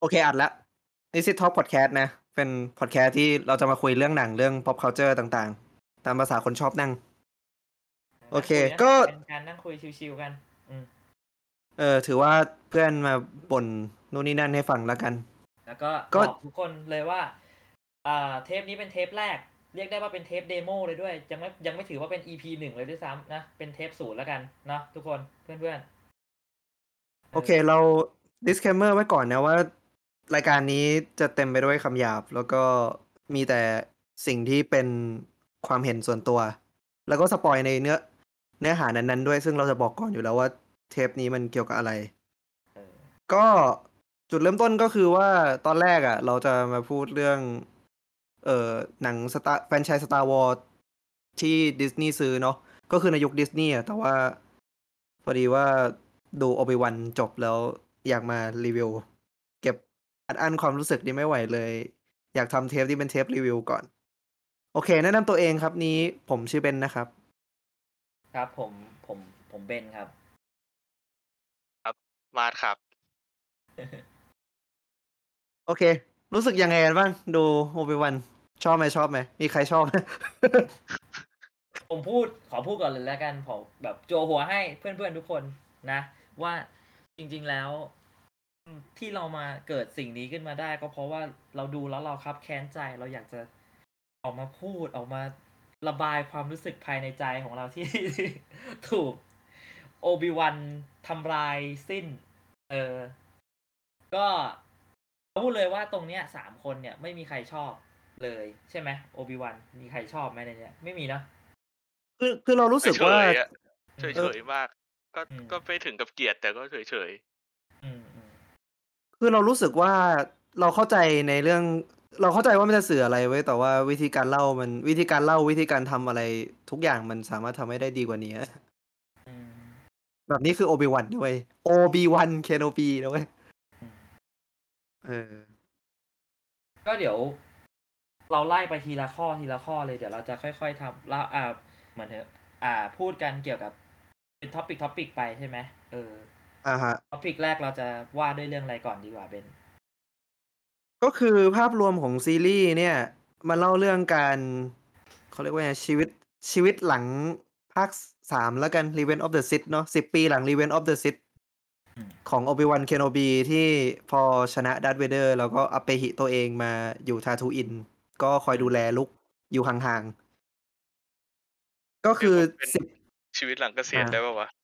โอเคอัดละนี่ Sit Talk Podcast นะ เป็นพอดแคสต์ที่เราจะมาคุยเรื่องหนังเรื่อง pop culture ต่างๆ ตามภาษาคนชอบนั่ง โอเคนั่งยนะก็เป็นการนั่งคุยชิวๆกันอืมเออ ถือว่าเพื่อนมาบ่นนู่นนี่นั่นให้ฟังแล้วกัน แล้วก็ก็บอกทุกคนเลยว่า อ่า เทปนี้เป็นเทปแรก เรียกได้ว่าเป็นเทป demo เลยด้วย ยังไม่ยังไม่ถือว่าเป็น EP หนึ่งเลยด้วยซ้ำนะ เป็นเทปศูนย์แล้วกันเนาะทุกคนเพื่อนๆ โอเคเรา disclaimer ไว้ก่อนนะว่า รายการนี้จะเต็มไปด้วยคำหยาบ แล้วก็มีแต่สิ่งที่เป็นความเห็นส่วนตัว แล้วก็ spoil ในเนื้อ เนื้อหานั้นๆด้วย ซึ่งเราจะบอกก่อนอยู่แล้วว่าเทปนี้มันเกี่ยวกับอะไร ก็จุดเริ่มต้นก็คือว่าตอนแรกอะ่ะ เราจะมาพูดเรื่อง เอ่อหนังสตาร์แฟรนไชส์ Star Wars ที่ดิสนีย์ซื้อเนาะก็คือในยุคดิสนีย์อะแต่ว่า พอดีว่าดูโอบิวันจบแล้วอยากมารีวิว อัดอั้นความรู้สึกนี้ไม่ไหวเลย อยากทำเทปที่เป็นเทปรีวิวก่อน โอเค แนะนำตัวเองครับนี้ผมชื่อเบนนะครับ ครับผมผมผมเบนครับมาดครับ โอเค รู้สึกยังไงกันบ้างดูโอบิวันชอบไหมชอบไหมมีใครชอบไหมผมพูดขอพูดก่อนเลยแล้วกันผมแบบโจวหัวให้เพื่อนๆทุกคนนะ ว่าจริง ๆแล้วอืม ที่เรามาเกิดสิ่งนี้ขึ้นมาได้ ก็เพราะว่าเราดูแล้วเราครับแค้นใจเราอยากจะออกมาพูดออกมาระบายความรู้สึกภายในใจของเราที่ถูกโอบิวันทำลายสิ้น เออ ก็พูดเลยว่าตรงเนี้ยสามคนเนี่ยไม่มีใครชอบเลย ใช่ไหมโอบิวันมีใครชอบไหมในเนี้ยไม่มีเนอะคือคือเรารู้สึกเฉว่ายๆอะเฉยเออๆมาก ก็อืมก็ไม่ถึงกับเกลียดแต่ก็เฉยอืมอืม คือเรารู้สึกว่าเราเข้าใจในเรื่อง เราเข้าใจว่ามันจะสื่ออะไรไว้แต่ว่าวิธีการเล่ามันวิธีการเล่าวิธีการทำอะไรทุกอย่างมันสามารถทำให้ได้ดีกว่านี้แบบนี้คือโอบิวันด้วยโอบิวันเคโนบีนะเว้ยเออ ก็เดี๋ยว เราไล่ไปทีละข้อทีละข้อเลยเดี๋ยวเราจะค่อย ๆทำแล้วอ่าเหมือนเถอะอ่า พูดกันเกี่ยวกับเป็น topic topic ไปใช่ไหมเออ อ่าฮะ topic แรกเราจะว่าด้วยเรื่องอะไรก่อนดีกว่าเบนก็คือภาพรวมของซีรีส์เนี่ย มันเล่าเรื่องการเขาเรียกว่าไงชีวิตชีวิตหลังภาคสามแล้วกัน Revenge of the Sith เนาะสิบปีหลัง Revenge of the Sith อืมของ Obi-Wan Kenobi ที่พอชนะดัตเวเดอร์ แล้วก็อัปเปหิตัวเองมาอยู่ทาทูอิน ก็คอยดูแลลุกอยู่ห่างๆ ก็คือเป็นสิบๆชีวิตหลังเกษียณอ่าได้ป่าวะอื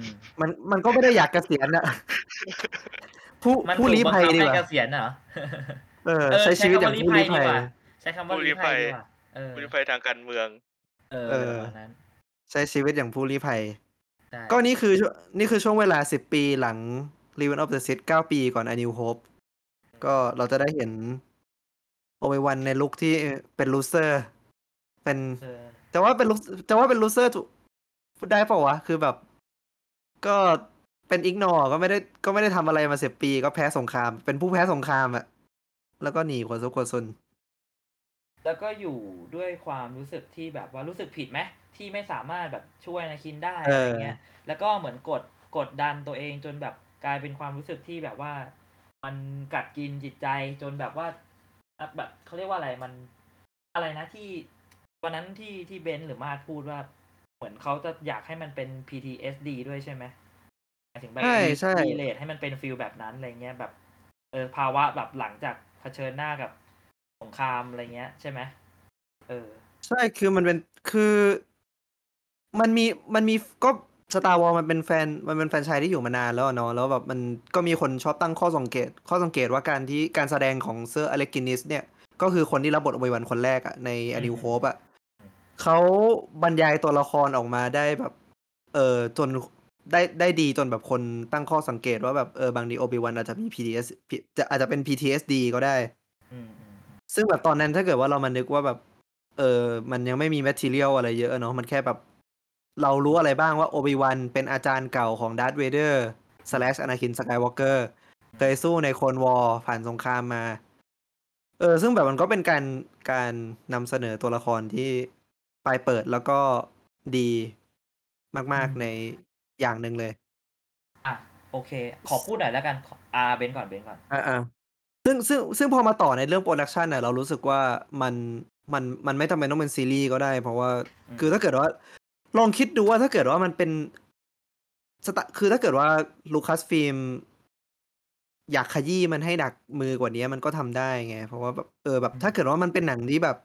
มมันมันก็ไม่ได้อยากเกษียณอะผู้มันผู้ถูกลี้บังภัยคับดีให้กว่าเกษียณเหรอเออเออใช้ชีวิตอย่างคำผู้ลี้ภัยดีกว่าใช้คำว่าผู้ลี้ลี้ภัยภัยดีกว่าเออผู้ลี้ภัยทางการเมืองเออเออประมาณนั้นใช้ชีวิตอย่างผู้ลี้ภัยใช่ก็นี่คือช่วงนี่คือช่วงเวลาสิบปีหลัง Revenge of the Sith เก้าปีก่อน A New Hope ก็เราจะได้เห็นโอบิวันในลุคที่เป็น loser เป็นเออจะว่าเป็นลูจะว่าเป็น loser ถูกพูดได้เปล่าวะ คือแบบ ก็เป็นอิกนอก็ไม่ได้ก็ไม่ได้ทำอะไรมาสิบปี ก็แพ้สงคราม เป็นผู้แพ้สงครามอะแล้วก็หนีคนซุกคนซนแล้วก็อยู่ด้วยความรู้สึกที่แบบว่ารู้สึกผิดไหมที่ไม่สามารถแบบช่วยนาคินได้เออะไรอเงี้ย แล้วก็เหมือนกดกดดันตัวเองจนแบบกลายเป็นความรู้สึกที่แบบว่า มันกัดกินจิตใจจนแบบว่าอะแบบเขาเรียกว่าอะไรมันอะไรนะที่วันนั้นที่ที่เบนซ์หรือมาดพูดว่า เหมือนเขาจะอยากให้มันเป็น PTSD ด้วยใช่ไหมหมายถึงแบบใช่ใช่ relate ให้มันเป็น feel แบบนั้นอะไรเงี้ยแบบเออภาวะแบบหลังจากเผชิญหน้ากับสงครามอะไรเงี้ย ใช่ไหมเออ ใช่คือมันเป็นคือมันมีมันมีก็ Star Wars มันเป็นแฟนมันเป็นแฟรนไชส์ที่อยู่มานานแล้วอะเนาะแล้วแบบมันก็มีคนชอบตั้งข้อสังเกต ข้อสังเกตว่าการที่การแสดงของเซอร์อเล็กกินเนสเนี่ย ก็คือคนที่รับบทโอบิวันคนแรกอะใน A New Hope อะ เขาบรรยายตัวละครออกมาได้แบบ เออจนได้ได้ดีจนแบบคนตั้งข้อสังเกตว่าแบบเออบางทีโอบิวันอาจจะมี PTS จะอาจจะเป็น PTSD ก็ได้อืมอืมซึ่งแบบตอนนั้นถ้าเกิดว่าเรามานึกว่าแบบ เออมันยังไม่มี material อะไรเยอะเนาะมันแค่แบบ เรารู้อะไรบ้างว่าโอบิวันเป็นอาจารย์เก่าของดาร์ธเวเดอร์ slash อนาคินสกายวอล์กเกอร์เคยสู้ใน Clone Wars ผ่านสงครามมา เออ ซึ่งแบบมันก็เป็นการการนำเสนอตัวละครที่ ปลายเปิดแล้วก็ดีมาก ๆ ในอย่างหนึ่งเลย อะ โอเค ขอพูดหน่อยแล้วกันขออ่าเบนก่อนเบนก่อนอ่าอ่าซึ่งซึ่งซึ่งพอมาต่อในเรื่อง production เนี่ยเรารู้สึกว่ามันมันมันไม่จำเป็นต้องเป็นซีรีส์ก็ได้ เพราะว่าอืมคือถ้าเกิดว่า ลองคิดดูว่าถ้าเกิดว่ามันเป็นสตะคือถ้าเกิดว่าลูคัสฟิล์มอยากขยี้มันให้หนักมือกว่านี้มันก็ทำได้ไง เพราะว่าแบบเออแบบถ้าเกิดว่ามันเป็นหนังที่แบบ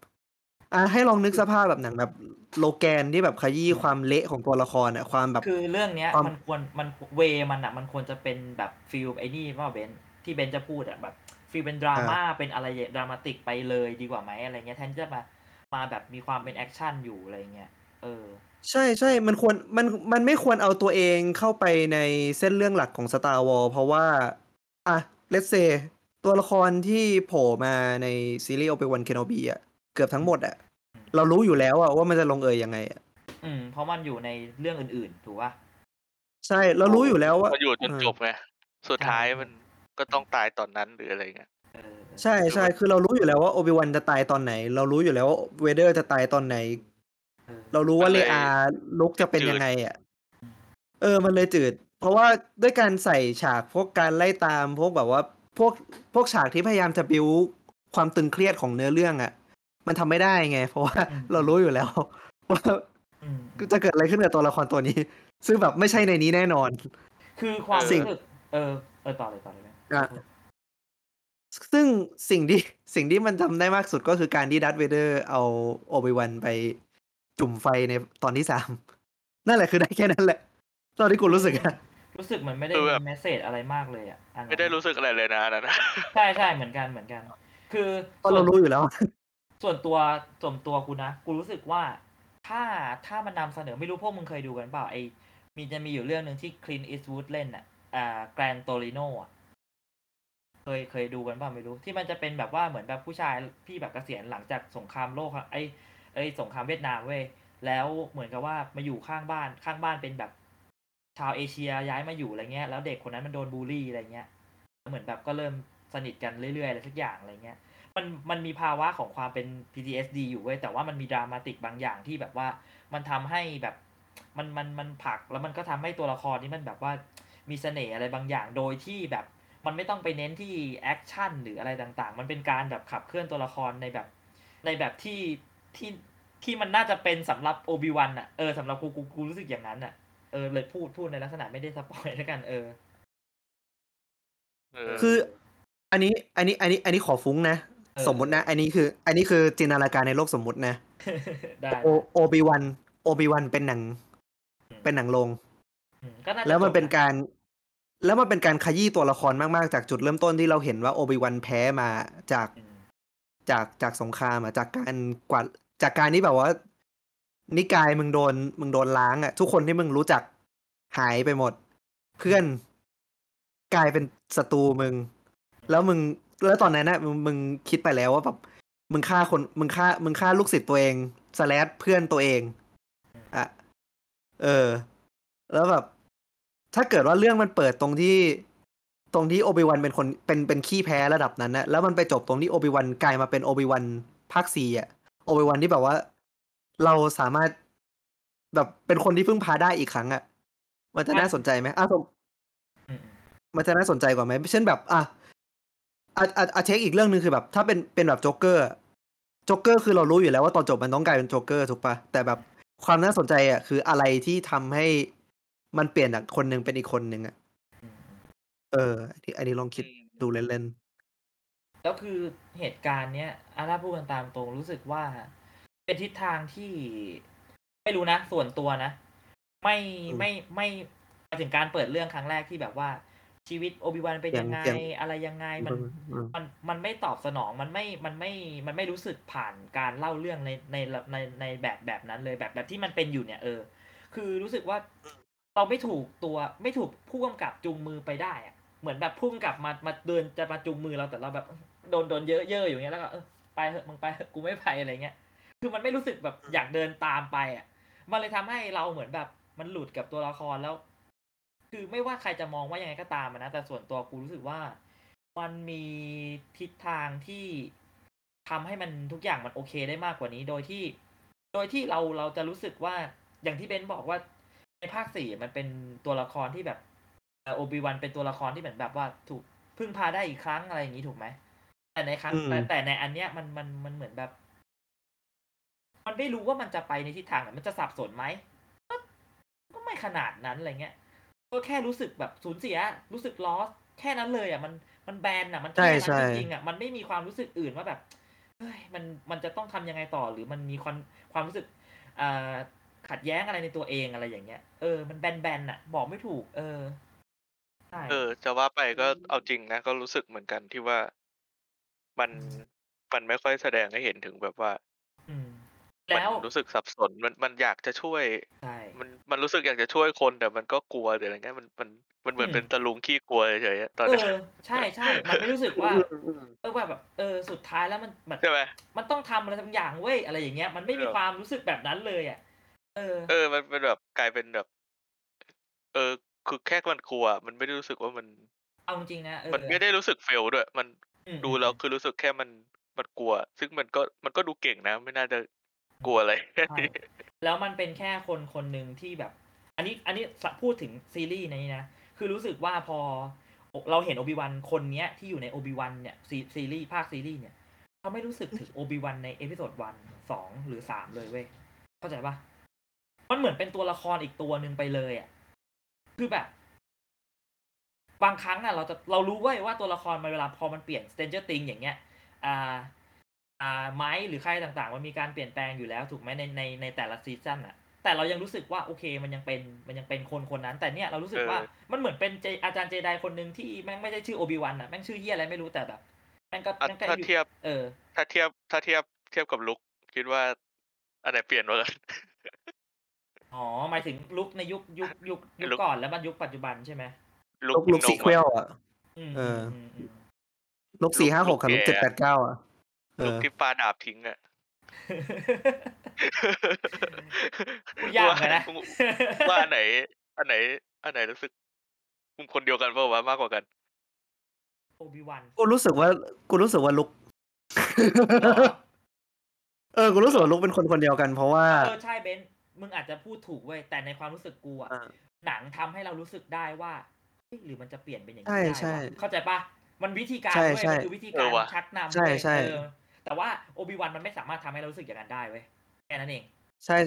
อะให้ลองนึกสภาพแบบหนังแบบโลแกนที่แบบขยี้ความเละของตัวละครอะความแบบคือเรื่องเนี้ยความมันควรมันเวมันอะมันควรจะเป็นแบบ feel ไอ้นี่ว่าเบนที่เบนจะพูดอะแบบ feel เป็นดราม่าเป็นอะไร dramatic ไปเลยดีกว่าไหมอะไรเงี้ยแทนที่จะมามาแบบมีความเป็นแอคชั่นอยู่อะไรเงี้ยเออ ใช่ใช่มันควรมันมันไม่ควรเอาตัวเองเข้าไปในเส้นเรื่องหลักของ Star Wars เพราะว่า อะ let's say ตัวละครที่โผล่มาในซีรีส์ Obi-Wan Kenobi อะ เกือบทั้งหมดอะ เรารู้อยู่แล้วอะว่ามันจะลงเอยยังไงอะอืม เพราะมันอยู่ในเรื่องอื่นๆ ถูกป่ะใช่เรารู้อยู่แล้วว่ามันอยู่จนเออจบไงสุดท้ายใช่มันก็ต้องตายตอนนั้นหรืออะไรเงี้ยเออใช่ใช่คือเรารู้อยู่แล้วว่าโอบิวันจะตายตอนไหน เรารู้อยู่แล้วว่าเวเดอร์จะตายตอนไหน เออเรารู้ว่ามันเลเลยอาลุกจะเป็นจืดยังไงอะเออ มันเลยจืด เพราะว่าด้วยการใส่ฉากพวกการไล่ตามพวกแบบว่าพวกพวกฉากที่พยายามจะบิวความตึงเครียดของเนื้อเรื่องอะ มันทำไม่ได้ไง เพราะว่าเรารู้อยู่แล้วว่าอืมจะเกิดอะไรขึ้นกับตัวละครตัวนี้ ซึ่งแบบไม่ใช่ในนี้แน่นอน คือความสิ่งรู้สึกเออเออต่อเลยต่อเลยไหมอะซึ่งสิ่งที่สิ่งที่มันทำได้มากสุดก็คือการที่ดาร์ธเวเดอร์เอาโอบิวันไปจุ่มไฟในตอนที่สามนั่นแหละคือได้แค่นั้นแหละ ตอนที่กูรู้สึกอะรู้สึกเหมือนไม่ได้คือแบบมี message อะไรมากเลยอะอันนั้นไม่ได้รู้สึกอะไรเลยนะอันนั้นนะใช่ใช่เหมือนกันเหมือนกัน คือเพราะเรารู้อยู่แล้ว ส่วนตัวส่วนตัวกูนะ กูรู้สึกว่าถ้าถ้ามันนำเสนอไม่รู้พวกมึงเคยดูกันเปล่าไอมีจะมีอยู่เรื่องหนึ่งที่คลินต์อีสต์วูดเล่นอะอ่า Gran Torino อะเคยเคยดูกันเปล่าไม่รู้ที่มันจะเป็นแบบว่าเหมือนแบบผู้ชายที่แบบเกษียณหลังจากสงครามโลกไอไอสงครามเวียดนามเว้ยแล้วเหมือนกับว่ามาอยู่ข้างบ้านข้างบ้านเป็นแบบ ชาวเอเชียย้ายมาอยู่อะไรเงี้ยแล้วเด็กคนนั้นมันโดนบูลลี่อะไรเงี้ยเหมือนแบบก็เริ่มสนิทกันเรื่อยๆอะไรสักอย่างอะไรเงี้ย มันมันมีภาวะของความเป็น PTSD อยู่เว้ยแต่ว่ามันมีดรามาติกบางอย่างที่แบบว่า มันทำให้แบบมันมันมันผลักแล้วมันก็ทำให้ตัวละครนี้มันแบบว่ามีเสน่ห์อะไรบางอย่างโดยที่แบบมันไม่ต้องไปเน้นที่แอคชั่นหรืออะไรต่างๆ มันเป็นการแบบขับเคลื่อนตัวละครในแบบ ในแบบที่ที่ที่มันน่าจะเป็นสำหรับโอบิวันอะเออสำหรับกูกูกูรู้สึกอย่างนั้นอะเออเลยพูดพูดในลักษณะไม่ได้ spoil แล้วกันเออเออคือ อันนี้ อันนี้ อันนี้ อันนี้ขอฟุ้งนะเออ สมมุตินะ อันนี้คือ อันนี้คือจินตนาการในโลกสมมุตินะได้โอโอบิวันโอบิวันเป็นหนัง เป็นหนังลงอืมก็น่าจะแล้วมันจบเป็นการ แล้วมันเป็นการขยี้ตัวละครมาก ๆ จากจุดเริ่มต้นที่เราเห็นว่าโอบิวันแพ้มาจากอืมจากจากสงครามอะจากการกวาดจากการที่แบบว่า นิกายมึงโดนมึงโดนล้างอะ ทุกคนที่มึงรู้จักหายไปหมด เพื่อนกลายเป็นศัตรูมึง แล้วมึง แล้วตอนนั้นนะมึงมึงคิดไปแล้วว่าแบบมึงฆ่าคนมึงฆ่ามึงฆ่าลูกศิษย์ตัวเองสแลดเพื่อนตัวเองอะเออ แล้วแบบ ถ้าเกิดว่าเรื่องมันเปิดตรงที่ ตรงที่โอบิวันเป็นคนเป็นเป็นขี้แพ้ระดับนั้นนะแล้วมันไปจบตรงที่โอบิวันกลายมาเป็นโอบิวันภาคสี่อะโอบิวันที่แบบว่า เราสามารถแบบเป็นคนที่พึ่งพาได้อีกครั้งอะมันจะน่าสนใจไหมอะสมอืมมันจะน่าสนใจกว่าไหมเช่นแบบ อะ อะอะอะเช็คอีกเรื่องหนึ่งคือแบบ ถ้าเป็นเป็นแบบโจ๊กเกอร์อะโจ๊กเกอร์คือเรารู้อยู่แล้วว่าตอนจบมันต้องกลายเป็นโจ๊กเกอร์ถูกปะแต่แบบความน่าสนใจอะคืออะไรที่ทำให้มันเปลี่ยนจากคนหนึ่งเป็นอีกคนหนึ่งอะอืมอืมเอออันนี้อันนี้ลองคิดดูเล่นแล้วคือเหตุการณ์เนี้ยอาถ้าพูดกันตามตรงรู้สึกว่า เป็นทิศทางที่ไม่รู้นะ ส่วนตัวนะ ไม่ไม่ไม่ไปถึงการเปิดเรื่องครั้งแรกที่แบบว่า ชีวิตโอบิวันเป็นยังไงอะไรยังไงๆมันอืมมันมันไม่ตอบสนองมันไม่มันไม่มันไม่รู้สึกผ่านการเล่าเรื่องในในในในแบบแบบนั้นเลยแบบแบบที่มันเป็นอยู่เนี่ยเออ คือรู้สึกว่าเราไม่ถูกตัวไม่ถูกผู้กำกับจูงมือไปได้อะเหมือนแบบผู้กำกับมามาเดินจะมาจูงมือเราแต่เราแบบโดนโดนเยอะเยอะอย่างเงี้ยแล้วก็เออไปเถอะมึงไปเถอะกูไม่ไปอะไรเงี้ยคือมันไม่รู้สึกแบบอยากเดินตามไปอะ มันเลยทำให้เราเหมือนแบบมันหลุดกับตัวละครแล้ว คือไม่ว่าใครจะมองว่ายังไงก็ตามอะนะ แต่ส่วนตัวกูรู้สึกว่า มันมีทิศทางที่ทำให้มันทุกอย่างมันโอเคได้มากกว่านี้ โดยที่ โดยที่เราเราจะรู้สึกว่าอย่างที่เบนบอกว่าในภาคสี่มันเป็นตัวละครที่แบบโอบิวันเป็นตัวละครที่เหมือนแบบว่าถูกพึ่งพาได้อีกครั้งอะไรอย่างนี้ถูกไหมแต่ในครั้งอืมแต่แต่ในอันเนี้ยมันมันมันเหมือนแบบ มันไม่รู้ว่ามันจะไปในทิศทางไหนมันจะสับสนไหมก็ก็ไม่ขนาดนั้นอะไรเงี้ย ก็แค่รู้สึกแบบสูญเสีย รู้สึกลอสแค่นั้นเลยอะมันมันแบนอะ มันใช่แค่ใช่นั้นจริงๆอะมันไม่มีความรู้สึกอื่นว่าแบบเฮ้ยมันมันจะต้องทำยังไงต่อหรือมันมีความความรู้สึกอ่าขัดแย้งอะไรในตัวเองอะไรอย่างเงี้ยเออมันแบนๆอะ บอกไม่ถูก เออใช่เออ จะว่าไปก็เอาจริงนะ ก็รู้สึกเหมือนกันที่ว่ามันมันไม่ค่อยแสดงให้เห็นถึงแบบว่า อืมมันแล้วรู้สึกสับสนมันมันอยากจะช่วย ใช่ มันมันรู้สึกอยากจะช่วยคนแต่มันก็กลัวหรืออะไรเงี้ยมันมันมันเหมือนอืมเป็นตะลุงขี้กลัวเฉยๆอะตอนเอนี้อใช่ใช่มันไม่รู้สึกว่า เออว่าแบบเออสุดท้ายแล้วมันแบบใช่ไหมมันต้องทำอะไรสักอย่างเว้ยอะไรอย่างเงี้ยมันไม่มีเออความรู้สึกแบบนั้นเลยอะเออ เออ มันเป็นแบบกลายเป็นแบบ เออ คือแค่มันกลัว มันไม่ได้รู้สึกว่ามัน เอาจริงๆนะเออมันไม่ได้รู้สึก fail ด้วย มันอืมดูแล้วคือรู้สึกแค่มันมันกลัว ซึ่งมันก็มันก็ดูเก่งนะ ไม่น่าจะ กลัวอะไรใช่แล้วมันเป็นแค่คนคนหนึ่งที่แบบ อันนี้อันนี้พูดถึงซีรีส์นี้นะ คือรู้สึกว่าพอเราเห็นโอบิวันคนเนี้ยที่อยู่ในโอบิวันเนี่ยซีซีรีส์ภาคซีรีส์เนี่ยเขาไม่รู้สึกถึงโอบิวันใน episode one สองหรือสามเลยเว้ยเข้าใจปะมันเหมือนเป็นตัวละครอีกตัวหนึ่งไปเลยอะคือแบบ บางครั้งอะ เราจะเรารู้เว้ว่าตัวละครมันเวลาพอมันเปลี่ยน Stranger Things อย่างเงี้ย อ่า อ่าไม้หรือใครต่างๆ มันมีการเปลี่ยนแปลงอยู่แล้วถูกไหมในในในแต่ละซีซั่นอะแต่เรายังรู้สึกว่าโอเคมันยังเป็นมันยังเป็นคนคนนั้น แต่เนี่ยเรารู้สึกว่าเออมันเหมือนเป็นเจอาจารย์เจไดคนหนึ่งที่แม่งไม่ได้ชื่อโอบิวันอะแม่งชื่อเฮียอะไรไม่รู้แต่แบบแม่งก็อะแม่งก็ถ้าอยู่เทียบเออ ถ้าเทียบถ้าเทียบเทียบกับลุกคิดว่าอันไหนเปลี่ยนวะกันอ๋อหมายถึงลุกในยุคยุคยุคยุคลุคก่อนแล้วมันยุคปัจจุบันใช่ไหมลุลุกกลุกนซีมเควลอะอะอืมเออมอืมลุกสี่ห้าหกกับลุกลุเจ็ดคแปแก่ดเก้าอะเอ ลุกอที่ปาดาบทิ้งอะพูดยากเหมือนกันนะว่าว่าอันไหน อันไหน อันไหนรู้สึกมึงคนเดียวกันเปล่าวะมากกว่ากันโอบิวันกูรู้สึกว่ากูรู้สึกว่าลุก เออกูรู้สึกว่าลุกเป็นคนคนเดียวกันเพราะว่าเออใช่เบนซ์มึงอาจจะพูดถูกเว้ยแต่ในความรู้สึกกูอะอ่าหนังทำให้เรารู้สึกได้ว่าเฮ้ยหรือมันจะเปลี่ยนเป็นอย่างนี้ใช่ได้ใช่วะเข้าใจปะมันวิธีการใช่เว้ยใช่มันคือวิธีการเออว่ะชักนำใช่เว้ยใช่เออ แต่ว่าโอบิวันมันไม่สามารถทำให้เรารู้สึกอย่างนั้นได้เว้ยแค่นั้นเอง ใช่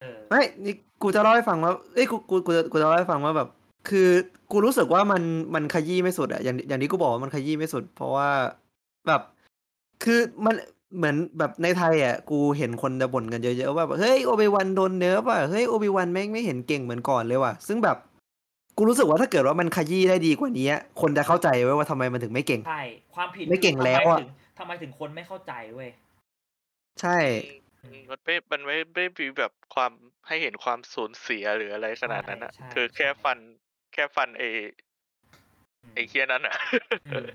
เออไม่นี่กูจะเล่าให้ฟังว่าเอ้ยกูกูกูจะกูจะเล่าให้ฟังว่าแบบ คือกูรู้สึกว่ามันมันขยี้ไม่สุดอะอย่างอย่างที่กูบอกว่ามันขยี้ไม่สุด เพราะว่าแบบคือมันเหมือนแบบในไทยอะกูเห็นคนจะบ่นกันเยอะๆว่าแบบเฮ้ยโอบิวันโดน nerf อะเฮ้ยโอบิวันแม่งไม่เห็นเก่งเหมือนก่อนเลยว่ะ ซึ่งแบบกูรู้สึกว่าถ้าเกิดว่ามันขยี้ได้ดีกว่านี้ คนจะเข้าใจได้ว่าทำไมมันถึงไม่เก่งใช่ความผิดไม่เก่งคือแล้วอะ ทำไมถึงทำไมถึงคนไม่เข้าใจเว้ยใช่อืมมันไม่มันไม่ไม่มีแบบความให้เห็นความสูญเสียหรืออะไรขนาดนั้นอะ ใช่ใช่คือแค่ฟันแค่ฟันไอไอเคียนั้นอะ อืม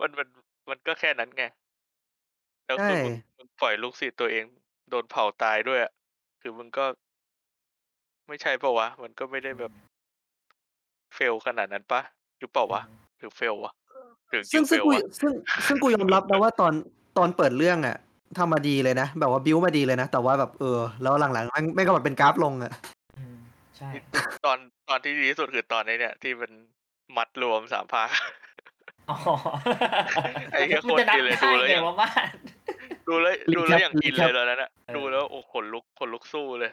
มันมันมันก็แค่นั้นไง แล้วใช่คือมึงมึงปล่อยลูกศิษย์ตัวเอง โดนเผาตายด้วยอะคือมึงก็ไม่ใช่ปะวะ มันก็ไม่ได้แบบเฟลขนาดนั้นปะหรือเปล่าวะหรือเฟลวะหรือจริ ซึ่งงเฟซึ่งลกูวะซึ่งซึ่งกูยอมรับนะว่าตอนตอนเปิดเรื่องอะทำมาดีเลยนะ แบบว่าบิวมาดีเลยนะ แต่ว่าแบบเออ แล้วหลังๆแม่งแม่งก็แบบเป็นกราฟลงอะอืมใช่ ตอนตอนที่ดีที่สุดคือตอนนี้เนี่ย ที่มันมัดรวมสามภาคอ๋อไอ้เหี้ยมันจะนับโคตรดีเลยได้ดูแล้วไงยังวะบ้านดูแล้วรีดูแคปแล้วอย่างกินรีแคเลปยแล้วนั้นอะเออดูแล้วโอ้ขนลุกขนลุกสู้เลย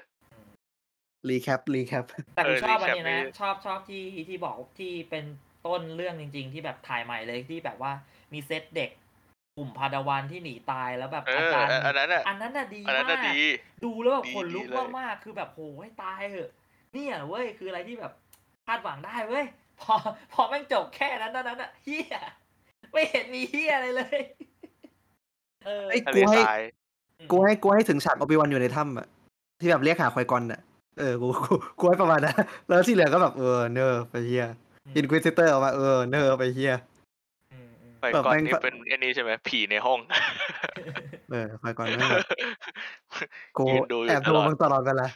รีแคปรีแคปแต่กูเออชอบอัน recap นี้นะไม่ชอบชอบที่ที่บอกที่เป็น ต้นเรื่องจริง ๆ ที่แบบถ่ายใหม่เลยที่แบบว่ามีเซตเด็กกลุ่มพาดาวันที่หนีตายแล้วแบบเออาอจารย์อันนั้นอะอันนั้นน่ะดีอันนั้นมาน่ะกดีดูแล้วแบบดีขนลุกดีเลยมากๆคือแบบโหให้ตายเหอะเนี่ยเว้ยคืออะไรที่แบบคาดหวังได้เว้ยพอพอแม่งจบแค่นั้นเท่านั้นอะเฮียไม่เห็นมีเฮียอะไรเลยเออไอ้ทะกูเลให้ทรายกูให้กูให้ถึงฉากโอบิวันอยู่ในถ้ำอะที่แบบเรียกหาควายกอนอะเออกูกูกูให้ประมาณนั้นแล้วที่เหลือก็แบบเออเนอร์ไปเฮีย อินควิซิเตอร์ออกมาเออเนอร์ไปเฮียอืมอืมไปแบบก่อนแม่งนี่ก็เป็นไอ้นี่ใช่ไหมผีในห้อง เออควายกอนแม่งแบบกูยืนดูอยู่แอบตดูลอดมึงตลอดเวลา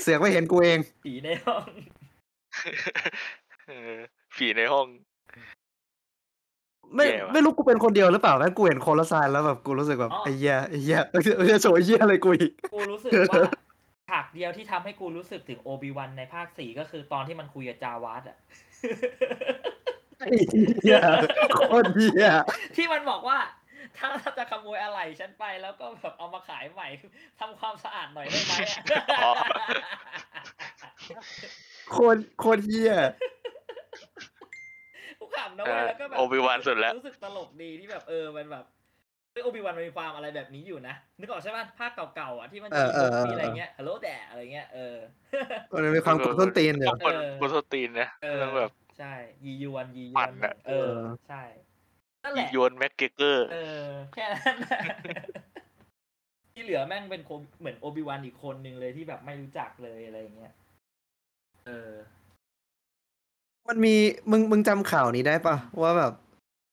เสือกไม่เห็นกูเอง ผีในห้องเออผีในห้อง ไม่แย่ว่ะไม่รู้กูเป็นคนเดียวหรือเปล่าแม่งกูเห็นโคลซานแล้วแบบกูรู้สึกแบบอ๋อไอ้เหี้ยไอ้เหี้ยเออจะโชว์ไอ้เหี้ยอะไรกูอีก กูรู้สึกว่า ฉากเดียวที่ทำให้กูรู้สึกถึงโอบิวันในภาคสี่ก็คือตอนที่มันคุยกับจาวาดอะ ไอ้เหี้ยโคตรเหี้ยที่มันบอกว่าถ้าจะขโมยอะไรฉันไปแล้วก็แบบเอามาขายใหม่ทำความสะอาดหน่อยได้ไหมอะ อ๋อ โคตรโคตรเหี้ย กูขำนะเว้ยแล้วก็แบบโอบิวันสุดแล้ว รู้สึกตลกดีที่แบบเออมันแบบเฮ้ย โอบิวันมันมีความอะไรแบบนี้อยู่นะนึกออกใช่ป่ะภาคเก่าๆอะที่มันจะมีบทมีอะไรเงี้ยฮัลโหลแดอะไรเงี้ยเออมันมีความกดต้นตีนอยู่ต้องคนเออคนสตีนนะเออต้องแบบใช่ยียวนยียปั่วนนอะเออใช่นั่นแหละโยนแม็กเกเกอร์เออแค่นั้นน่ะที่เหลือแม่งเป็นคนเหมือนโอบิวันอีกคนนึงเลยที่แบบไม่รู้จักเลยอะไรอย่างเงี้ยเออ มันมีมึงมึงจำข่าวนี้ได้ปะว่าแบบ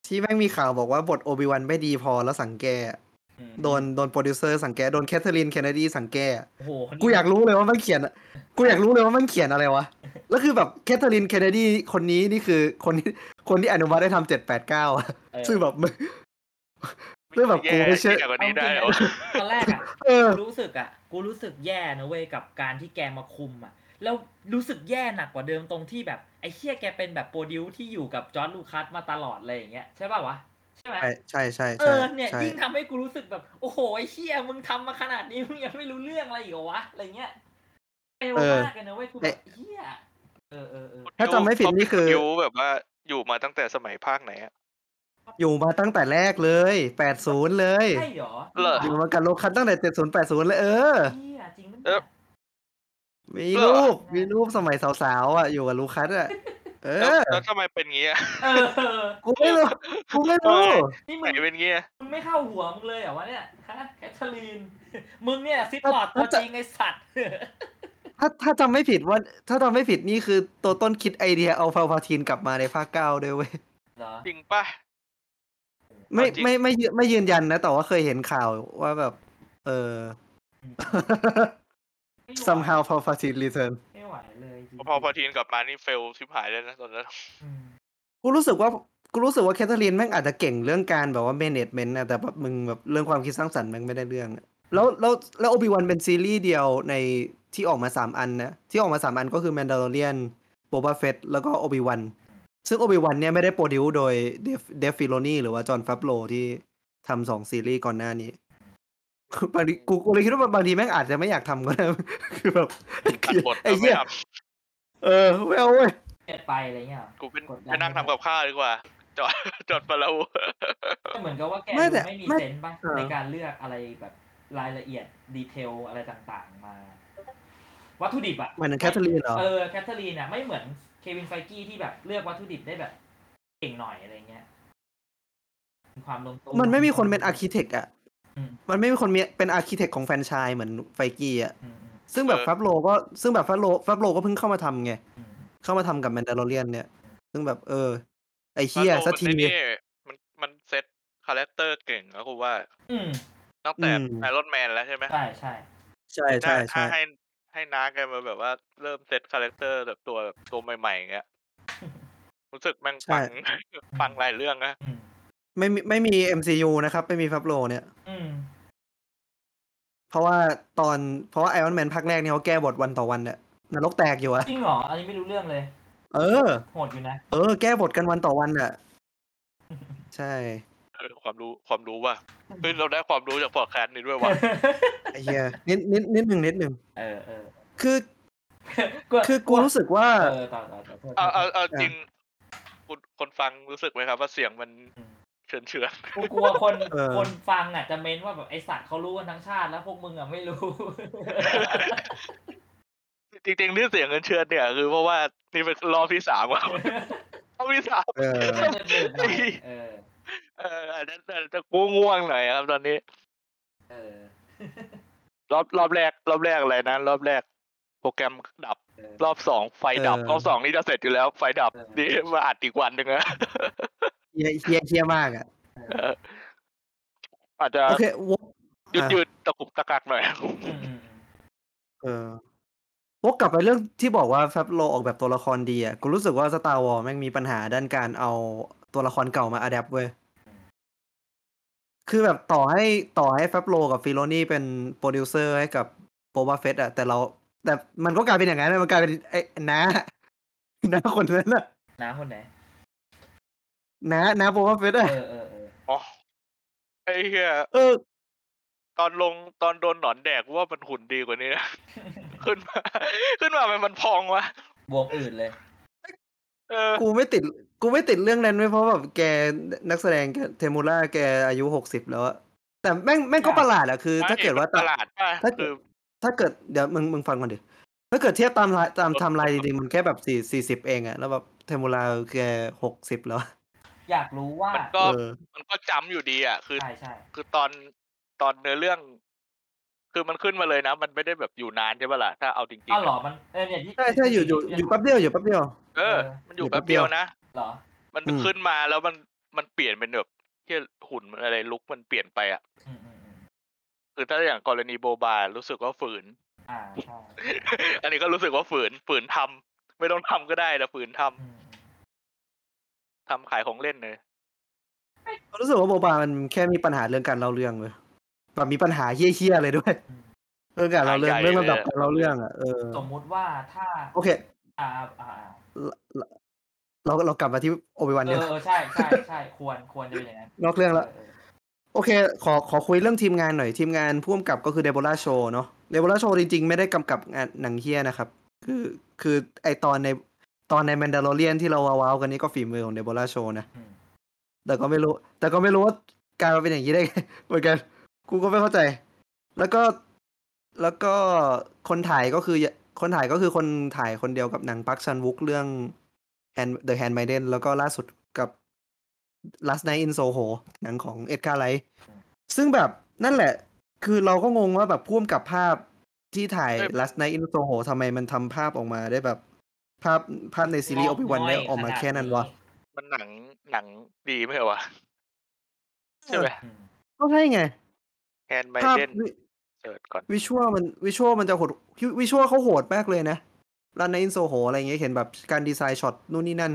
ที่แม่งมีข่าวบอกว่าบทโอบิวันไม่ดีพอแล้วสั่งแก้อืมโดนโดนโปรดิวเซอร์สั่งแก้โดนแคทเธอรีนเคนเนดีสั่งแก้โอ้โหคนนี้กูอยากรู้เลยว่ามันเขียนอะกูอยากรู้เลยว่ามันเขียนอะไรวะ แล้วคือแบบแคทเธอรีนเคนเนดีคนนี้นี่คือคนที่คนที่อนุมัติได้ทำเจ็ดแปดเก้าเออซึ่งแบบมึงเรื่องแบบกูไม่เชื่อแย่กว่าเอาจนี้ริงได้ๆเหรอะอตอนแรกอะเออกูรู้สึกอะ กูรู้สึกแย่นะเว้ยกับการที่แกมาคุมอะ แล้วรู้สึกแย่หนักกว่าเดิมตรงที่แบบไอ้เชี่ยแกเป็นแบบโปรดิวที่อยู่กับจอร์ดลูคัสมาตลอดเลยอย่างเงี้ยใช่ป่าวะใช่ไหมใช่ใช่ใช่เอใช่อเนี่ยใช่ยิ่งทำให้กูรู้สึกแบบโอ้โหไอ้เชี่ยมึงทำมาขนาดนี้มึงยังไม่รู้เรื่องอะไรอีกเหรอวะอะไรเงี้ยเร็วมากเลยนะเว้ยกูแบบเฮียเออเออเออถ้าจำไม่ผิดนี่คือยูแบบว่าอยู่มาตั้งแต่สมัยภาคไหนอะอยู่มาตั้งแต่แรกเลย แปดศูนย์เลย ใช่เหรอเหรอ อยู่มากับโลคัสตั้งแต่เจ็ดศูนย์แปดศูนย์เลยเออเฮียจริงมั้ยเออ มีรูปมีรูปสมัยสาวๆอะอยู่กับลูคัสอะเอแล้วอ แล้วทำไมเป็นงี้อะเออเออกูไม่รู้ กูไม่รู้ นี่ไหมึนงเป็นงี้อะมึงไม่เข้าหัวมึงเลยเหรอวะเนี่ยฮะแคทเธอรีน มึงเนี่ยซิดลอดตัวจริงไอสัตว์ ถ้าถ้าจำไม่ผิดว่า ถ้าจำไม่ผิดนี่คือตัวต้นคิดไอเดียเอาฟาพาทีนกลับมาในภาคเก้าด้วยเว้ย เหรอ จริงปะไม่จริง ไม่ไม่ยืนไม่ยืนยันนะ แต่ว่าเคยเห็นข่าวว่าแบบ เออไม่ไหว somehow Palpatine return ไม่ไหวเลยจริงๆพอพอทีนกลับมานี่เฟลชิบหายเลยนะตอนนั้น อืมกูรู้สึกว่ากูรู้สึกว่าแคทเธอรีนแม่งอาจจะเก่งเรื่องการแบบว่า management นะแต่แบบมึงแบบเรื่องความคิดสร้างสรรค์แม่งไม่ได้เรื่องอะแล้วแล้วแล้วโอบิวันเป็นซีรีส์เดียวในที่ออกมาสามอันนะที่ออกมาสามอันก็คือ Mandalorian Boba Fett แล้วก็โอบิวันซึ่งโอบิวันเนี่ยไม่ได้โปรดิวโดยเดฟเดฟฟิโลนีหรือว่าจอห์นฟับโลที่ทำสองซีรีส์ก่อนหน้านี้ บางทีกูกูเลยคิดว่าบางทีแม่งอาจจะไม่อยากทำก็ได้ คือแบบไอ้ตัดเหี้ยบทไอ้แล้วไม่เหี้ยทเออไม่เอาเว้ยเกลียดไปอะไรเงี้ยเหรอำกูเป็นกดดันไปนั่งทำกับข้าวดีกว่า จอดจอดมาแล้วเหมือนกับว่าแกไม่ดูแต่ไม่มีไม่ sense ป่ะเออในการเลือกอะไรแบบรายละเอียด detail อะไรต่างๆมา วัตถุดิบอะหมายถึงแคทเธอรีนเหรอเออแคทเธอรีนเนี่ยไม่เหมือนเควินไฟกี้ที่แบบเลือกวัตถุดิบได้แบบเก่งหน่อยอะไรเงี้ยมีความลงตัวมันไม่มีคนเป็น architect อะอื มมันไม่มีคนมีเป็น architect ของแฟรนไชส์เหมือนไฟกี้อะอืมอืมซึ่งแบบเออฟับโลก็ซึ่งแบบฟับโลฟับโลก็เพิ่งเข้ามาทำไงอืมเข้ามาทำกับ Mandalorian เนี่ย ซึ่งแบบเออ ไอเชียแล้วสักทีมันไอ้นี่มันมัน set character เก่งนะกูว่าอืมตั้งแต่อืมไอรอนแมนแล้วใช่ไหมใช่ใช่ใช่ใช่ถ้าใช่ให้ให้น้าแกมาแบบว่าเริ่ม set character แบบตัวแบบตัวใหม่ๆอย่างเงี้ยรู้สึกแม่งฟังฟังหลายเรื่องนะอืม ไม่มีไม่มี MCU นะครับ ไม่มีฟับโลเนี่ย อืม เพราะว่าตอนเพราะว่าไอรอนแมนภาคแรกเนี่ยเขาแก้บทวันต่อวันเนี่ยนรกแตกอยู่อะจริงเหรอ อันนี้ไม่รู้เรื่องเลย เออ โหดอยู่นะ เออ แก้บทกันวันต่อวันอะใช่เออความรู้ความรู้ว่าเฮ้ยเราได้ความรู้จากพอดแคสต์นี้ด้วยว่ะไอเชียนิดนิดนิดหนึ่งนิดหนึ่งเออเออคือกลัวคือกูรู้สึกว่า เออต่อต่อต่อโทษเอาเอาเอาอะจริงคุณคนฟังรู้สึกไหมครับ ว่าเสียงมันอืม เฉือนเฉือนกูกลัวคนเออคนฟังอะจะเม้นว่าแบบไอสัตว์เขารู้กันทั้งชาติแล้วพวกมึงอะไม่รู้ จริงๆที่เสียงเงินเชือนเนี่ยคือเพราะว่านี่เป็นรอบที่สามว่ะรอบที่สามเออเดินๆหน่อยเออเอออาจจะอาจจะกูง่วงหน่อยครับตอนนี้ เออ รอบรอบแรก รอบแรกอะไรนะรอบแรก โปรแกรมดับเออรอบสองไฟดับเออรอบสองนี่จะเสร็จอยู่แล้ว ไฟดับเออนี่มาอัดอีกวันหนึ่งอะเฮียเฮียเฮียมากอะเอออาจจะโอเควกยืดอะยืดตะกุกตะกักหน่อยอืมอืมอืมเออวกกลับไปเรื่องที่บอกว่าฟับโลออกแบบตัวละครดีอะกูรู้สึกว่า Star Wars แม่งมีปัญหาด้านการเอาตัวละครเก่ามา adapt เว้ยคือแบบต่อให้ต่อให้แฟบโลกับฟิโลนี่เป็นโปรดิวเซอร์ให้กับโบบาเฟตอะแต่เรา แต่มันก็กลายเป็นอย่างนั้นนะมันกลายเป็นไอ้น้าน้าคนนั้นน่ะน้าคนไหน น้าน้าโบบาเฟตอะเออเออเอออ๋อไอ้เหี้ยเออ ตอนลงตอนโดนหนอนแดกว่ามันหุ่นดีกว่านี้นะขึ้นมา ขึ้นมามันมันพองวะบวมอื่นเลยเออกูไม่ติด กูไม่ติดเรื่องนั้นเว้ยเพราะแบบแกนักแสดงแกเทมูราแกอายุหกสิบแล้วอะแต่แม่งแม่งก็ประหลาดอะคือ ถ้าเกิดว่าตลาดป่ะถ้าเกิคืดอถ้าเกิดเดี๋ยวมึงมึงฟังก่อนดิถ้าเกิดเทียบตามไลน์ตามไทม์ไลน์จริงๆมันแค่แบบสี่สี่สิบเองอะแล้วแบบเทมูราแกหกสิบแล้ว อยากรู้ว่ามันก็เออมันก็จำอยู่ดีอะ คือใช่ใช่คือตอนตอนเนื้อเรื่อง คือมันขึ้นมาเลยนะ มันไม่ได้แบบอยู่นานใช่ปะล่ะถ้าเอาจริงอ้าวๆเหรออะมันเออเนี่ยที่ใช่ใช่อยู่อยู่อยู่แป๊บเดียวอยู่แป๊บเดียวเออเออมันอยู่อยู่แป๊แป๊บบเดีเดียยววนะเหรอ มันอืมขึ้นมาแล้วมันมันเปลี่ยนเป็นแบบที่หุ่นมันอะไรลุกมันเปลี่ยนไปอะอืมอืมอืมคือถ้าอย่างกรณีโบบารู้สึกว่าฝืน อ่าใช่อันนี้ก็รู้สึกว่าฝืนฝืนทำไม่ต้องทำก็ได้แต่ฝืนทำอืมอืม ทำขายของเล่นเลย รู้สึกว่าโบบามันแค่มีปัญหาเรื่องการเล่าเรื่องเลยแบบมีปัญหาเฮี้ยๆเลยด้วยอืมเรื่องการเล่าเรื่องหายใจเรื่องลำดับเลยอะการเล่าเรื่องอะเออสมมุติว่าถ้าโอเคอ่าอ่าอ่าเราเราเรากลับมาที่โอบิวันเอเนี่ยอเออใช่ใช่ใช่ควรควรจะเป็นอย่างนั้นนอกเรื่องแล้วเออโอเค ขอขอคุยเรื่องทีมงานหน่อยทีมงานพ่วงกับก็คือเดโบราโชเนาะเดโบราโชจริงๆ ไม่ได้กำกับงานหนังเฮียนะครับ คือคือไอตอนใน ตอนในแมนดา l เรียนที่เราว้าวๆกันนี่ก็ฝีมือของเดโบราโชนะอืมแต่ก็ไม่รู้ แต่ก็ไม่รู้ว่าการมาเป็นอย่างนี้ได้ไงเหมือนกัน กูก็ไม่เข้าใจ แล้วก็แล้วก็คนถ่ายก็คือคนถ่ายก็คือคนถ่ายคนเดียวกับหนังปักชันวุกเรื่อง Hand The Handmaiden แล้วก็ล่าสุดกับ Last Night in Soho หนังของเอ็ดการ์ไลท์ซึ่งแบบนั่นแหละ คือเราก็งงว่าแบบพ่วมกับภาพที่ถ่ายเอ้ย Last Night in Soho ทำไมมันทำภาพออกมาได้แบบ ภาพภาพในซีรีส์ Obi Wan ได้ออกมาแค่นั้นวะมันหนังหนังดีไหมเหรอวะใช่ไหมอืมก็ใช่ไงแฮนด์ไมภาพเดนเสิร์ชก่อนวิชวลมันวิชวลมันจะโหดวิชวลเขาโหดมากเลยนะรันในอินโซโหอะไรเงี้ยเห็นแบบการดีไซน์ช็อตนู่นนี่นั่น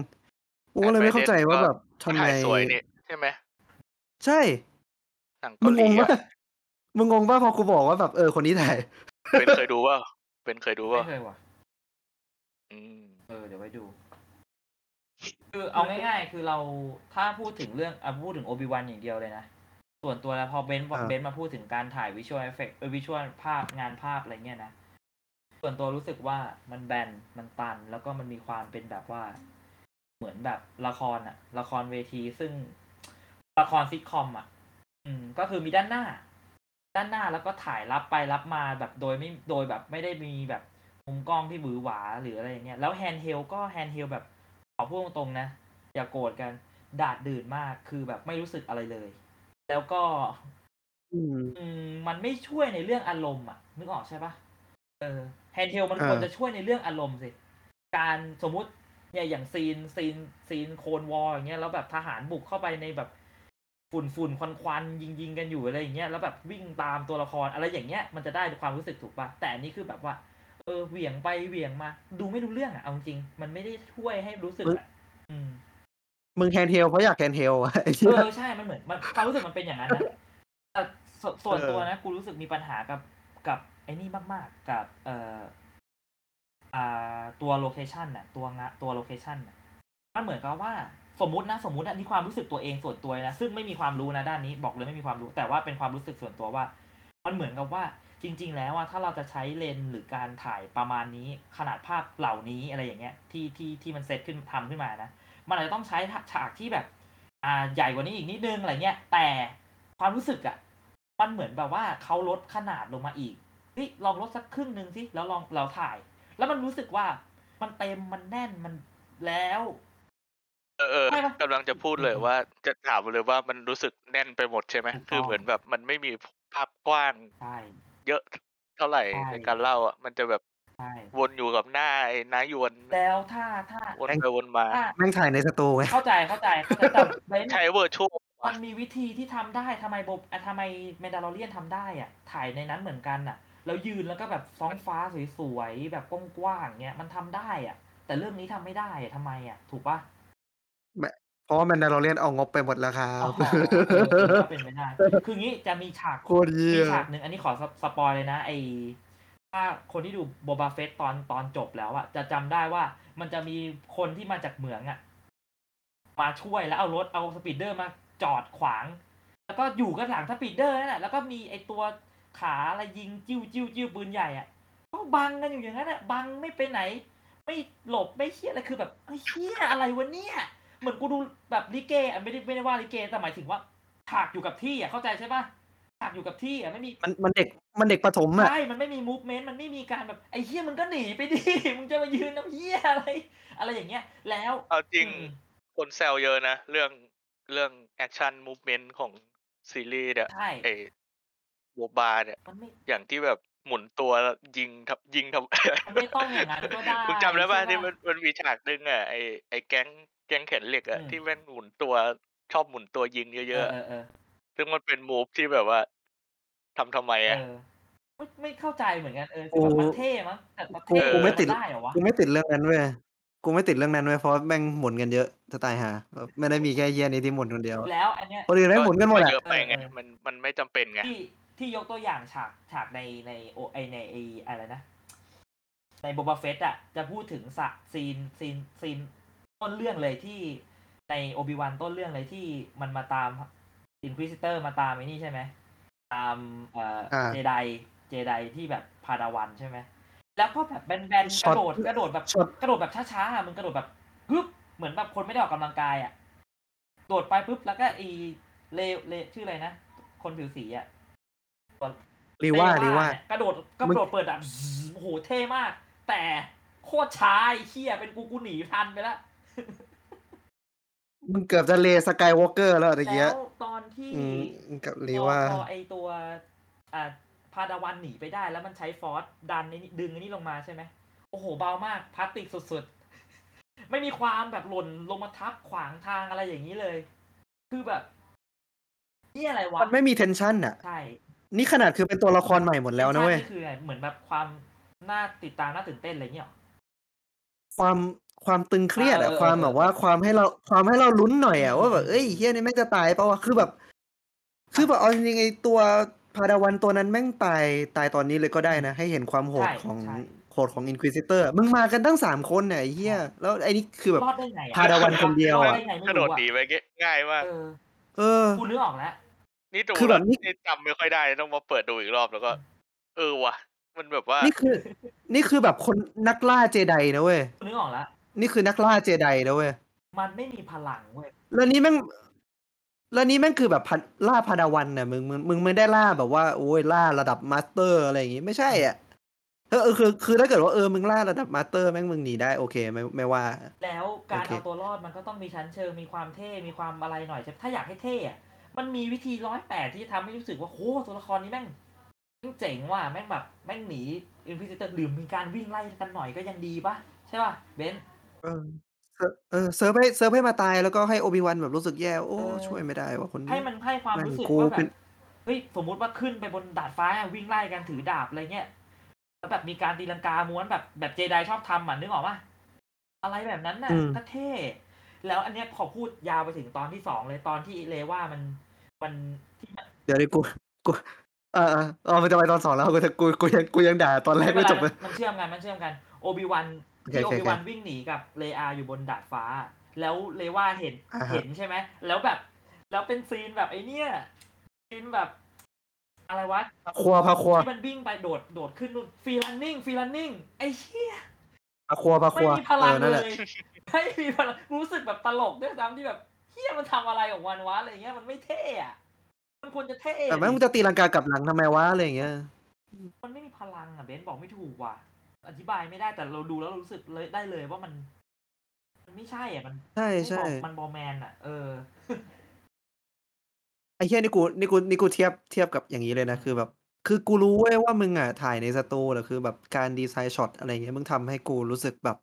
กูก็เลยไม่เข้าใจว่าแบบทำไมถ่ายสวยนี่ใช่ไหมใช่หนังมึเกางหลีงว่าอะมึงงงว่าพอกูบอกว่าแบบเออคนนี้ถ่ายเป็นเคยดูว่าเป็นเคยดูไม่ว่าเคยว่ะอืม เออเดี๋ยวไว้ดู คือเอาง่ายๆ คือเราถ้าพูดถึงเรื่องอะพูดถึงโอบิวันอย่างเดียวเลยนะ ส่วนตัวแล้วพอเบนซ์อ่าเบนซ์มาพูดถึงการถ่ายวิชวลเอฟเฟกต์เออวิชวลภาพงานภาพอะไรเงี้ยนะ ส่วนตัวรู้สึกว่ามันแบนมันตัน แล้วก็มันมีความเป็นแบบว่า เหมือนแบบละครอะละครเวทีซึ่งละครซิทคอมอะอืม ก็คือมีด้านหน้า ด้านหน้าแล้วก็ถ่ายรับไปรับมาแบบโดยไม่โดยแบบไม่ได้มีแบบ มุมกล้องที่หวือหวาหรืออะไรอย่างเงี้ยแล้ว handheld ก็ handheld แบบขอพูดตรงๆนะ อย่าโกรธกันดาษดื่นมากคือแบบไม่รู้สึกอะไรเลย แล้วก็ อืมอืมมันไม่ช่วยในเรื่องอารมณ์อะนึกออกใช่ปะเออ handheld มันอ่าควรจะช่วยในเรื่องอารมณ์สิการสมมุติเนี่ยอย่าง scene scene scene Clone War อย่างเงี้ยแล้วแบบทหารบุกเข้าไปในแบบฝุ่นฝุ่นควันควันยิงยิงกันอยู่อะไรอย่างเงี้ยแล้วแบบวิ่งตามตัวละครอะไรอย่างเงี้ยมันจะได้ความรู้สึกถูกปะแต่อันนี้คือแบบว่า เออเหวี่ยงไปเหวี่ยงมา ดูไม่รู้เรื่องอะเอาจริง มันไม่ได้ช่วยให้รู้สึกอะอืมมึง handheld เพราะอยาก handheld อะไอ้เอเหี้ยอใช่มันเหมือนมันความรู้สึกมันเป็นอย่างนั้นนะแต่สส่วนเออตัวนะกูรู้สึกมีปัญหากับกับไอ้นี่มากๆ กับเอ่ออ่าตัว location น่ะ ตัวงะตัว location น่ะมันเหมือนกับว่าสมมตินะสมมติอันนี้ความรู้สึกตัวเองส่วนตัวนะซึ่งไม่มีความรู้นะด้านนี้บอกเลยไม่มีความรู้ แต่ว่าเป็นความรู้สึกส่วนตัวว่า มันเหมือนกับว่า จริง ๆ แล้วว่าถ้าเราจะใช้เลนส์หรือการถ่ายประมาณนี้ขนาดภาพเหล่านี้อะไรอย่างเงี้ยที่ที่ที่มันเซตขึ้นทำขึ้นมานะมันอาจจะต้องใช้ฉากที่แบบอ่าใหญ่กว่านี้อีกนิดนึงอะไรเงี้ยแต่ความรู้สึกอะ่ะมันเหมือนแบบว่าเขาลดขนาดลงมาอีกเฮ้ยลองลดสักครึ่งหนึ่งสิแล้วลองเราถ่าย แล้วมันรู้สึกว่ามันเต็มมันแน่นมันแล้ว เออเออใช่ปะกำลังจะพูดเลยอืมว่าจะถามเลยว่ามันรู้สึกแน่นไปหมดใช่ไหมถูกต้องคือเหมือนแบบมันไม่มีภาพกว้างใช่ เยอะเท่าไหร่ใช่ ในการเล่าอะ มันจะแบบใช่วนอยู่กับหน้าไอ้นายยวนแล้วถ้าถ้าวนไปวนมาถ้าแม่งถ่ายในสตูไงเข้าใจเข้าใจเข้าใจแต่เบนซ์ใช้ virtualมันมีวิธีที่ทำได้ทำไมโบอะทำไม Mandalorian ทำได้อะ ถ่ายในนั้นเหมือนกันอะ แล้วยืนแล้วก็แบบฟ้องฟ้าสวยๆแบบกว้างๆเงี้ยมันทำได้อะ แต่เรื่องนี้ทำไม่ได้อะทำไมอะ ถูกปะ เพราะว่า Mandalorian เอางบไปหมดแล้วครัอ๋บอเออก็เป็นไปได้ คืองี้จะมีฉากโคตรเยี่มียฉากหนึ่งอันนี้ขอส spoil เลยนะไอถ้าคนที่ดูโบบาเฟตตอนตอนจบแล้วอะจะจำได้ว่ามันจะมีคนที่มาจากเหมืองอะมาช่วยแล้วเอารถเอา speeder มาจอดขวาง แล้วก็อยู่กันหลัง speeder นั่นแหละแล้วก็มีไอตัวขาอะไรยิงจิ้วจิ้วจิ้วปืนใหญ่อะก็บังกันอยู่อย่างนั้นอะบังไม่ไปไหน ไม่หลบไม่เชี่ยอะไรคือแบบไอ้เชี่ยอะไรวะเนี่ย เหมือนกูดูแบบลิเกอะไม่ได้ไม่ได้ว่าลิเกแต่หมายถึงว่าฉากอยู่กับที่อะเข้าใจใช่ปะฉากอยู่กับที่อะไม่มีมันมันเด็กมันเด็กประถมอะใช่มันไม่มี movement มันไม่มีการแบบไอ้เฮี้ยมึงก็หนีไปดิมึงจะมายืนทำเหี้ยอะไร อะไรอย่างเงี้ย แล้วเอาจริงอืมคนแซวเยอะนะเรื่องเรื่อง action movement ของซีรีส์เนี่ยใช่ไอ้โบบาเนี่ยมันไม่อย่างที่แบบหมุนตัวแล้วยิงทับยิงทับมันไม่ต้องอย่างนั้นก็ได้มึงจำได้ป่ะใช่ที่มันมันมีฉากหนึงอะไอ้ไอ้แก๊ง แก๊งแขนเหล็กอะอืมที่แม่งหมุนตัวชอบหมุนตัวยิงเยเออะอเออเออๆซึ่งมันเป็นมูฟที่แบบว่าทำทำไมเออะอไม่ไม่เข้าใจเหมือนกันเออคือแบบมันเท่มั้งแต่มันกูเท่กูไม่ติดนได้เหรอวะกูไม่ติดเรื่องนั้นเว้ยกูไม่ติดเรื่องนั้นเว้ยเพราะแม่งหมุนกันเยอะจะตายหาแบบไม่ได้มีแค่เฮียนี้ที่หมุนคนเดียว แล้วอันเนี้ยคนอื่นแม่งหมุนกันหมดก็อะเยอะไปไงเออเออมันมันไม่จำเป็นไงที่ที่ยกตัวอย่างฉากฉากในในโอไอในไออะไรนะในโบบาเฟตอะจะพูดถึงสะซีนซีนซีน ต้นเรื่องเลยที่ในโอบิวันต้นเรื่องเลยที่มันมาตามอินควิซิเตอร์มาตามไอ้นี่ใช่ไหมตามเอ่ออาเจไดเจไดที่แบบพาดาวันใช่ไหมแล้วก็แบบแบนๆช็กอตระโดดกระโดดแบบช็อตกระโดดแบบช้าๆอะมึงกระโดดแบบปึ๊บเหมือนแบบคนไม่ได้ออกกำลังกายอะโดดไปปุ๊บแล้วก็อีเลเลชื่ออะไรนะ คนผิวสีอะรีว่ารีว่าเนี่ยกระโดดกระโดดเปิดแบบโอ้โหเท่มาก แต่โคตรช้าไอ้เชี่ยเป็นกูกูหนีทันไปแล้ว มึงเกือบจะเลสกายวอล์กเกอร์แล้วตะกี้แล้วตอนที่อืมกับรีพอว่าพอไอตัวอ่าพาดาวันหนีไปได้แล้วมันใช้ฟอร์สดันไอ้นี่ดึงไอ้นี่ลงมาใช่ไหมโอ้โหเบามากพลาสติกสุดๆ ไม่มีความแบบหล่นลงมาทับขวางทางอะไรอย่างนี้เลย คือแบบนี่อะไรวะมันไม่มีเทนชันอะใช่นี่ขนาดคือเป็นตัวละครใหม่หมดแล้วนะเว้ยนี่คืออะไรเหมือนแบบความน่าติดตามน่าตื่นเต้นอะไรเงี้ยหรอความ ความตึงเครียดเออะอเออความแบบว่าความให้เราความให้เราลุ้นหน่อยอะอืมว่าแบบเอ้ยเฮียนี่แม่งจะตายเปล่าวะคือแบบ คือแบบเอาจริงๆไอตัว Padawan ตัวนั้นแม่งตายตายตอนนี้เลยก็ได้นะ ให้เห็นความโหดใช่ของใช่โหดของ Inquisitor มึงมากันตั้งสามคนเนี่ยไอ้เฮียแล้วไอ้นี่คือแบบรอดได้ไงอะ Padawan คนเดียวอะรอได้ไงไม่กระโดรู้ดอะหนีไปง่ายมากเออเออกูนึกออกแล้วนี่ดูคือแบบแล้วนี่นี่จำไม่ค่อยได้ต้องมาเปิดดูอีกรอบแล้วก็ เออว่ะ มันแบบว่า นี่คือ นี่คือแบบคนนักล่าเจไดนะเว้ยกูนึกออกแล้ว นี่คือนักล่าเจไดนะเว้ย มันไม่มีพลังเว้ย แล้วนี่แม่งแล้วนี่แม่งคือแบบพันล่า Padawan น่ะมึงมึงมึงไม่ได้ล่าแบบว่าโอ้ยล่าระดับ master อะไรอย่างงี้ไม่ใช่อะเออเออคือคือถ้าเกิดว่าเออมึงล่าระดับ master แม่งมึงหนีได้โอเคไม่ไม่ว่า แล้วการโอเคเอาตัวรอดมันก็ต้องมีชั้นเชิงมีความเท่ มีความอะไรหน่อยใช่ไหมถ้าอยากให้เท่อะมันมีวิธีร้อยแปดที่จะทำให้รู้สึกว่าโหตัวละครนี้แม่งแม่งเจ๋งว่ะแม่งแบบแม่งหนี Inquisitor หรือมีการวิ่งไล่กันหน่อยก็ยังดีปะใช่ป่ะเบนซ์ เออ เซิร์ฟ เออ เซิร์ฟให้ เซิร์ฟให้มาตาย แล้วก็ให้โอบิวันแบบรู้สึกแย่ โอ้ เออ ช่วยไม่ได้ว่าคนนี้ให้มันให้ความแม่งรู้สึกกูว่าแบเป็บน เฮ้ยสมมุติว่าขึ้นไปบนดาดฟ้าอะวิ่งไล่กันถือดาบอะไรเงี้ยแล้วแบบมีการตีลังกาม้วนแบบแบบเจไดชอบทำอะนึกออกปะอะไรแบบนั้นน่ะอืม ก็เท่ แล้วอันเนี้ยขอพูดยาวไปถึงตอนที่สองเลยตอนที่เลว่ามันมันที่มันเดี๋ยวดิกู กู เออเออเออมันจะไปตอนสองแล้ว กูจะกู กูยัง กูยังด่าตอนแรกไม่จบเลยมันเชื่อมกันมันเชื่อมกันโอบิวันโอเค ที่โอโอเคบิวันวิ่งหนีกับเลอาอยู่บนดาดฟ้า แล้วเลว่าเห็นอ่าฮะเห็นใช่ไหมแล้วแบบ แล้วเป็นซีนแบบไอ้เนี้ยซีนแบบ อะไรวะครัวพาครัวที่มันวิ่งไปโดดโดดขึ้นนู่นฟรีลันนิ่งฟรีลันนิ่งไอ้เชี่ยพาครัวพาคไม่รัวมีพลัเองอนั่นเลแหละยไม่มีพลังรู้สึกแบบตลกด้วยซ้ำที่แบบเฮียมันทำอะไรของมันวะอะไรเงี้ยมันไม่เท่อะมันควรจะเท่แต่แม่งมึงจะตีลังกากลับหลังทำไมวะอะไรอย่างเงี้ย มันไม่มีพลังอะเบนซ์บอกไม่ถูกว่ะ อธิบายไม่ได้แต่เราดูแล้วรู้สึกเลยได้เลยว่ามัน มันไม่ใช่อะมันใช่ไม่ใช่บอกมันบอแมนอะ เออไอ้เหี้ยนี่กูนี่กูนี่กูเทียบเทียบกับอย่างนี้เลยนะคือแบบ คือกูรู้เว้ยว่ามึงอะถ่ายในสตูแต่คือแบบการดีไซน์ช็อตอะไรเงี้ยมึงทำให้กูรู้สึกแบบ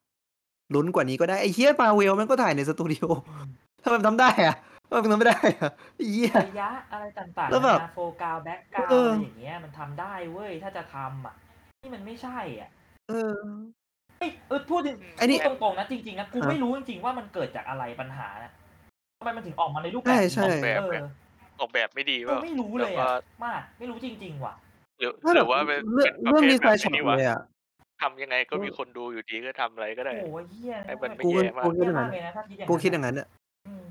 ลุ้นกว่านี้ก็ได้ไอ้เหี้ยมาเวลมันก็ถ่ายในสตูดิโอทำไมมันทำได้อะทำไมมันทำไม่ได้อะไอ้เหี้ยระยะอะไรต่างๆแล้วแบบนาโฟกาวแบ็กกราวเออออะไรอย่างเงี้ยมันทำได้เว้ยถ้าจะทำอะนี่มันไม่ใช่อะ เออ เอ้ยเออพูดถึงไอ้นี่พูดตรงๆนะจริงๆนะกูฮะไม่รู้จริงๆว่ามันเกิดจากอะไรปัญหานะทำไมมันถึงออกมาในรูปแบบใช่นี้ใช่เออออกแบบไม่ดีเอเปล่าอไม่รู้เลยแล้วก็อะมากไม่รู้จริง ๆ ว่ะ หรือไม่หหรรืออกว่าเป็นเรื่อเป็งนประเรื่องเภทดีไซแบบน์ช็อตไอ้นี่วะเลยอะทำยังไงก็มีคนดูอยู่ดีก็ทำอะไรก็ได้ โอ้ยเฮียให้มันไม่กูก็แย่มากกูคิดเฮีอยย่างมานั้กนเลยนะถ้าคิดอย่างกูนั้นคิดอย่างนั้นอะอืม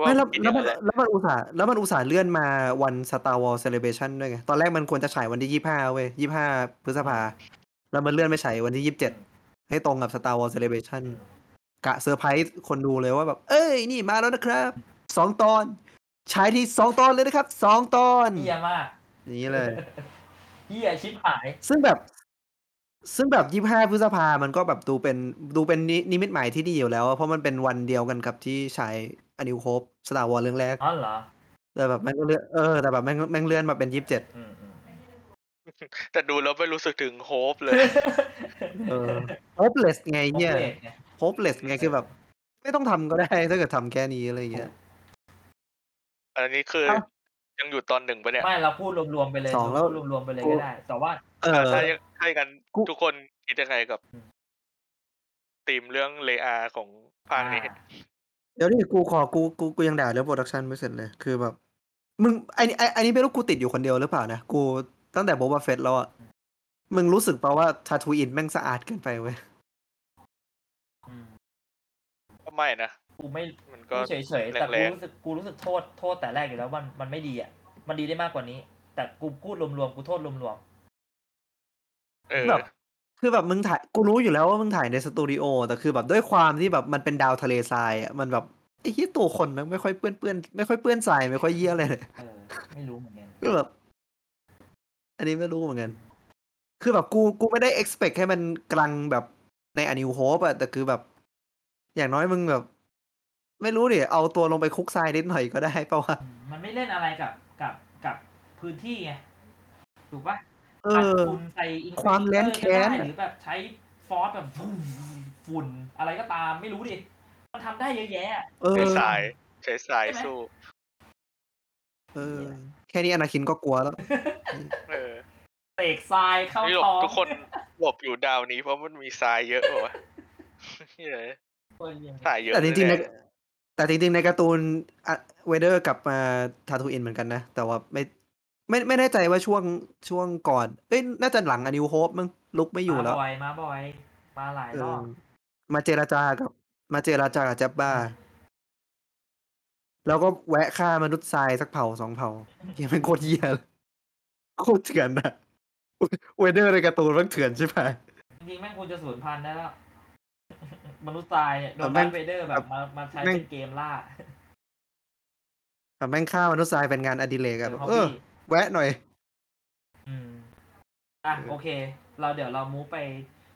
ว่าไม่แล้วคิดอแล้วย่างมันั้นนแหละแล้วมันอุตส่าห์แล้วมันอุตส่าห์เลื่อนมาวัน Star Wars Celebration ด้วยไง ตอนแรกมันควรจะฉายวันที่ยี่ห้าเว้ยยี่ห้าพฤษภา แล้วมันเลื่อนไปฉายวันที่ยี่สิบเจ็ดให้ตรงกับ Star Wars Celebration กะเซอร์ไพรส์คนดูเลยว่าแบบ เอ้ย นี่มาแล้วนะครับสองตอนฉายที่สองตอนเลยนะครับสองตอนเฮียมากอย่างนี้เลยเฮียชิบหาย ซึ่งแบบ ซึ่งแบบยี่ห้าพฤษภา มันก็แบบดูเป็นดูเป็นนินิมิตหมายที่ดีอยู่แล้วอะเพราะมันเป็นวันเดียวกันกับที่ฉาย A New Hope Star Wars เรื่องแรกอ๋อเหรอแต่แบบแม่งก็เลื่อนเออแต่แบบแม่งแม่งเลื่อนมาเป็นยี่สิบเจ็ดอืมอืม แต่ดูแล้วไม่รู้สึกถึงโฮปเลยเออ hopeless ไงโอเนี่ยเคไง hopeless ไงคือแบบ ไม่ต้องทำก็ได้ถ้าเกิดทำแค่นี้อะไรอย่างเงี้ยอันนี้คือเอ้ายังอยู่ตอนหนึ่งปะเนี่ย ไม่เราพูดรวมๆไปเลยสองแล้วเราพูดรวมๆไปเลยก็ได้ แต่ว่า เออถ้ายังถ้าอย่างนั้นกูทุกคนคิดยังไงกับอืมธีมเรื่องเลอาของภาคนี้อ่าเดี๋ยวนี่กูขอกูกูกูยังด่าเรื่องโปรดักชันไม่เสร็จเลย คือแบบ มึงไอ้นี่ไอ้ไอ้นี่ไม่รู้กูติดอยู่คนเดียวหรือเปล่านะ กู ตั้งแต่โบบาเฟตแล้วอะมึงรู้สึกเปล่าว่าทาทูอินแม่งสะอาดเกินไปเว้ยอืมก็ไม่นะกูไม่มันกูก็เฉยๆแต่แรกูงๆรู้สึกกูรู้สึกโทษโทษแต่แรกอยู่แล้วมันมันไม่ดีอะ มันดีได้มากกว่านี้ แต่กูพูดรวมๆกูโทษรวมเออแบบคือแบบมึงถ่ายกูรู้อยู่แล้วว่ามึงถ่ายในสตูดิโอแต่คือแบบด้วยความที่แบบมันเป็นดาวทะเลทรายอะมันแบบไอ้ที่ตัวคนมันไม่ค่อยเปื้อนเปื้อนไม่ค่อยเปื้อนทรายไม่ค่อยเยี่ยอะไรเลยๆเออไม่รู้เหมือนกันก็แบบ อันนี้ไม่รู้เหมือนกัน คือแบบกูกูไม่ได้ expect ให้มันกลางแบบในอนิวโฮปอะแต่คือแบบ อย่างน้อยมึงแบบ ไม่รู้ดิเอาตัวลงไปคุกทรายนิดหน่อยก็ได้เปล่าวะอืมมันไม่เล่นอะไรกับกับกับพื้นที่ไงถูกปะเออัดอฝุ่นใส่อินความแค้นแค้นหรือแบบใช้ฟอสแบบฝุ่นฝุ่นอะไรก็ตามไม่รู้ดิ มันทำได้เยอะแยะอะเออใช้สายใช้สายใช่ไหมสู้ เออ แค่นี้อนาคินก็กลัวแล้วเออเตกทรายเข้านี่หลบท้องทุกคนหลบอยู่ดาวนี้เพราะมันมีทรายเยอะกว่าเฮ้ยเออยังทรายเยอะแต่จริงๆในแน่แต่จริงๆในการ์ตูนเวเดอร์กลับมาทาทูอินเหมือนกันนะ แต่ว่าไม่ไม่ไม่แน่ใจว่าช่วงช่วงก่อน เอ้ยน่าจะหลัง A New Hope มึงลุกไม่อยู่แล้วมาบ่อยมาบ่อย มาหลายเอรออบมาเจราจากับ มาเจราจากับแจ็บบ้า แล้วก็แวะฆ่ามนุษย์ทรายสักเผ่าสองเผ่าเหี้ยังเป็นโคตรเหี้ยเลยโคตรเถื่อนอะเวเดอร์ในการ์ตูนมันเถื่อนใช่ไหมจริงๆแม่งควรจะสูญพันธุ์ได้แล้ว มนุษย์ทรายเนี่ยโดนแม่แบ็งคเวเดอร์แบบมามาใช้แม่งเป็นเกมล่าแบบแม่งฆ่ามนุษย์ทรายเป็นงานอดิเรกอะแบบ hobby แวะหน่อย อืมอะเออโอเค เราเดี๋ยวเรา move ไป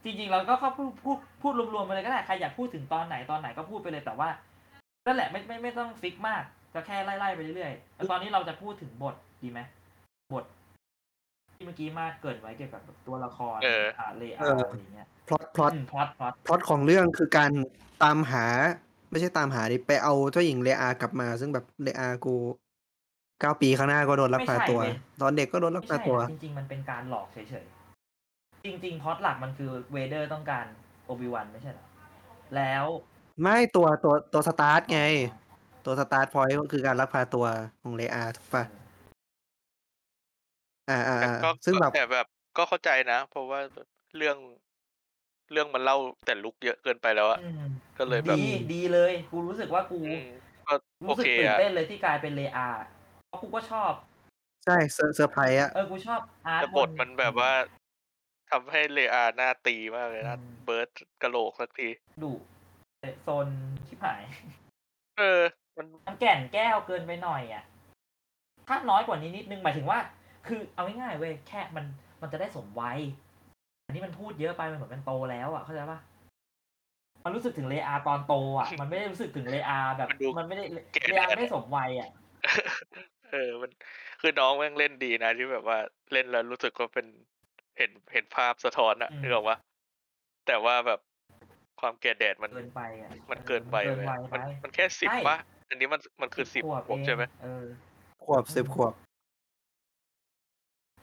จริง ๆ เราก็เข้าพูดพูดพูดรวมๆไปเลยก็ได้ใครอยากพูดถึงตอนไหนตอนไหนก็พูดไปเลยแต่ว่า นั่นแหละไม่ไม่ไม่ต้อง fix มาก ก็แค่ไล่ๆไปเรื่อยๆแล้วตอนนี้เราจะพูดถึงบทดีไหมบท ที่เมื่อกี้มากเกริ่นไว้เกี่ยวกับตัวละครเอออ่าเลเออาออะไรอย่างเงี้ยพล็อตพล็อตอืมพล็อตพล็อตพล็อตของเรื่องคือการตามหา ไม่ใช่ตามหาดิไปเอาเจ้าหญิงเลอากลับมา ซึ่งแบบเลอากูเก้าปีข้างหน้าก็โดนลักพาตัว ตอนเด็กก็โดนลักไม่พาใช่ตัวนะจริง ๆ มันเป็นการหลอกเฉยๆ จริง ๆพล็อตหลักมันคือเวเดอร์ต้องการโอบิวันไม่ใช่เหรอ แล้ว ไม่ตัวตัวตัวสตาร์ทไง ตัว start point ก็คือการลักพาตัวของเลอาถูกปะอ่าอ่าแต่อ่าก็ซึ่งแบบแต่แบบก็เข้าใจนะ เพราะว่าเรื่องเรื่องมันเล่าแต่ลุกเยอะเกินไปแล้วอะอืมก็เลยแบบดีดีเลย กูรู้สึกว่ากูอืมก็โอรู้สึกเคตื่นอะเต้นเลยที่กลายเป็นเลอาเพราะกูก็ชอบ ใช่เซอร์เซอร์ไพรส์อะเออกูชอบอาร์ตแต่บทมันแบบว่าทำให้เลอาหน้าตีมากเลยนะอืมเบิร์ดกะโหลกสักทีดุ โซนชิบหาย เออ มันมันแก่นแก้วเกินไปหน่อยอะ ถ้าน้อยกว่านี้นิดนึงหมายถึงว่า คือเอาง่ายๆเว้ยแค่มันมันจะได้สมวัยอันนี้มันพูดเยอะไปมันเหมือนมันโตแล้วอะเข้าใจปะมันรู้สึกถึงเลอาตอนโตอะ มันไม่ได้รู้สึกถึงเลอาแบบ มันดูมันไม่ได้แก่เลอาไม่สมวัยอะเออ มันคือน้องแม่งเล่นดีนะที่แบบว่าเล่นแล้วรู้สึกว่าเป็นเห็นเห็นภาพสะท้อนอะอืมนึกออกปะแต่ว่าแบบ ความแก่แดดมันเกินไปอะมันเกินไปเกินเลยวัอะยมันไปมันแค่สิบใช่ปะอันนี้มันมันคือสิบขวบผมเองใช่ไหมเออขวบสิบขวบ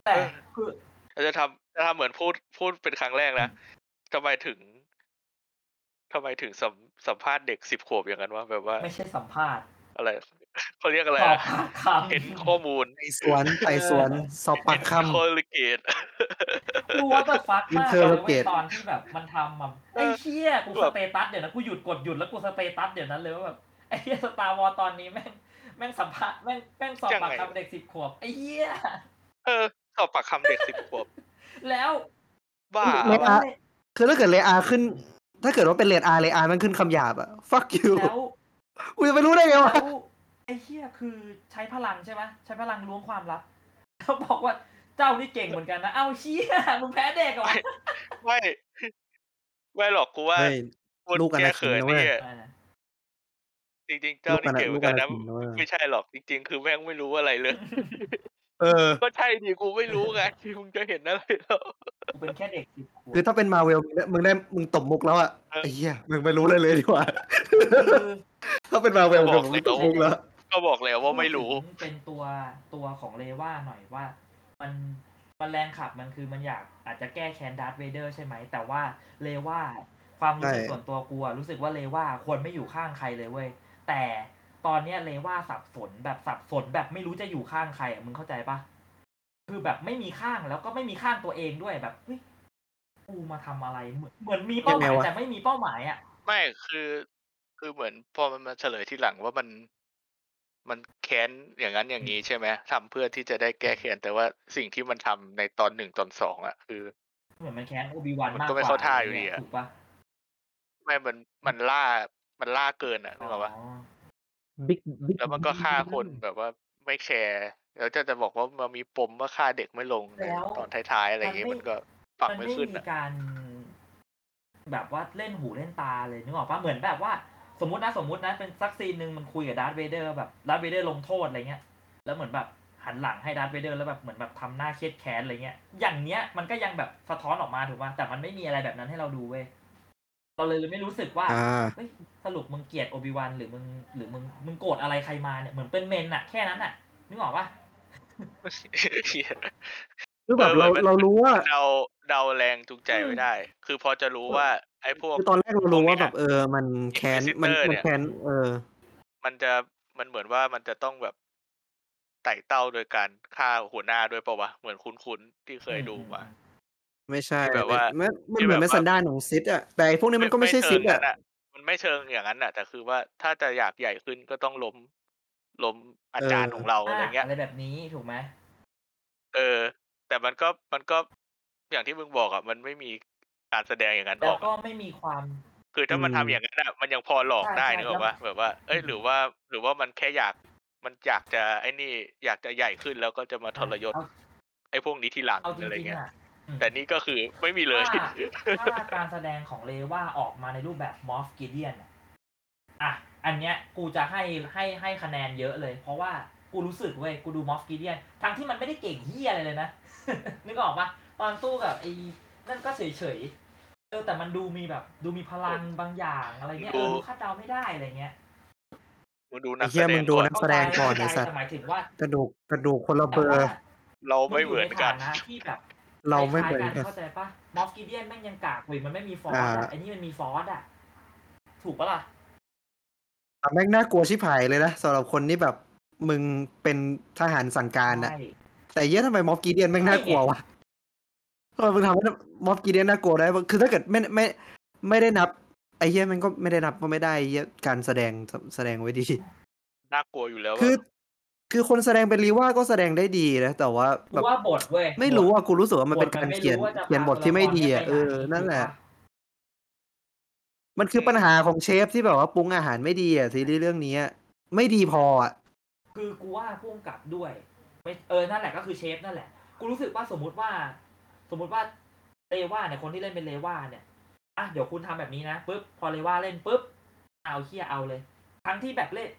แต่เออคือเราจะทำจะทำเหมือนพูดพูดเป็นครั้งแรกนะทำไมถึงทำไมถึงสัมสัมภาษณ์เด็กสิบขวบอย่างนั้นวะแบบว่า ไม่ใช่สัมภาษณ์ อะไร เขาเรียกอะไรสอบอะปากคำเห็นข้อมูลไต่สวนไต่สวนสอบปากคำ interrogate กูว่าแบบ fuck มากเลยเว้ย Interrogate ตอนที่แบบมันทำอะไอ้เชี่ยกูแบบ status เดี๋ยวนะกูหยุดกดหยุดแล้วกู status เดี๋ยวนั้นเลยว่าแบบไอ้เหี้ยสตาร์วอลตอนนี้แม่งแม่งสัมภาษณ์แม่งแม่งสอบปากคำเด็กสิบขวบไอ้เหี้ยเออ สอบปากคำเด็กสิบขวบแล้วบ้าไม่วะอะคือถ้าเกิดเลอาขึ้น ถ้าเกิดว่าเป็นเลอาเลอามันขึ้นคำหยาบอะ fuck you แล้วกูจะไปรู้ได้ไงวะแล้ว ไอ้เหี้ยคือใช้พลังใช่ไหมใช้พลังล้วงความลับแล้วบอกว่าเจ้านี่เก่งเหมือนกันนะ เอ้าเชี่ยมึงแพ้เด็กเหรอวะไม่ไม่หรอกกูว่าเฮ้ยพูดลูกอนาแก้คินเขินนะเว้นี่ยจริงๆ เจ้านี่เก่งเหมือนกันนะลูกอนาคินนะเว้ยไม่ใช่หรอกจริง ๆ คือแม่งไม่รู้อะไรเลย เออ ก็ใช่ดิกูไม่รู้ไงมึงจะเห็นอะไรแล้วกูเป็นแค่เด็กสิบขวบคือถ้าเป็นมาเวลมึงได้มึงตบมุกแล้วอะเออไอ้เหี้ยมึงไม่รู้เลยเลยดีกว่าคือถ้าเป็นมาเวลบอกมึงเลยตบมุกแล้ว ก็บอกแล้วว่าไม่รู้พูดถึงเป็นตัวตัวของเลว่าหน่อยว่า มันมันแรงขับมันคือมันอยากอาจจะแก้แค้นดาร์ธเวเดอร์ใช่ไหม แต่ว่าเลว่าความรู้สึกใช่ส่วนตัวกูอะรู้สึกว่าเลว่าควรไม่อยู่ข้างใครเลยเว้ยแต่ตอนเนี้ยเลว่าสับสนแบบสับสนแบบไม่รู้จะอยู่ข้างใครอะมึงเข้าใจปะคือแบบไม่มีข้างแล้วก็ไม่มีข้างตัวเองด้วยแบบเฮ้ยกูมาทำอะไรเหมือนเหมือนมีเป้าหมายแต่ไม่มีเป้าหมายอะไม่คือคือเหมือนพอมันมาเฉลยที่หลังว่ามัน มันแค้นอย่างนั้นอย่างนี้ใช่ไหมทำเพื่อที่จะได้แก้แค้นแต่ว่าสิ่งที่มันทำในตอนหนึ่งตอนสองอะ คือเหมือนมันแค้นโอบิวันมันมากก็กไม่ว่าเข้าท่าอยู่ดีอะถูกปะไม่มันมันล่ามันล่าเกินอะนึกออกปะอ๋อบิ๊กบิ๊กแล้วมันก็ฆ่าคนแบบว่าไม่แคร์แล้วจะจะบอกว่ามันมีปมว่าฆ่าเด็กไม่ลงในตอนท้ายๆอะไรอย่างงี้มันก็ฝังมันไม่ไม่ขึ้นมีอะการ แบบว่าเล่นหูเล่นตาเลยนึกออกปะเหมือนแบบว่า สมมตินะสมมตินะเป็นซักซีนหนึ่งมันคุยกับดาร์ธเวเดอร์แบบดาร์ธเวเดอร์ลงโทษอะไรเงี้ยแล้วเหมือนแบบหันหลังให้ดาร์ธเวเดอร์แล้วแบบเหมือนแบบทำหน้าเครียดแค้นอะไรเงี้ยอย่างเนี้ยมันก็ยังแบบสะท้อนออกมาถูกปะแต่มันไม่มีอะไรแบบนั้นให้เราดูเว้ยเราเลยไม่รู้สึกว่าอ่าเฮ้ยสรุปมึงเกลียดโอบิวันหรือมึงหรือมึงมึงโกรธอะไรใครมาเนี่ยเหมือนเป็นเมนส์อะแค่นั้นอะนึกออกปะคือแบบเออเรามันเรารู้ว่าเดาเดาแรงจูงใจไว้ได้ คือพอจะรู้ว่า ไอ้พวกคือตอนแรกเรารู้ว่าพวกเนี้ยแบบเออ มันแค้นมัน Inquisitor มันเนี่ยแค้นเออ มันจะมันเหมือนว่ามันจะต้องแบบไต่เต้าโดยการฆ่าหัวหน้าด้วยเปล่าวะ เหมือนคุ้นๆที่เคยดูมาไม่ใช่ที่แบบว่ามันมันที่เหมือนแบบเป็นว่าสันดานของซิดอะแต่ไอ้พวกนี้มันก็ไม่ใช่เชิซิงดอะนั้นมันไม่เชิงอย่างนั้นอะ แต่คือว่าถ้าจะอยากใหญ่ขึ้นก็ต้องล้มล้มอาจารย์ของเราอะไรเงี้ยอะไรแบบนี้ถูกไหมเออ แต่มันก็มันก็อย่างที่มึงบอกอะ มันไม่มี การแสดงอย่างนั้นอแล้วอกก็อะไม่มีความ คือถ้ามันอืมทำอย่างนั้นอะมันยังพอหลอกใช่ได้ใช่นึกออกปะแบบว่า เอ้ยหรือว่าหรือว่ามันแค่อยากมันอยากจะไอ้นี่อยากจะใหญ่ขึ้นแล้วก็จะมาทรยศเอาไอ้พวกนี้ทีหลังเอาจอะไรริงเงี้ๆย อะอืมแต่นี่ก็คือไม่มีเลย ถ้าถ้าการแสดงของเลว่าออกมาในรูปแบบมอฟกิเดียนอะ อันเนี้ยกูจะให้ให้ให้คะแนนเยอะเลย เพราะว่ากูรู้สึกเว้ย กูดูมอฟกิเดียนทั้งที่มันไม่ได้เก่งเฮียอะไรเลยนะ นึกออกปะตอนสู้กับไอ้ นั่นก็เฉยเฉยๆเออแต่มันดูมีแบบดูมีพลังบางอย่างอะไรเงี้ยเออดูคาดเดาไม่ได้อะไรเงี้ยมึงดูนัไอ้กเหี้แสยดมึงงดูก่อนนักแสดงก่อนไอ้เข้าใจสัตว์แต่หมายถึงว่ากระดูกกระดูกคนละแต่เบอว่าร์เราไม่เหมือนกันยู่ใฐาะที่แบบเราไม่เหมือนคกัล้านยๆเข้าใจปะมอฟกิเดียนแม่งยังกากเว้ยมันไม่มีฟอร์สอ่าอะไอ้นี่มันมีฟอร์สอะถูกปะล่ะแต่แม่งน่ากลัวชิบหายเลยนะสำหรับคนที่แบบมึงเป็นทหารสั่งการนะใช่แต่เหี้ยทำไมม็อบกีเดียนแม่งน่ากลัววะ ทำไมมึงทำให้ม็อบกีเดียนน่ากลัวได้วะคือถ้าเกิดไม่ไม่ไม่ได้นับ ไอ้เหี้ยมันก็ไม่ได้นับก็ไม่ได้ไอ้เหี้ยการแสดงแสดงไว้ดี น่ากลัวอยู่แล้วคืออะคือคนแสดงเป็นรีว่าก็แสดงได้ดีนะแต่ว่ากูแบบว่าบทเว้ยไม่รู้บทอะกูรู้สึกว่ามันเป็นบทการไม่เขียนรู้ว่าจะเขียนพาบทที่ไม่ดีตัวละครอะเออไปไหนั่นแหละถูกปมันคือปัญหาของเชฟที่แบบว่าปรุงอาหารไม่ดีอะซีรีส์เรื่องนี้อะไม่ดีพออะคือกูว่าพุ่งกลับด้วยไม่เออนั่นแหละก็คือเชฟนั่นแหละ กูรู้สึกว่าสมมุติว่า สมมุติว่าเลว่าเนี่ยคนที่เล่นเป็นเลว่าเนี่ยอะเดี๋ยวคุณทำแบบนี้นะปุ๊บพอเลว่าเล่นปุ๊บเอาเคียเอาเลยทั้งที่แบบเล่น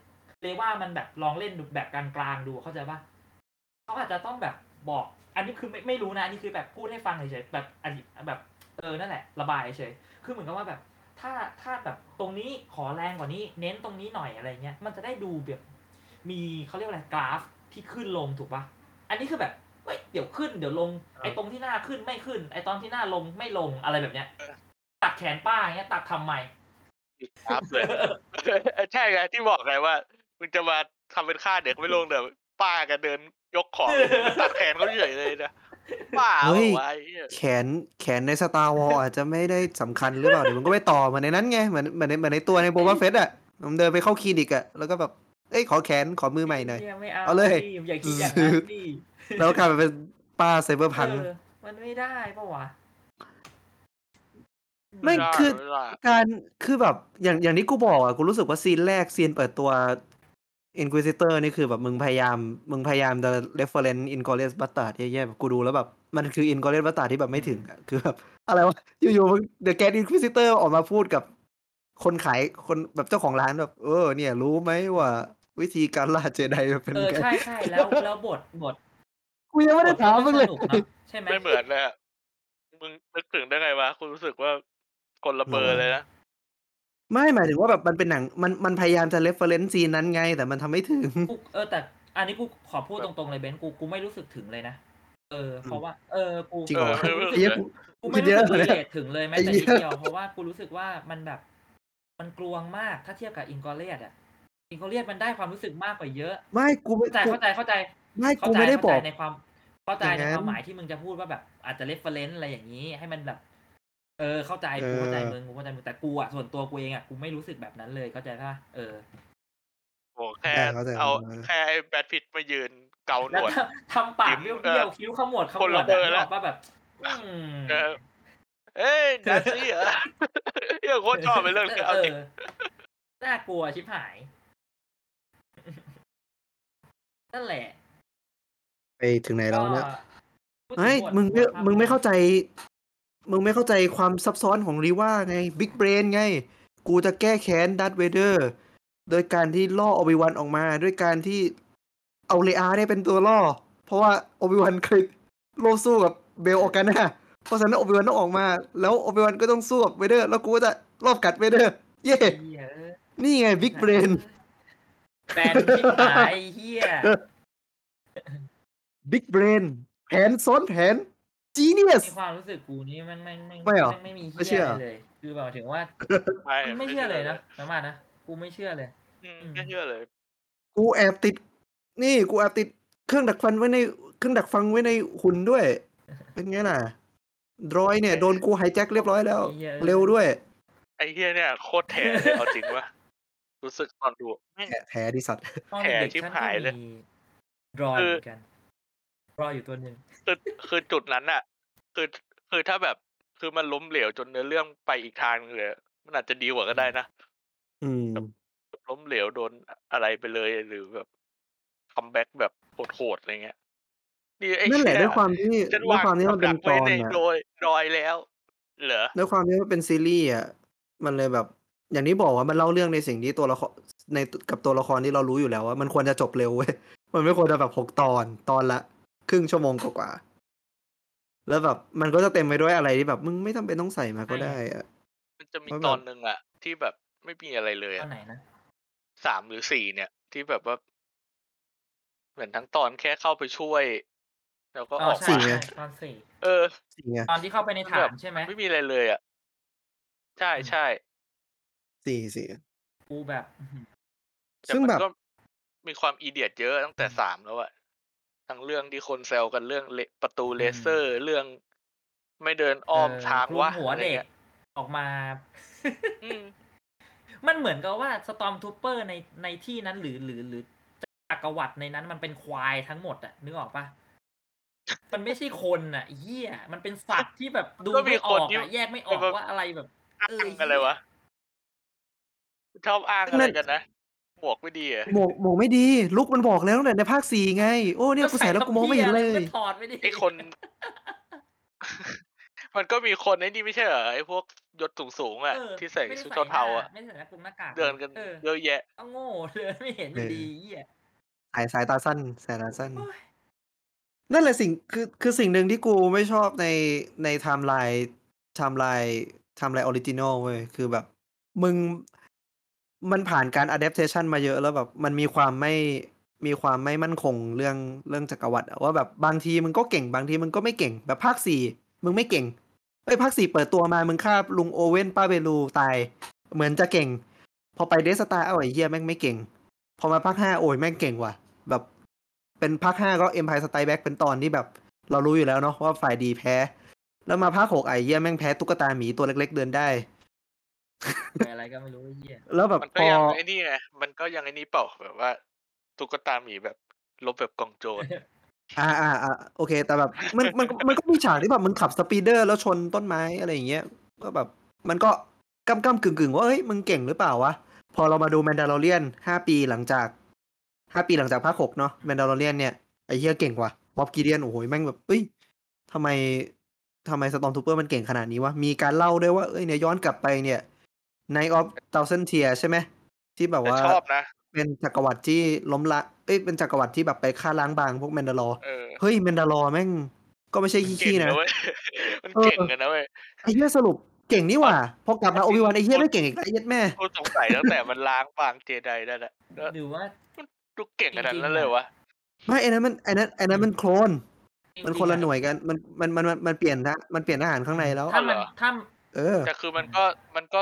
เลว่ามันแบบลองเล่นแบบกลางๆดูเข้าใจปะเขาอาจจะต้องแบบบอก อันนี้คือไม่ไม่รู้นะอันนี้คือแบบพูดให้ฟังเฉยๆแบบอันแบบเออนั่นแหละ ระบายเฉยคือเหมือนกับว่าแบบ ถ้าถ้าแบบตรงนี้ขอแรงกว่านี้ เน้นตรงนี้หน่อยอะไรเงี้ยมันจะได้ดูแบบมีเขาเรียกว่าอะไรกราฟที่ขึ้นลงถูกปะอันนี้คือแบบ เฮ้ยเดี๋ยวขึ้นเดี๋ยวลง ไอ้ตรงที่หน้าขึ้นไม่ขึ้น ไอ้ตอนที่หน้าลงไม่ลงอะไรแบบเนี้ย ตัดแขนป้าอย่างเงี้ย ตัดทำไมครับเลยใช่ไงที่บอกไงว่ามึงจะมาทำเป็นฆ่าเด็กไม่ลงเดี๋ยวป้าแกันเดินยกของตัดแขนเขาเฉยเลยนะป้าเฮ้ยบอกว่าไอ้เหี้ยแขนแขนใน Star Wars อาจจะไม่ได้สำคัญหรือเปล่าเดี๋ยวมันก็ไปต่อเหมือนในนั้นไงเหมือนเหมือนในเหมือนในตัวใน Boba Fett อะมันเดินไปเข้าคลินิกอะแล้วก็แบบเอ้ยขอแขนขอมือใหม่หน่อยเหี้ยไม่เอาเอาเลยดิอย่าคิดอย่างนั้นดิ แล้วกลายมาเป็นป้า cyberpunk เออมันไม่ได้ปะวะ ไม่ด้คือไม่ได้การคือแบบอย่างอย่างที่กูบอกอะกูรู้สึกว่าซีนแรกซีนเปิดตัว Inquisitor นี่คือแบบมึงพยายาม มึงพยายามจะ reference Inglourious Bastard แย่ๆแบบกูดูแล้วแบบ มันคือ Inglourious Bastard ที่แบบไม่ถึงอะคือแบบอะไรวะอยู่ๆมึง The Grand Inquisitor ออกมาพูดกับ คนขายคนแบบเจ้าของร้านแบบเออเนี่ย รู้ไหมว่า วิธีการล่าเจไดเป็นเออไง ใช่ใช่แล้วแล้วบทบท กูยังไม่ได้ถามมึงเลยบทนสนุกนะใช่ไหมไม่เหมือนเลยอะมึงนึกถึงได้ไงวะกูรู้สึกว่าคนละเบอร์เลยนะ ไม่หมายถึงว่าแบบมันเป็นหนังมันมันพยายามจะ reference ซีนนั้นไง แต่มันทำไม่ถึง กูเออแต่อันนี้กูขอพูดตรงๆเลยเบนซ์กูกูไม่รู้สึกถึงเลยนะเออเพราะว่า เออกูจริงเหรอเออไม่รู้สึกไอ้เหี้ยกู กูไม่คิดรู้เยอะสึกเลยรีเลทถึงเลยแม้ไอ้แต่เหี้นิยดเดียวเพราะว่ากูรู้สึกว่ามันแบบ มันกลวงมากถ้าเทียบกับอิงกอเลียดอะอิงกอเลียดมันได้ความรู้สึกมากกว่าเยอะ ไม่กูไม่เข้าใจกูเข้าใจเข้าใจ ไม่เข้ากูใจไม่ได้บเข้าอใจกในความเข้าใจอย่างในนั้นความหมายที่มึงจะพูดว่าแบบ อาจจะเรฟเฟรนซ์อะไรอย่างนี้ ให้มันแบบ เออ เข้าใจกูเข้าใจเออมึงกูเข้าใจมึงแต่กูอะส่วนตัวกูเองอะกูไม่รู้สึกแบบนั้นเลยเข้าใจป่ะเออโอ้แค่ได้เข้าใจเอาเออแค่ไอ้แบทพิทมายืนเกาหนแล้ววดก็ทำปากจิ้เบี้มยวเออๆคิ้วขมวดขมคนวละดเบออะร์นึกแล้อวอกป่ะแบบอืมเออเอ้ยดัซซี่เหรอเฮียโคตรชอบเป็นเรื่องนี้เอาเอจริงอน่ากลัวชิบหายนั่นแหละ ไปถึงไหนแล้วเนี่ยพูดถึเฮ้ยบทมึงไม่บทภาพมึงไม่เข้าใจ มึงไม่เข้าใจความซับซ้อนของรีว่าไง big brain ไง กูจะแก้แค้นดาร์ธเวเดอร์ โดยการที่ล่อโอบิวันออกมา ด้วยการที่เอาเลอาได้เป็นตัวล่อ เพราะว่าโอบิวันเคยโลสู้กับเบลออกกันนะเพราะฉะนั้นโอบิวันต้องออกมา แล้วโอบิวันก็ต้องสู้กับเวเดอร์ แล้วกูก็จะลอบกัดเวเดอร์ เย่เหี้ยเออนี่ไง big brain แฟนชิบหายเฮีย บิ๊กเบรนแผนซ้อนแผนจีเนียส ในความรู้สึกกูนี่มันไม่ไม่ไม่เหรอไม่ไม่มีไม่เฮีเชื่ยออะไรเลย คือแบบถึงว่าไม่ไม่เชื่อเลยนะสามารถนะกูไม่เชื่อเลย อืมไม่เชื่อเลยกูแอบติด นี่กูแอบติดเครื่องดักฟันไว้ในเครื่องดักฟังไว้ในหุ่นด้วย เป็นไงล่ะดรอยเนี่ยโดนกูไฮแจ็คเรียบร้อยแล้ว เหี้ย เร็วด้วย ไอ้เฮียเนี่ยโคตรแถเลยเอาจริงวะรู้สึกตอนดูแม่ง แผลแผลดิสัตว์ ตอนแผลเด็กชิบๆฉันหายก็เลยมีรอยคือเหมือนกัน รอยอยู่ตัวหนึ่งคือคือจุดนั้นอะคือคือถ้าแบบคือมันล้มเหลวจนเนื้อเรื่องไปอีกทางนึงเลยมันอาจจะดีกว่าก็ได้นะอืมล้มเหลวโดนอะไรไปเลยหรือแบบคัมแบ็กแบบโหดๆอะไรเงี้ยนี่ไอ้นั่นแหละเหี้ด้วยความที่ฉันด้วยวางความที่มันกับเป็นดักตไว้อนในอะโดยรอยแล้ว เหรอด้วยความที่มันเป็นซีรีส์อะมันเลยแบบ อย่างที่บอกว่ามันเล่าเรื่องในสิ่งที่ตัวละครในกับตัวละครที่เรารู้อยู่แล้วว่ามันควรจะจบเร็วเว้ยมันไม่ควรจะแบบหกตอนตอนละ ครึ่งชั่วโมงกว่าๆแล้วแบบมันก็จะเต็มไปด้วยอะไรที่แบบมึงไม่จำเป็นต้องใส่มาก็ได้อะมันจะมีเพราะแบบตอนหนึ่งอะที่แบบไม่มีอะไรเลยตออะนไหนนะสามหรือสี่เนี่ย ที่แบบว่า เหมือนทั้งตอนแค่เข้าไปช่วย แล้วก็อ๋อออกใช่มาไงใช่ตอนสี่เออ สี่ไงตอนที่เข้าไปในฐานใช่ไหมไม่มีอะไรเลยอะใช่ใช่สี่สี่กูแบบอื้อหือแต่ซึ่งมันแบบก็มีความ idiot เยอะตั้งแต่สามแล้วอะ ทั้งเรื่องที่คนแซวกันเรื่องเลประตูเลเซอร์เรื่องไม่เดินอ้อมเทางคลุมวะหัวอะไรเด็กเงี้ยออกมาอืมมันเหมือนกับว่า stormtrooper ในในที่นั้นหรือหรือหรือจักรวรรดิในนั้นมันเป็นควายทั้งหมดอะนึกออกปะมันไม่ใช่คนอะเหี้ยมันเป็นสัตว์ที่แบบดูก็มีไม่อคนอกที่อะแยกไม่ออกแบบว่าอะไรแบบอ้าเอองอะไรวะชอบอ้างอะไรกันนะ หมวกไม่ดีเหรอะหมวกหมวกไม่ดี ลุกมันบอกแล้วตั้งแต่ในภาคสี่ไง โอ้เนี่ยกูใส่แล้วกูมองไม่เห็นเลยก็ถอดไม่ได้ไอ้คน มันก็มีคนไอ้นี่ไม่ใช่เหรอไอ้พวกยศสูงๆอะเออที่ใส่ไม่ได้ชุดใส่เทาๆอะหน้ไม่ได้ใส่หน้ากงหน้ากากเดินกันเออเยอะแยะ ก็โง่เลยไม่เห็นอยู่ดีเหี้ยสายสายตาสั้นสายตาสั้น โอ้ยนั่นแหละสิ่งคือคือสิ่งหนึ่งที่กูไม่ชอบในในไทม์ไลน์ไทม์ไลน์ไทม์ไลน์ original เว้ยคือแบบ มึง มันผ่านการ adaptation มาเยอะแล้วแบบมันมีความไม่มีความไม่มั่นคงเรื่องเรื่องจักรวรรดิว่าแบบบางทีมึงก็เก่งบางทีมึงก็ไม่เก่ง แบบภาคสี่มึงไม่เก่งเอ้ยภาคสี่เปิดตัวมามึงฆ่าลุงโอเว่นป้าเบลูตาย เหมือนจะเก่ง พอไปเดสตาเอาไอ้เหี้ยแม่งไม่เก่ง พอมาภาคห้าโอ้ยแม่งเก่งว่ะ แบบเป็นภาคห้าก็ Empire Strikes Back เป็นตอนที่แบบ เรารู้อยู่แล้วเนาะว่าฝ่ายดีแพ้ แล้วมาภาคหกไอ้เหี้ยแม่งแพ้ตุ๊กตาหมีตัวเล็ก ๆ เดินได้ อะไรก็ไม่รู้ไอ้เหี้ยแล้วแบบมันพก็อยังไอ้นี่ไง มันก็ยังไอ้นี่เปล่าแบบว่า ตุ๊กตาหมีแบบลบแบบกองโจร อ่าอ่าอ่าโอเค แต่แบบมันมันมันก็มีฉากที่แบบมันขับ speeder แล้วชนต้นไม้อะไรอย่างเงี้ยก็แบบมันก็กำกำกึ่งกึ่งๆว่าเฮ้ยมึงเก่งหรือเปล่าวะ พอเรามาดูแมนดา l เ r ียนห้าปีหลังจากห้าปีหลังจากภาคหกเนาะแมนดา l เ r ียนเนี่ยไอ้เหี้ยเก่งว่ะ Moff Gideon โอ้โหแม่งแบบเอ้ยทำไมทำไม Stormtrooper มันเก่งขนาดนี้วะมีการเล่าด้วยว่าเอ้ยเนี่ยย้อนกลับไปเนี่ย Night of Thousand Tears ใช่ไหมที่แบบแต่ว่าชอบนะ เป็นจักรวรรดิที่ล้มละเอ้ยเป็นจักรวรรดิที่แบบไปฆ่าล้างบางพวกแมนดาลอร์เออเฮ้ยแมนดาลอร์แม่งก็ไม่ใช่เก่งขี้ๆนะนะเว้ยมันเออเก่งกันนะเว้ยไอ้เหี้ยสรุปเก่งนี่หว่าพอกลับมาโอบิวันไอ้เหี้ยไม่เก่งอีกแล้วไอ้เหี้ยแม่กูสงสัยตั้งแต่มันล้างบางเจไดได้แหละแล้วหรือว่าดูเก่งขนาดจริงๆนั้นเลยวะไม่ไอ้นั้นมันไอ้นั้นไอ้นั้นมันโคลนจริงๆมันคนละอหน่วยกันมัน มันมันมันมันเปลี่ยนทะมันเปลี่ยนทหารข้างในแล้วถ้ามันเหรอถ้าเออแต่คือมันก็มันก็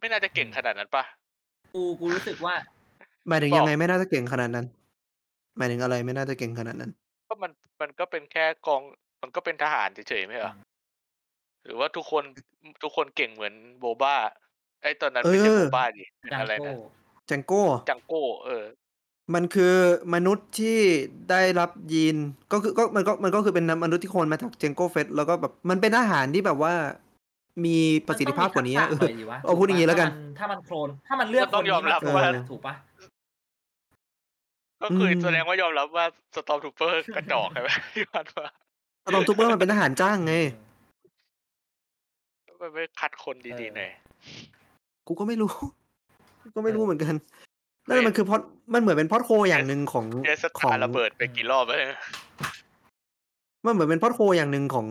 ไม่น่าจะเก่งขนาดนั้นปะกูกูรู้สึกว่า หมายถึงบอกยังไงไม่น่าจะเก่งขนาดนั้น หมายถึงอะไรไม่น่าจะเก่งขนาดนั้น ก็มันมันก็เป็นแค่กอง มันก็เป็นทหารเฉยๆไม่เหรอหรือว่าทุกคนทุกคนเก่งเหมือนโบบ้าไอ้ตอนนั้นไม่ใช่เออโบบ้าดิเป็นจังอะไรโก้นะจังโก้จังโก้เออ มันคือมนุษย์ที่ได้รับยีนก็คือก็มันก็มันก็คือเป็นมนุษย์ที่โคลนมาจากเจงโก้เฟสแล้วก็แบบมันเป็นอาหารที่แบบว่า มีประสิทธิภาพกว่านี้มันเอต้องอมีทักษะหน่อยดิวะเอาพูดอย่างนี้แล้วกัน ถ้ามันถ้ามันโคลนถ้ามันเลือกก็ต้องยอมรับคนนี้ว่าถูกปะก็คืออมแสดงว่ายอมรับว่าสตอมทูเปอร์กระจอกใช่ไหมที่ผ่านมาตอนทูเปอร์มันเป็นทหารจ้างไงมันไม่คัดคนดีๆหน่อยกูก็ไม่รู้กูก็ไม่รู้เหมือนกันนั่นมันคือพอดมันเหมือนเป็นพอดโคอย่างหนึ่งของเจสขอตางระเบิดไปกี่รอบแล้วเนี่ยมันเหมือนเป็น plot hole อย่างหนึ่งของ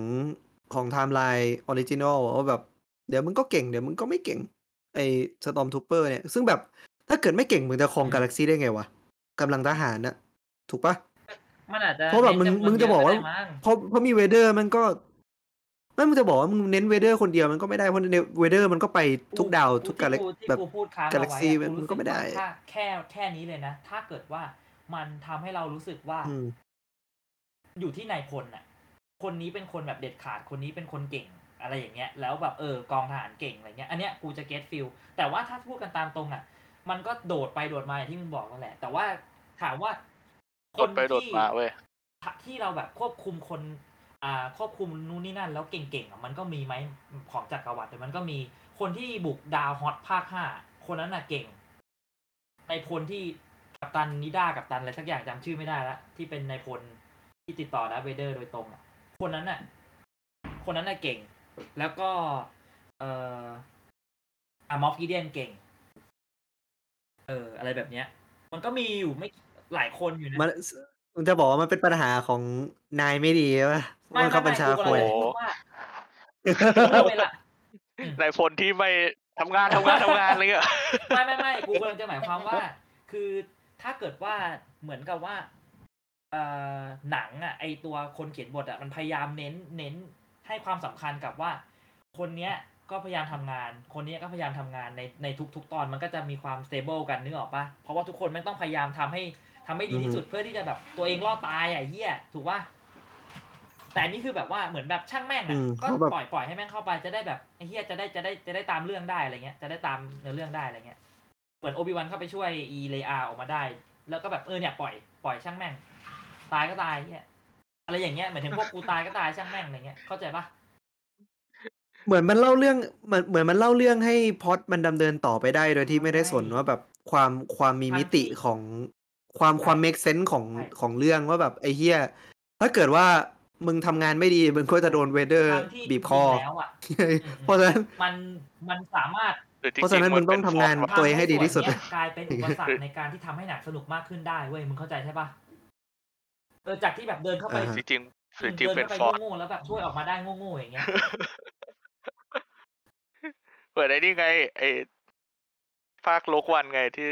ของ timeline original ว่าแบบเดี๋ยวมึงก็เก่งเดี๋ยวมึงก็ไม่เก่ง ไอ้ Stormtrooper เนี่ย ซึ่งแบบถ้าเกิดไม่เก่งมึงจะครองกาแล็กซี่ได้ไงวะกำลังทหารนะถูกปะมันอาจจะเพราะแบบมึงน้นมึงจะบอกว่าเยได้มั้งเพราะเพราะมีเวเดอร์มันก็ไม่มึงจะบอกว่ามึงเน้นเวเดอร์คนเดียวมันก็ไม่ได้เพราะเวเดอร์มันก็ไปทุกดาวทุกกาแล็กซี่ที่แบบกูพูดค้างกาแล็กซี่เอาไว้อะมันก็ไม่ได้รู้สึว่าถ้าแค่แค่นี้เลยนะ ถ้าเกิดว่ามันทำให้เรารู้สึกว่าอืมอยู่ที่นายพลน่ะ คนนี้เป็นคนแบบเด็ดขาดคนนี้เป็นคนเก่งอะไรอย่างเงี้ยแล้วแบบเออกองทหารเก่งอะไรเงี้ยอันเนี้ยกูจะ get feel แต่ว่าถ้าพูดกันตามตรงอะ มันก็โดดไปโดดมาอย่างที่มึงบอกนั่นแหละ แต่ว่าถามว่าโดดไปโดดมาเว้ยที่เราแบบควบคุมคน อ่าควบคุมนู่นนี่นั่น แล้วเก่งๆอะมันก็มีไหมของจักรวรรดิแต่มันก็มีคนที่บุกดาวฮอธภาคห้าคนนั้นน่ะเก่ง ในพลที่กัปตันนิด้ากัปตันอะไรสักอย่างจำชื่อไม่ได้ละที่เป็นในพลที่ติดต่อดับเวเดอร์โดยตรงอะ คนนั้นน่ะ คนนั้นน่ะเก่ง แล้วก็ เอ่ออามอฟกิเดียนเก่ง เออ อะไรแบบเนี้ย มันก็มีอยู่ไม่หลายคนอยู่นะมันมึงจะบอกว่ามันเป็นปัญหาของนายไม่ดีใช่ปะไม่มันไม่เข้าบัญไม่ชากูคกำลัวยงจะพูดว่าเวลาในพลที่ไม่ทำงานทำงานทำงานอะไรเงี้ยไม่ไม่ไม่กูกำลังจะหมายความว่า คือถ้าเกิดว่าเหมือนกับว่าเอ่อ หนังอะไอตัวคนเขียนบทอะมันพยายามเน้นเน้นให้ความสำคัญกับว่า คนเนี้ยก็พยายามทำงาน คนเนี้ยก็พยายามทำงานในในทุก ๆ ตอนมันก็จะมีความสเตเบิลกันนึกออกปะเพราะว่าทุกคนไม่งต้องพยายามทำให้ทำให้ดีที่สุดเพื่อที่จะแบบตัวเองรอดตายอะเหี้ยถูกปะแต่อันนี่คือแบบว่าเหมือนแบบช่างแม่งอือะมก็เขาแบบปล่อยปล่อยให้แม่งเข้าไปจะได้แบบไอ้เหี้ยจะได้จะได้จะได้ตามเรื่องได้อะไรเงี้ย จะได้ตามเนื้อเรื่องได้อะไรเงี้ยเหมือนโอบิวันเข้าไปช่วยอีเลอาออกมาได้ แล้วก็แบบเออเนี่ยปล่อยปล่อยช่างแม่ง ตายก็ตายเนี่ยอะไรอย่างเงี้ยเหมือนถึงพวกกูตายก็ตายช่างแม่งอะไรเงี้ยเข้าใจปะเหมือนมันเล่าเรื่องเหมือนเหมือนมันเล่าเรื่องให้พล็อดมันดำเนินต่อไปได้โดยที่ไม่ได้สนว่าแบบความความมีมิติของความความเมคเซนส์ของของเรื่องว่าแบบไอ้เฮียถ้าเกิดว่ามึงทำงานไม่ดี มึงก็จะโดนเวเดอร์ทางที่บีบคอจริงแล้วอะเพราะฉะนั้นมันมันสามารถหรือจเพราะฉะนั้นๆมึงต้องทำงานเป็ตัวเองให้ดีที่สุดทำส่วนเนี้ยกลายเป็นอุปสรรคในการที่ทำให้หนังสนุกมากขึ้นได้เว้ยมึงเข้าใจใช่ปะ เออจากที่แบบเดินเข้าไปอ่าฮะจริงๆหรือจริงเดินๆเป็นเข้าไปฟอร์ดโง่ๆแล้วแบบช่วยออกมาได้โง่ๆอย่างเงี้ยเปิดไอ้นี่ไงไอ้ภาคโลกวันไงที่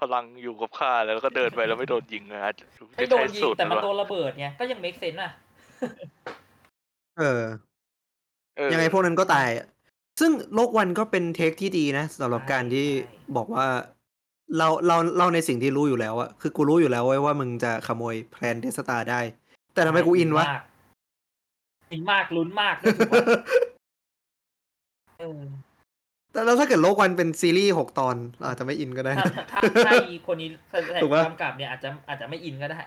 พลังอยู่กับข้าแล้วก็เดินไปแล้วไม่โดนยิงนะอาจจะไม่โดนใช้ยิงสูตรแต่มันวะโดนระเบิดไงก็ยังเมคเซนอะ เออเออยังไงพวกนั้นก็ตายอะซึ่งโลกวันก็เป็นเทคที่ดีนะสำหรับการที่ใช่บอกว่า เราเราเราในสิ่งที่รู้อยู่แล้วอะคือกูรู้อยู่แล้วเว้ยว่ามึงจะขโมยแพลนเดสตาได้ แต่ทำไมกูอินวะมากอินมากลุ้นมากด้วยถูกปะเออแต่แล้วถ้าเกิดโลกวันเป็นซีรีส์หกตอนเราอาจจะไม่อินก็ได้ ถ้าถ้าถ้าอีคนนี้แสดงถูกปะกำกับเนี่ยอาจจะอาจจะไม่อินก็ได้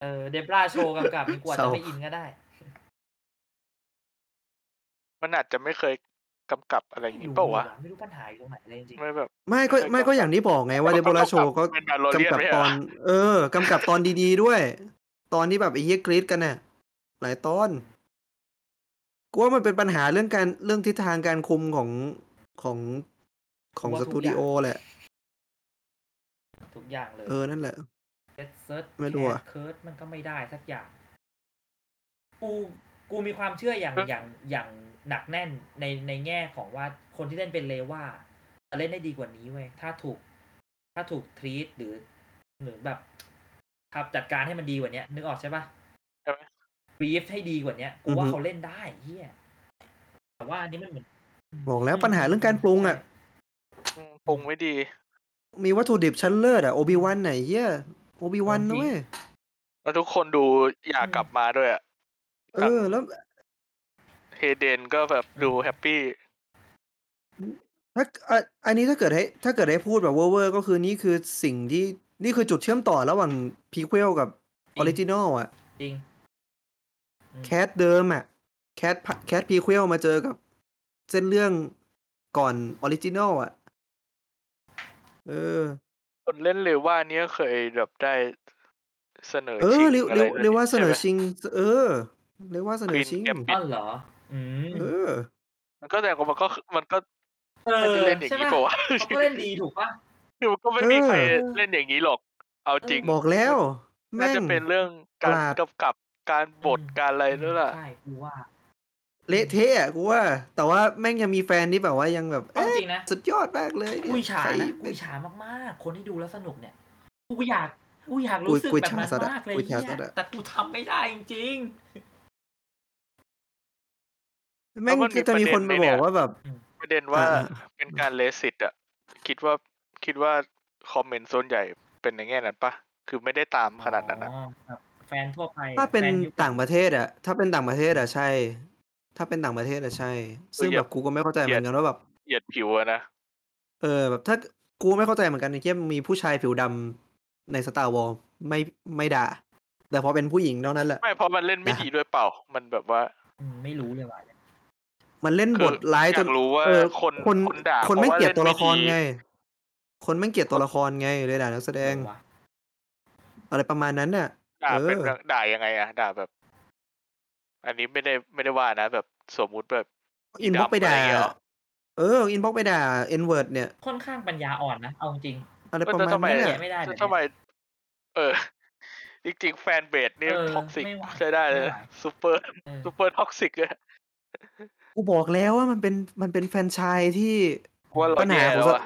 เออเดบราโชว์กำกับนี่กว่าจะไม่อินก็ได้ มันอาจจะไม่เคย กำกับอะไรอย่างไม่นี้รู้เปล่าวะไม่รู้ปัญหาอยู่ตรงไหนเลยจริงไม่แบบไม่ก็ไม่ก็อย่างที่บอกไงว่าเดโบราโชก็เป็น Mandalorian กำกับไม่ใช่เหรอตอน เออกำกับตอนดีๆด้วย ตอนที่แบบไอ้เฮียกรีดกันน่ะ หลายตอนกูว่ามันเป็นปัญหาเรื่องการเรื่องทิศทางการคุมของของของสตูดิโอแหละๆทุกอย่างเลย เออ นั่นแหละเซตเซิร์ชไม่รู้อะเคิร์ดมันก็ไม่ได้สักอย่าง กู กูมีความเชื่ออย่างอย่างอย่างหนักแน่นในในแง่ของว่าคนที่เล่นเป็นเลว่าจะเล่นได้ดีกว่านี้เว้ยถ้าถูก ถ้าถูกทรีตหรือหรือแบบทับจัดการให้มันดีกว่านี้นึกออกใช่ปะใช่ไหมบีฟให้ดีกว่านี้กูว่าเขาเล่นได้เฮียแต่ว่าอันนี้มันเหมือนบอกแล้วปัญหาเรื่องการปรุงอะอืมปรุงไม่ดี มีวัตถุดิบชั้นเลิศอะโอบิวันไหนเฮียโอบิวันนะเว้ยแล้วทุกคนดูอยากกลับมาด้วยอะ เออ แล้วเฮเดนก็แบบดู happyถ้าอะอันนี้ถ้าเกิดให้ ถ้าเกิดให้พูดแบบเวอร์ๆก็คือนี่คือสิ่งที่นี่คือจุดเชื่อมต่อระหว่าง prequel กับ original อะ จริงอืม cast เดิมอะ cast cast prequel มาเจอกับ เส้นเรื่องก่อน original อะ เออ คนเล่นเรว่าเนี้ยเคยแบบได้เสนอเอชิองเรียกอะเรีไรยกเรียกว่าเสนอใช่ไหมชิง เออ เรียกว่าเสนอ Queen ชิง Gambit อ๋อเหรอ อืมเออ มันก็แต่ว่ามันก็มันก็เอไม่อได้เล่นอย่างใช่นี้ปะปะวะเขาก็เล่นดีถูกปะคือมันก็ไม่มีใครเออ เล่นอย่างนี้หรอก เอาจริง บอกแล้ว น่าแม่ง จะเป็นเรื่องการประหลาด กำกับการบทการอะไรด้วยล่ะ ใช่กูว่าเละเทะอะกูว่า แต่ว่าแม่งยังมีแฟนที่แบบว่ายังแบบเอาเอ๊ะจริงนะ สุดยอดมากเลยเนี่ยกูอิจฉาใครนะกูอิจฉามากๆ คนที่ดูแล้วสนุกเนี่ย กูอยากกูอยากกูรู้สึกกูแบบนั้นอิจฉาสัตว์อะมากเลยกูอิจฉาเนี่ยสัตว์อะแต่กูทำไม่ได้จริง แม่งแล้วมันมีจะมีคนไปประเด็นบอกในเนี่ยว่าแบบประเด็นว่าอ่าเป็นการเลสิตอะ คิดว่าคิดว่าคอมเมนต์ส่วนใหญ่เป็นในแง่นั้นปะคือไม่ได้ตามๆขนาดนั้นอะอ๋อแบบแฟนทั่วไปถ้าเป็นแฟยุคต่างประเทศอะถ้าเป็นต่างประเทศอะใช่ ถ้าเป็นต่างประเทศอะใช่ ซึ่งเหยียแบบบกูก็ไม่เข้าใจเหมือนกันว่าแบบเหยียดผิวอะนะเออแบบถ้ากูไม่เข้าใจเหมือนกันในเกมมีผู้ชายผิวดำในสตาร์วอลไม่ไม่ด่า แต่พอเป็นผู้หญิงเท่านั้นแหละ ไม่เพราะมันเล่นไม่นะดีด้วยเปล่า มันแบบว่าอืมไม่รู้เลยว่ะ มันเล่นคืบอทร้ายอยาจกนรู้ว่าเออคนคนคนด่าคนไม่พราะว่าเกลียดตัวละครเนม่ดีไง คนไม่เกลียดตัวละครไงเลยด่านักแสดงเออวะอะไรประมาณนั้นน่ะด่าเอเป็นอด่ายังไงอะด่าแบบ อันนี้ไม่ได้ไม่ได้ว่านะแบบสมมุติแบบอินบ็อกไปด่าอะไรเงี้ยเหรอเอออินบ็อกไปด่าเอ็นเวิร์ดเนี่ยค่อนข้างปัญญาอ่อนนะเอาจริงอะไรเออประแต่มาณทำไมนั้นแกะน่ะไม่ได้แบบเนี้ยทำไมเออจริงๆแฟนเบสนี่เออท็อกซิกไม่ไหวใช้ได้เลยไม่ไหวซูเปอร์เออซูเปอร์ท็อกซิกเลย กูบอกแล้วว่ามันเป็นมันเป็นแฟรนไชายที่ว่าเราปัญหาแย่ของแล้วสอะ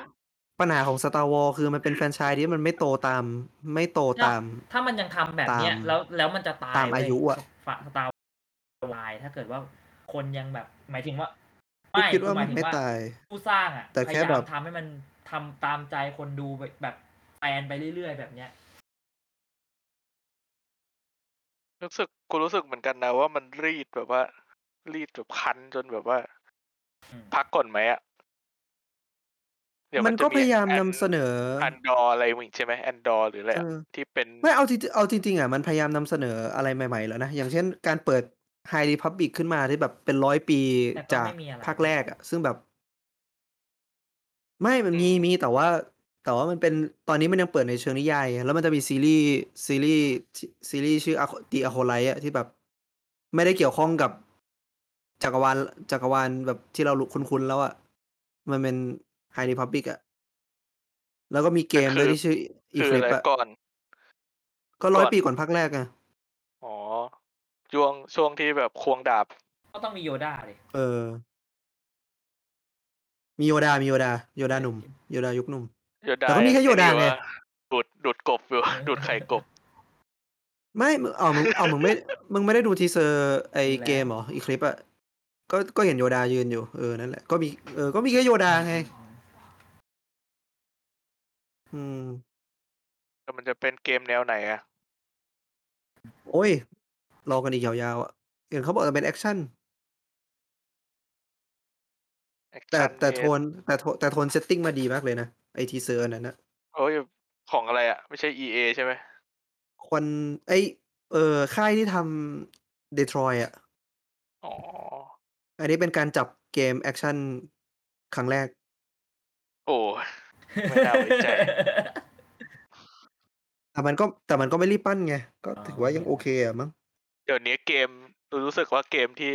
ปัญหาของสตาร์วอลคือมันเป็นแฟรนไชายที่มันไม่โตตาม ไม่โตตาม ถ้ามันยังทำแบบเนี้ยตามแล้วแล้วมันจะตายตามเว้อายุอะฝาสตาร์ลายถ้าเกิดว่าคนยังแบบ หมายถึงว่ากูคิดว่าหมัมานยถึงไม่ว่าตาย ผู้สร้างอะแต่พแค่ยายาแบมบทำให้มันทำตามใจคนดูแบบแฟนไปเรื่อยๆแบบเนี้ย รู้สึกกูรู้สึกเหมือนกันนะว่ามันรีดแบบว่า รีดแบบคันจนแบบว่าอืมพักก่อนไหมอะเดี๋ยวมันจะก็พยายามนำแอนเสนออันดออะไรมึงใช่ไหมแอนดอหรืออะไรอะเออที่เป็นไม่เอาจริงเอาจริงๆอะมันพยายามนำเสนออะไรใหม่ ๆ แล้วนะ อย่างเช่นการเปิดไฮรีพับบิกขึ้นมาที่แบบเป็นร้อยปีแต่ก็จากไม่มีอะไรภาคแรกอะ ซึ่งแบบ ไม่มันมีมีแต่ว่า แต่ว่ามันเป็นตอนนี้มันยังเปิดในเชิงนิยายไงแล้วมันจะมีซีรีส์ซีรีส์ซีรีส์ชื่อดีอะโคไลอะที่แบบ ไม่ได้เกี่ยวข้องกับ จักรวาลจักรวาลแบบที่เราคุ้นๆแล้วอะมันเป็นไฮรีพับบิกอะแล้วก็มีเกมด้วยที่ชื่ออีคือคลิอะปไรอะก่อน ก็ร้อยก่อนปีก่อนภาคแรกไงอ๋อช่วงช่วงที่แบบควงดาบ ก็ต้องมีโยด้าเลยเออ มีโยดา มีโยดา โยดาหนุ่ม โยดายุคหนุ่มโยดาแต่ก็มีแค่โยดาไงว่าดูดดูดกบอยู่ ดูดไข่กบ ไม่ มึงเอามึงเอามึงไม่ มึงไม่ได้ดู teaser ไอเกมเหรอ Eclipse อะ ก็ก็เห็นโยดายืนอยู่เออนั่นแหละก็มีเออก็มีแค่โยดาไง อืม แต่มันจะเป็นเกมแนวไหนอะโอ้ย รอกันอีกยาวๆอะเห็นเขาบอกจะเป็นแอคชั่นแอคแต่ชั่นแต่เกโทมนแต่โทนแต่โทน setting มาดีมากเลยนะ ไอ teaser อันนั้นนะโอ้ยของอะไรอะไม่ใช่ EA ใช่ไหม Quantic เออค่ายที่ทำ Detroit อะ อ๋อ อันนี้เป็นการจับเกมแอคชั่นครั้งแรก โอ้ยไม่น่าไว้ใจแต่มันก็แต่มันก็ไม่รีบปั้นไง ก็อ๋อถือว่ายังโอเคอะมั้งเดี๋ยวนี้เกมรู้สึกว่าเกมที่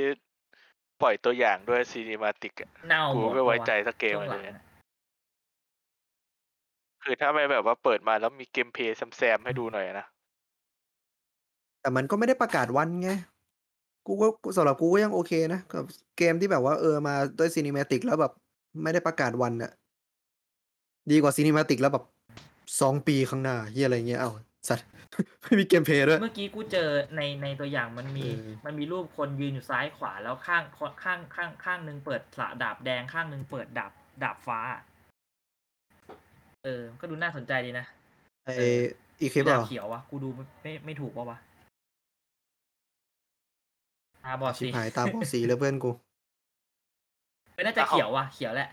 ปล่อยตัวอย่างด้วย cinematic อะเน่ากูหมดไม่ไว้ปะะใจสักเกมช่วงหเลลังยอะคือถ้าไม่แบบว่าเปิดมาแล้วมี gameplay แซมๆให้ดูหน่อยนะ แต่มันก็ไม่ได้ประกาศวันไง กูก็สำหรับกูก็ยังโอเคนะกับเกมที่แบบว่าเออมาด้วยซีนิม a ติกแล้วแบบไม่ได้ประกาศวันอะดีกว่าซีนิม a ติกแล้วแบบสองปีข้างหน้าเฮียอะไรเงี้ยเอ้าสัตว์ไม่มี gameplay ด้วยเมื่อกี้กูเจอในในตัวอย่างมันมีเออมันมีรูปคนยืนอยู่ซ้ายขวาแล้วข้างข้างข้างข้างหนึ่งเปิดสระดาบแดงข้างหนึ่งเปิดดาบดาบฟ้า เออ ก็ดูน่าสนใจดีนะไอเอออีคลิปดาอะบเขียววะกูดูไม่ไม่ไม่ถูกปะวะ ตาบอดชิบสีหายตาบอดสีเลยเพื่อนกูเออน่าจะอ้าวเขียวว่ะเขียวแหละ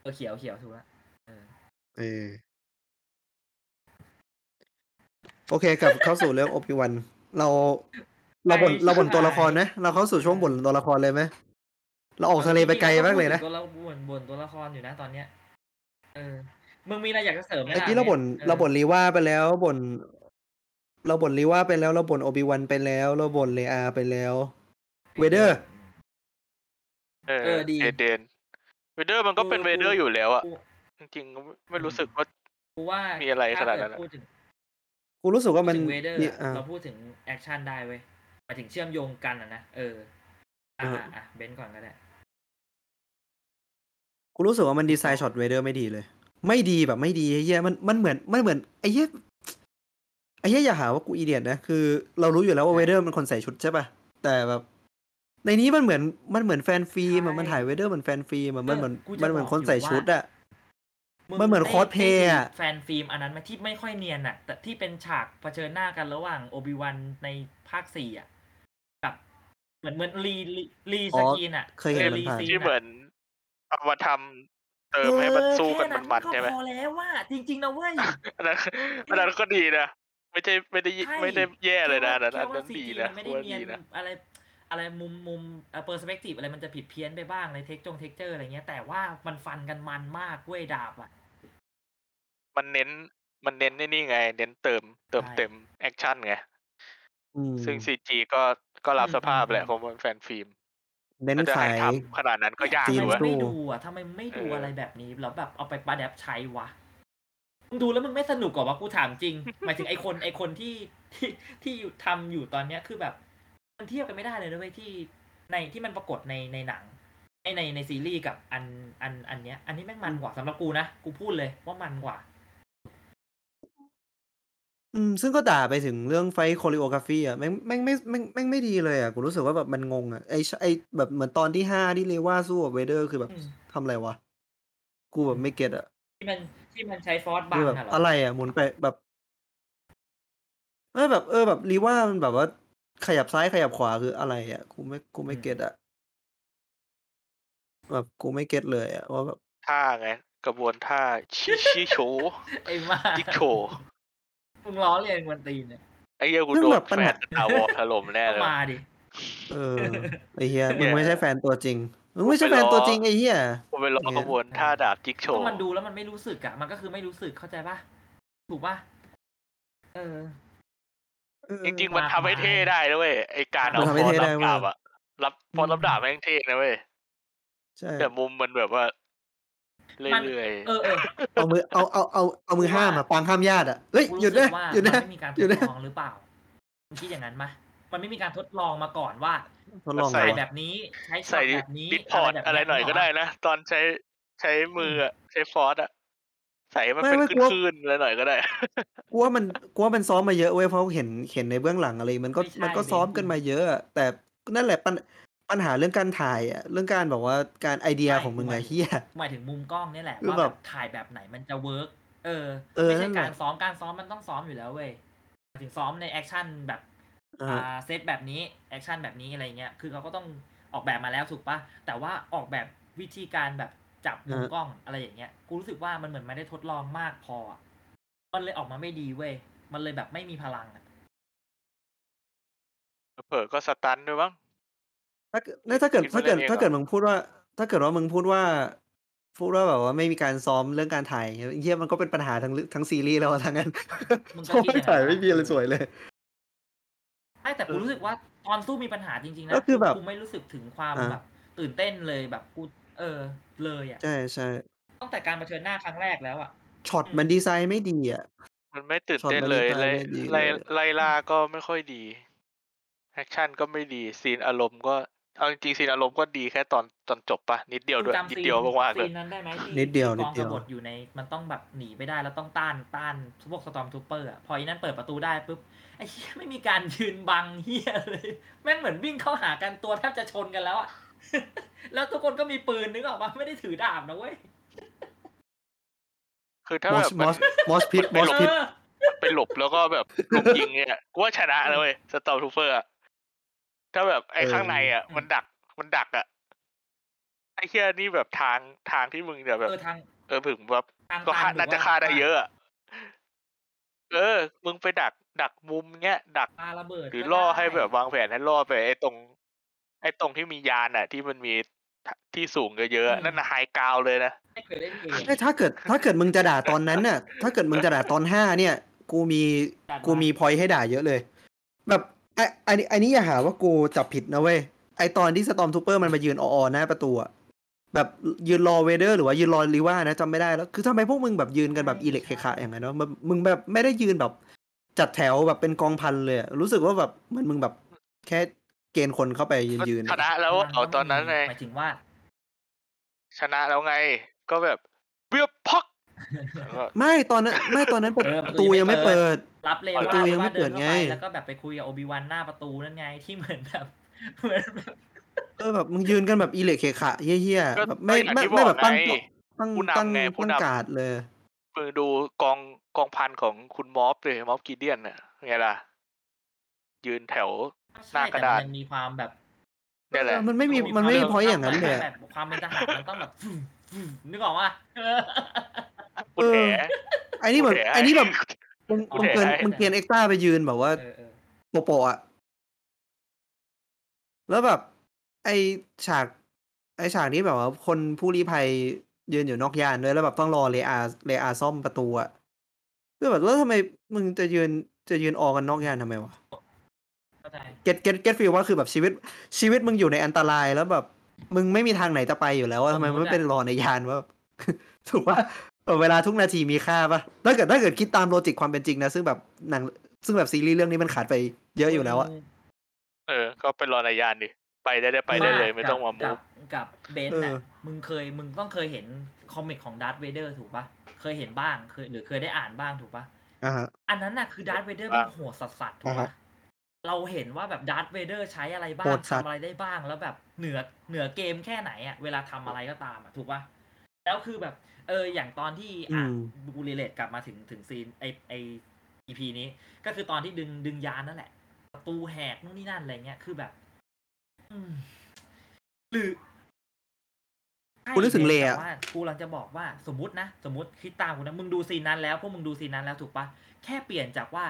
เออเขียวเขียวถูกแล้วเออเออโอเคกลับเข้าสู่เรื่องโอปิวัน เราเราบ่นเราบ่นตัวละครนะเราเข้าสู่ช่วงบ่นตัวละครเลยไหมเราออกทะเลไปไกลมากเลยนะตัวละบ่นบ่นตัวละครอยู่นะตอนเนี้ย เออมึงมีอะไรอยากจะเสริมไหมเมื่อล่ะกี้เราบ่นออเราบ่นลีว่าไปแล้วบ่น เราบ่นลีว่าไปแล้ว เราบ่นโอบิวันไปแล้ว เราบ่นเลอาไปแล้ว เวเดอร์ เออเออดี เอเดนเวเดอร์มันก็เป็นกูเวเดอร์อยู่แล้วอะกูจริงๆก็ไม่ไม่รู้สึกว่า กูว่ามีอะไรขนาดนั้นถ้อะเกิพูดถึงกูรู้สึกว่ามันพูดถึงเวเดอร์นี่อ่าเราพูดถึงแอคชั่นได้เว้ยหมายถึงเชื่อมโยงกันอะนะเอออ่าเอออะเบนซ์ก่อนก็ได้กูรู้สึกว่ามันดีไซน์ช็อตเวเดอร์ไม่ดีเลย ไม่ดีแบบไม่ดีไอ้เหี้ยมันมันเหมือนมันเหมือนไอ้เหี้ย ไอ้เหี้ยอย่าหาว่ากู idiot นะคือเรารู้อยู่แล้วว่าเวเดอร์มันคนใส่ชุดใช่ป่ะ แต่แบบในนี้มันเหมือนมันเหมือน fan film อะมันถ่ายเวเดอร์เหมือน fan film อะมันเหมือนเออกูจะมันเหมือนบอกคนใส่อยู่ว่าชุดอะงมันเหมือนได้คอสเพลย์ได้ดูอะ fan film อันนั้นไหมที่ไม่ค่อยเนียนอะแต่ที่เป็นฉากเผชิญหน้ากันระหว่างโอบิวันในภาคสี่อะกับเหมือนเหมือนรีรีรีสกรีนอะเคยเห็นออมันรีผ่านซีที่อะเหมือนเอามาทำเติมให้มันสู้กันเออมันๆแค่ใช่ไหมก็พอแล้วว่าจริง ๆนะเว้ยอันนั้นอันนั้นก็ดีนะ ไม่ใช่ไม่ได้ใช่ไม่ได้แย่เลยนะอันนั้นแค่อันว่านั้น CG ดีนะมันไม่ได้ว่าเนียดีนนะอะไรอะไรมุมมุมเอ่อเปอร์สเปกทีฟอะไรมันจะผิดเพี้ยนไปบ้างในเทคจงเทคเจอร์อะไรเงี้ย แต่ว่ามันฟันกันมันมากเว้ยดาบอะ มันเน้นมันเน้นในนี่ไง เน้นเติมเติมใช่เต็มแอคชั่นไงอืมซึ่งซีจีก็ก็รับอืมสภาพอืมแหละเพราะมันแฟนฟิล์มเน้นถ้าจะขาให้ยทำขนาดนั้นก็ยากฟิทำล์ไมด้วมึยงสู้ไม่ดูอะทำไมมึงไม่ดูเออออะไรแบบนี้แล้วแบบเอาไปประดับใช้วะมึง ดูแล้วมึงไม่สนุกกว่าว่ากูถามจริง หมายถึงไอคนไอคนที่ที่ที่อยู่ทำอยู่ตอนเนี้ยคือแบบ มันเทียบกันไม่ได้เลยนะเว้ยที่ในที่มันปรากฏในในหนังในในในซีรีส์กับอันอันอันเนี้ย อันนี้แม่งมันกว่าสำหรับกูนะกูพูดเลยว่ามันกว่า อืมซึ่งก็ด่าไปถึงเรื่อง fight choreography อะแม่งแม่งไม่แม่งแม่งไม่ดีเลยอะกูรู้สึกว่าแบบมันงงอะไอไอแบบเหมือนตอนที่ห้าที่เลว่าสู้กับเวเดอร์คือแบบอืม ทำอะไรวะ กูแบบไม่ get อะ ที่มัน ที่มันใช้ force บัคืงอแบบอะเหรออะไรอะหมุนไปแบบเออแบบเออแบบรีว่ามันแบบว่า ขยับซ้ายขยับขวาคืออะไรอะกูไม่กูไม่ get อะแบบกูไม่เก็ตเลยอะว่าแบบท่าไง กระบวนท่าชิชิโชไอ้มาจิกโชมึงล้อเลียนกวนตีนเนี่ยไอ้เหี้ยกูซึ่งโดนแบบปัญแฟหานตาวอถล่มแน่ก็เลย มาดิ เออไอ้เฮียมึงเนี่ยไม่ใช่แฟนตัวจริง มึงไม่ใช่แฟนตัวจริงไอ้เฮียกูไปรอเนี่ยกระบวนท่าดาบจิกโชก็มันดูแล้วมันไม่รู้สึกอะมันก็คือไม่รู้สึกเข้าใจปะถูกปะเออเออ จริง ๆ มันทำให้มากมายเท่ได้นะเว้ยไอการเอามันทำฟให้อสเท่ได้รับเว้ยดาบอะรับฟอสรับดาบแม่งเท่นะเว้ยใช่แต่มุมมันแบบว่าเมันรื่อยเออเออเอามือเอาเอาเอาเอามือห้ามอะปางห้ามญาติอะเฮ้ยกูหยุดรู้นะสึกว่าหยุดมันนะไม่มีการทหยุดดนะลองหรือเปล่ามึงคิดอย่างนั้นมะมั นไม่มีการทดลองมาก่อนว่าทดลองถ่ายเหรอแบบนี้ใช้ๆช็อใส่ตแบบนี้ดิสพอร์ตแบบอะไรหน่อยก็ได้เนะตอนใช้ใช้มืออะใช้ฟอสอะใส่ให้มันไม่เป็นไม่คกลัวลื่นๆอะไรหน่อยก็ได้กูว่ามันกูว่ามันซ้อมมาเยอะเว้ยเพราะเห็นเห็นในเบื้องหลังอะไร มันก็ไม่ใช่มันก็ซ้อมกันมาเยอะอะแต่นั่นแหละปัญปัญหาเรื่องการถ่ายอะเรื่องการแบบว่าการไอเดียของมึงไม่อะไม่เฮียหมายถึงมุมกล้องเนี่ยแหละคือว่าแบแบบบถ่ายแบบไหนมันจะ work เออเออไม่ใช่นั่นแหละการซ้อมการซ้อมมันต้องซ้อมอยู่แล้วเว้ยหมายถึงซ้อมในแอคชั่นแบบ อ่าอ่าเซตแบบนี้แอคชั่นแบบนี้อะไรเงี้ยคือเขาก็ต้องออกแบบมาแล้วถูกปะแต่ว่าออกแบบวิธีการแบบจับมุมกล้องอะไรอย่างเงี้ยกูรู้สึกว่ามันเหมือนไม่ได้ทดลองมากพออะมันเลยออกมาไม่ดีเว้ยมันเลยแบบไม่มีพลังอะเผลอๆก็สตันด้วยมั้งถ้าเกิดถ้าเกิดคิดถ้าว่าเกิดเล่นเองถ้าเกิดเหรอมึงพูดว่า ถ้าเกิดว่ามึงพูดว่าพูดว่าแบบว่าไม่มีการซ้อมเรื่องการถ่ายเฮียมันก็เป็นปัญหาทั้งเรื่องทั้งซีรีส์แล้วอะทั้งนั้นมึงซ้อมคิดไม่อย่างถ่ายนั้นไม่มีอะไรสวยเลย ใช่แต่กูรู้สึกว่าตอนสู้มีปัญหาจริงๆนะก็คือแบบกูไม่รู้สึกถึงความอ่าแบบตื่นเต้นเลยแบบกูเออเลยอะใช่ใช่ตั้งแต่การเผชิญหน้าครั้งแรกแล้วอะช็อตมันดีไซน์ไม่ดีอะมันไม่ตื่นช็อตเต้นมันเลยดีไซน์ไล่ไม่ดีไล่เลยไล่ล่าก็ไม่ค่อยดีแอคชั่นก็ไม่ดีซีนอารมณ์ก็เอาจริงๆซีนอารมณ์ก็ดีแค่ตอนตอนจบปะนิดเดียวด้วยจำนิดซีนเดียวมากๆเลซียนนั้นได้ไหมที่นิดเดียวที่นิกดองเดีกยวบฏอยู่ในมันต้องแบบหนีไม่ได้แล้วต้องต้านต้านพวกสตอมทูเปอร์อะพออีนั้นเปิดประตูได้ปุ๊บ ไอ้เหี้ยไม่มีการยืนบังเหี้ยเลยแม่งเหมือนวิ่งเข้าหากันตัวแทบจะชนกันแล้วอะแล้วทุกคนก็มีปืนนึกออกปะไม่ได้ถือดาบนะเว้ยคือถ้ามอแบสบมมันอสมอสพิษมอสเอพิษอไปหลบแล้วก็แบบหลบยิงเนี่ยกูว่าชนะเลยเว้ยสตอร์ทูเฟอร์อะถ้าแบบไอ้ข้างในอะ มันดักมันดักอะไอ้เชี่ยนี่แบบทางทางที่มึงจะแบบ เออทางเออถึงแบบทางก็ตัฆ่านถูน่าจะปฆ่าได้เยอะอะ เออ มึงไปดัก ดักมุมเงี้ย ดักปาระเบิดหรือก็ล่อได้ให้แบบวางแผนให้ล่อไปไอ้ตรง ไอ้ตรงที่มียานอะ ที่มันมีที่สูงเยอะๆอะนั่นน่ะ high ground เลยนะไม่เคยเล่นเกมเอ้ยถ้าเกิด ถ้าเกิดมึงจะด่าตอนนั้นน่ะ ถ้าเกิดมึงจะด่าตอนห้าเนี่ย กูมีจัดมากูมีพอยให้ด่าเยอะเลย แบบไอ้ไอ้นี่ไอ้นี่อย่าหาว่ากูจับผิดนะเว้ย ไอตอนที่ stormtrooper มันมายืนออๆหน้าประตูอะ แบบยืนรอเวเดอร์หรือว่ายืนรอลีว่านะจำไม่ได้แล้ว คือทำไมพวกมึงแบบยืนกันแบบอีเหละเขะขะอย่างนั้นเนาะมึงมึงแบบไม่ได้ยืนแบบจัดแถวแบบเป็นกองพันเลยอะรู้สึกว่าแบบเหมือนมึงแบบแค่เกณฑ์คนเข้าไปยืนยืนชนะแล้วเอาตอนนั้นไงหมายถึงว่า ชนะแล้วไง ก็แบบเบียบพักแล้วก็ไม่ตอนนั้นไม่ตอนนั้นประเออประตูยังไม่เปิด รับเลยประว่าตูยังไม่ว่าเดินเปิดเข้าไงไปแล้วก็แบบไปคุยกับโอบิวันหน้าประตูนั่นไงที่เหมือนแบบเหมือนแบบ เออแบบมึงยืนกันแบบอีเล็กเคคะเฮี้ยก็ๆแบบไม่ก็อย่างไม่ที่ไม่บแบอกบตั้งไงตั้งผู้นำตั้งไงผู้ตั้งนำการ์ดเลยมึงดูกองกองพันของคุณมอฟเลยมอฟกีเดียนน่ะไงล่ะ ยืนแถวหน้ากระดาษแต่มันยังมีความแบบเนี่ยแหละเออมันไม่มีความันไม่มีพอยอย่างนั้นเลยอะแบบความเป็นทหารมันต้องแบบนึกออกว่าคุณแหไอ้นี่แบบคุณแหไอ้นี่แบบมึงโอมึงเคเกินให้มึงเกินเอ็กซ์ต้าไปยืนแบบว่าเออเออโปโปะอะแล้วแบบ ไอฉาก ไอฉากนี้แบบว่าคนผู้ลี้ภัยยืนอยู่นอกยานด้วยแล้วแบบต้องรอเลอาเลอาซ่อมประตูอะคือแบบแล้วทำไมมึงจะยืนจะยืนออกันนอกยานทำไมวะเข้าใจ get get get feel ว่าคือแบบชีวิตชีวิตมึงอยู่ในอันตรายแล้วแบบ มึงไม่มีทางไหนจะไปอยู่แล้วอะทำไมมึงไม่เป็นรอในยานวะ ถูกปะเวลาทุกนาทีมีค่าปะถ้าเกิดถ้าเกิดคิดตาม logic ความเป็นจริงนะ ซึ่งแบบหนังซึ่งแบบซีรีส์เรื่องนี้มันขาดไปเยอะอยู่แล้วอะเออ ก็ไปรอในยานดิ ไปได้ได้ไปได้เลยไม่ต้องมากัมูบฟกับเบนเอน่ะอมึงเคยมึงต้องเคยเห็น comic ของดาร์ธเวเดอร์ถูกปะเคยเห็นบ้างเคยหรือเคยได้อ่านบ้างถูกปะอ่าฮะอันนั้นน่ะคือดาร์ธเวเดอร์เป็นโหดสัสสัสๆถูกอ่าปะฮะเราเห็นว่าแบบดาร์ธเวเดอร์ใช้อะไรบ้าโหงดสัสทำอะไรได้บ้างแล้วแบบเหนือเหนือเกมแค่ไหนอะเวลาทำอะไรก็ตามอะถูกปะแล้วคือแบบ เอออย่างตอนที่อะบู relate กลับมาถึงถึงซีนไอไอ EP นี้ ก็คือตอนที่ดึงดึงยานนั่นแหละประตูแหกนู่นนี่นั่นอะไรเงี้ยคือแบบอืม หรือกูนึกถึงเลแต่อะว่ากูกำลังจะบอกว่าสมมตินะ สมมติคิดตามกูนะ มึงดูซีนนั้นแล้ว พวกมึงดูซีนนั้นแล้วถูกปะแค่เปลี่ยนจากว่า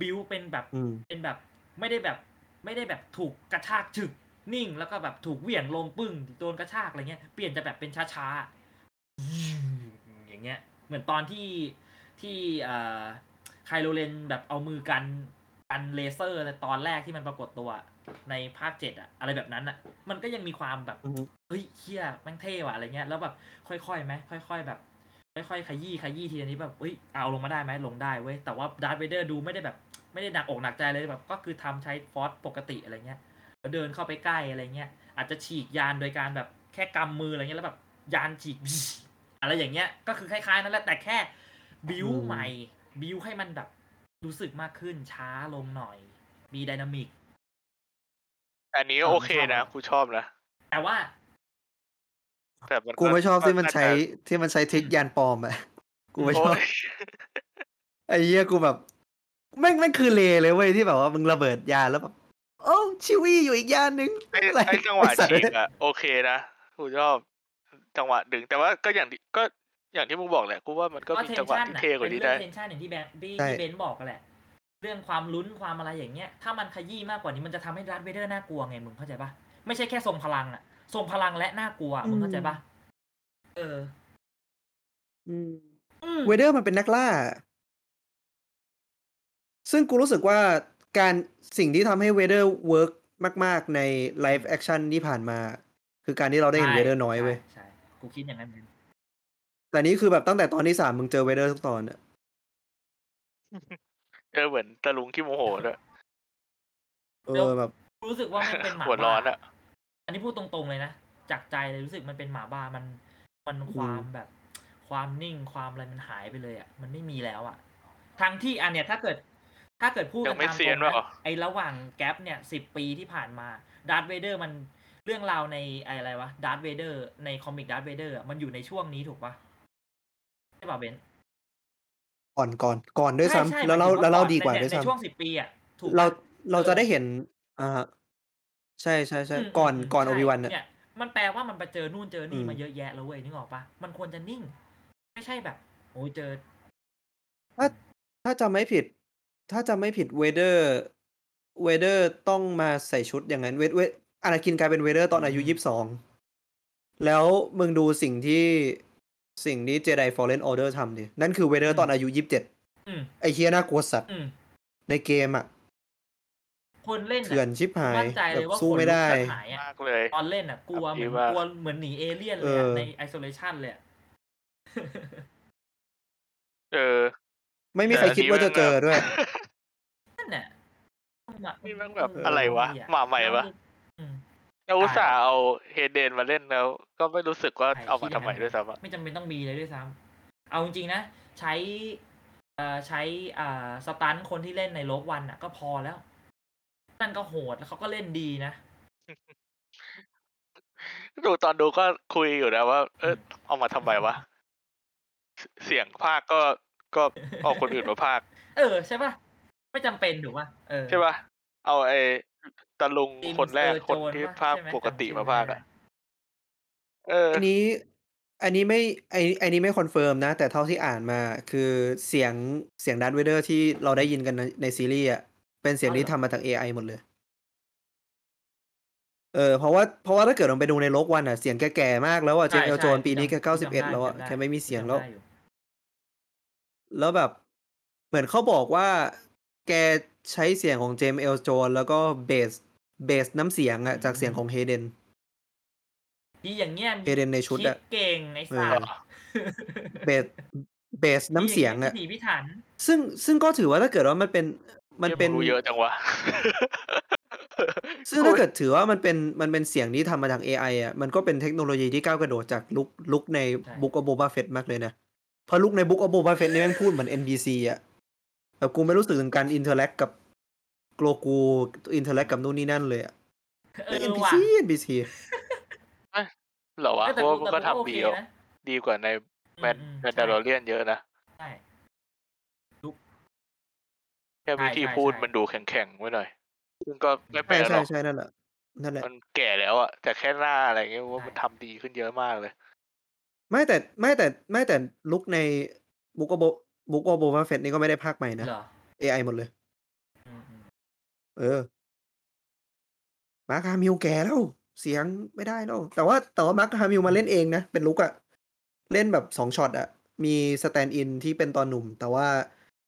บิวเป็นแบบอืมเป็นแบบ ไม่ได้แบบ ไม่ได้แบบถูกกระชากฉึก นิ่งแล้วก็แบบถูกเหวี่ยงลงปึ้งโดนกระชากอะไรเงี้ยเปลี่ยนจะแบบเป็นช้าๆอย่างเงี้ย เหมือนตอนที่ที่เอ่อไคโลเรนแบบเอามือกัน กันเลเซอร์ในตอนแรกที่มันปรากฏตัวในภาคเจ็ดอะอะไรแบบนั้นอะมันก็ยังมีความแบบอืมเฮ้ยเฮียแม่งเท่ว่ะอะไรเงี้ยแล้วแบบค่อยๆไหมค่อย ๆ แบบ ค่อยๆขยี้ขยี้ทีละนี้แบบเฮ้ยเอาลงมาได้ไหมลงได้เว้ยแต่ว่าดาร์ธเวเดอร์ดูไม่ได้แบบ ไม่ได้หนักอกหนักใจเลยแบบ ก็คือทำใช้ force ปกติอะไรเงี้ยแล้วเดินเข้าไปใกล้อะไรเงี้ยอาจจะฉีกยานโดยการแบบแค่กำมืออะไรเงี้ยแล้วแบบยานฉีกอะไรอย่างเงี้ย ก็คือคล้ายๆนั่นแหละแต่แค่บิวอืมใหม่บิวให้มันแบบ รู้สึกมากขึ้นช้าลงหน่อย มีไดนามิกแต่อันนี้ก็อ่าโอเคไม่ชอบนะเลยกูชอบนะ แต่ว่า แต่มันกูไม่ชอบที่มันาจะใช้ที่มันใช้ทริกยานปลอมอะกูไม่ชอบโยไอ้เหี้ยกูแบบแม่งแม่งคือเลเลยเว้ยที่แบบว่ามึงระเบิดยานแล้วแบบโอ้ชิวี่อยู่อีกยานนึงไอ้อะไรไอ้จังหวะไอ้สัตว์ฉีกอะโอเคนะกูชอบจังหวะดึงแต่ว่าก็อย่างที่ก็ อย่างที่มึงบอกแหละกูว่ามันก็ก็มีเทนจังหวะชั่นที่น่ะเท่กเป็ว่านนี้เรื่ได้องเทนชั่นอย่างที่แบงที่ใช่ที่เบนซ์บอกกันแหละ เรื่องความลุ้นความอะไรอย่างเงี้ย ถ้ามันขยี้มากกว่านี้มันจะทำให้ดัตเวเดอร์น่ากลัวไงมึงเข้าใจปะไม่ใช่แค่ทรงพลังอะทรงพลังและน่ากลัวมึงเข้าใจปะเอออืมเวเดอร์มันเป็นนักล่า ซึ่งกูรู้สึกว่าการสิ่งที่ทำให้เวเดอร์ work มาก ๆ ใน live action ที่ผ่านมา คือการที่เราได้เห็นใช่เวเดอร์น้อยเว้ยใชใช่ กูคิดอย่างนั้นเหมือนกัน แต่นี้คือแบบตั้งแต่ตอนที่สามมึงเจอเวเดอร์ทุกตอนอะเออเหมือนตะลุงขี้โมโหด้วยเออแบบกูรู้สึกว่ามันเป็นหมาหัวร้อนบ้าอะอันนี้พูดตรงๆเลยนะจากใจเลยรู้สึกมันเป็นหมาบ้ามันมันความแบบ ความนิ่งความอะไรมันหายไปเลยอะมันไม่มีแล้วอะทั้งที่อันเนี้ยถ้าเกิด ถ้าเกิดพูดยักันงไม่ตามตเซีรยนงวะนะไอระหว่างแกปเนี่ยสิบปีที่ผ่านมาดาร์ธเวเดอร์มันเรื่องราวในไออะไรวะดาร์ธเวเดอร์ในคอมิกดาร์ธเวเดอร์มันอยู่ในช่วงนี้ถูกปะใช่ป่ะเบนซ์ก่อนก่อนก่อนด้วยใช่ซ้ำใช่แล้วเราหมยถึงแล้วเราก่อนดีกว่าในด้วยในซ้ช่วงสิบปีอะถูกำเราปะเราเออจะได้เห็นอ่าใช่ใช่ใช่อืมก่อนมก่อนโอใช่บิวันอะเนี่ยมันแปลว่ามันไปเจอนู่นเจอนี่อืมมาเยอะแยะแล้วเว้ยนึกออกปะมันควรจะนิ่ง ไม่ใช่แบบโอ้ยเจอ ถ้าถ้าจำไม่ผิด ถ้าจำไม่ผิดเวเดอร์เวเดอร์ต้องมาใส่ชุดอย่างนั้นเวเวอานาคินกลายเป็นเวเดอร์ตอนอายุอืมยี่สิบสองแล้วมึงดูสิ่งที่ สิ่งที่ Jedi: Fallen Order ทำดินั่นคือเวเดอร์ตอนอายุยี่สิบเจ็ดอืมไอเฮียน่ากลัวสัตว์อืมในเกมอะ คนเล่นน่ะเถื่อนชิบหายมั่นใจเลแบยบว่าสู้ขนไม่ลุกได้แทบหายอะมากเลยตอนเล่นอะกลัวเหมือนดีมากกลัวเหมือนหนีเอเลี่ยนเลยเออะอในไอโซเลชันเลยอะเออ ไม่มีใครคิดว่าจะเจอด้วยนั่นแหละนี่แม่งแบบอะไรวะมาใหม่ปะอืม เราอุตส่าห์เอาเฮเดนมาเล่นแล้ว ก็ไม่รู้สึกว่าใช่เอามาคิดทำไมอย่างนั้นด้วยซ้ำอะไม่จำเป็นต้องมีเลยด้วยซ้ำเอาจริงๆนะ ใช้เอ่อใช้อ่าสตันคนที่เล่นในโลกวันอะ ก็พอแล้ว นั่นก็โหดแล้วเขาก็เล่นดีนะดูตอนดูก็คุยอยู่นะว่า เออเอามาทำไมวะ เสียงภาคก็ก็เอาคนอื่นมาภาค เออ ใช่ป่ะ ไม่จำเป็นถูกป่ะเออใช่ปะเอาไอ้ ตะลุงทีมคนแรกเออคนโจรที่ปะภาคใช่ไหมปกติจำชื่อมาภาคไม่อะได้เอออันนี้ อันนี้ไม่ไอไอันนี้ไม่ confirm นะ แต่เท่าที่อ่านมาคือเสียงเสียงดาร์ธเวเดอร์ที่เราได้ยินกันในในซีรีส์อะเป็นเสียงที่ทำมาจาก AI หมดเลยเออเพราะว่าเพราะว่าถ้าเกิดเราไปดูใน Rogue One อะเสียงแกแก่มากแล้วอะเจมใช่เอลใช่ปีนี้แกจำเก้าสิบจำเอ็ดได้แล้วอะจำได้แกไม่มีเสียงจำแล้วได้อยู่แล้วแบบ เหมือนเขาบอกว่า แก ใช้เสียงของเจมส์เอิร์ลโจนส์แล้วก็ base base น้ำเสียงอะจากเสียงของเฮเดนดีอย่างเงี้ยเฮเดนในชุดคิดอะเก่งไอ้สัเอตอว์เบสเบสน้ำเสียงอะพิถีพิถันซึ่งซึ่งก็ถือว่าถ้าเกิดว่ามันเป็นมันเป็นรู้เยอะจังวะซึ่งถ้าเกิดถือว่ามันเป็นมันเป็นเสียงที่ทำมาจาก AI อะมันก็เป็นเทคโนโลยีที่ก้าวกระโดดจากลุกลุกในใช่บุ๊กอ b โบบาเฟตมากเลยนะเพราะลุกในบุ๊กอ b โบบาเฟตนี่แม่งพูดเหมือน NPC อะ แบบกูไม่รู้สึกถึงการอินเทอร์แลกกับโกลกูอินเทอร์แลกกับนู่นนี่นั่นเลยอะเออ NPC ว่ะ NPC เหรอวะเออแต่เพราะว่ากูมันแต่ก็กูโอทำเคดีนะดีกว่าในแมนอืมแมอืมนดาร์เรียนเยอะนะใช่แค่วิธีใช่ใช่พูดใช่มันดูแข็งๆไว้หน่อย ซึ่งก็ไม่แปลใช่กหรใช่อกใช่นั่นแหละนั่นแหละ มันแก่แล้วอะแต่แค่หน้าอะไรเงี้ยว่าใช่มันทำดีขึ้นเยอะมากเลย ไม่แต่ไม่แต่ไม่แต่ลุกในบุ๊กอ b โบ บุ๊กอ b โบบาเฟตนี่ก็ไม่ได้ภาคใหม่นะ เหรอ AI หมดเลยอืมอืมเออ มาร์คฮามิลแก่แล้ว เสียงไม่ได้แล้ว แต่ว่าแต่ว่ามาร์คฮามิลมาเล่นเองนะ เป็นลุคอะเล่นแบบสองช็อตอะมี stand-in ที่เป็นตอนหนุ่ม แต่ว่า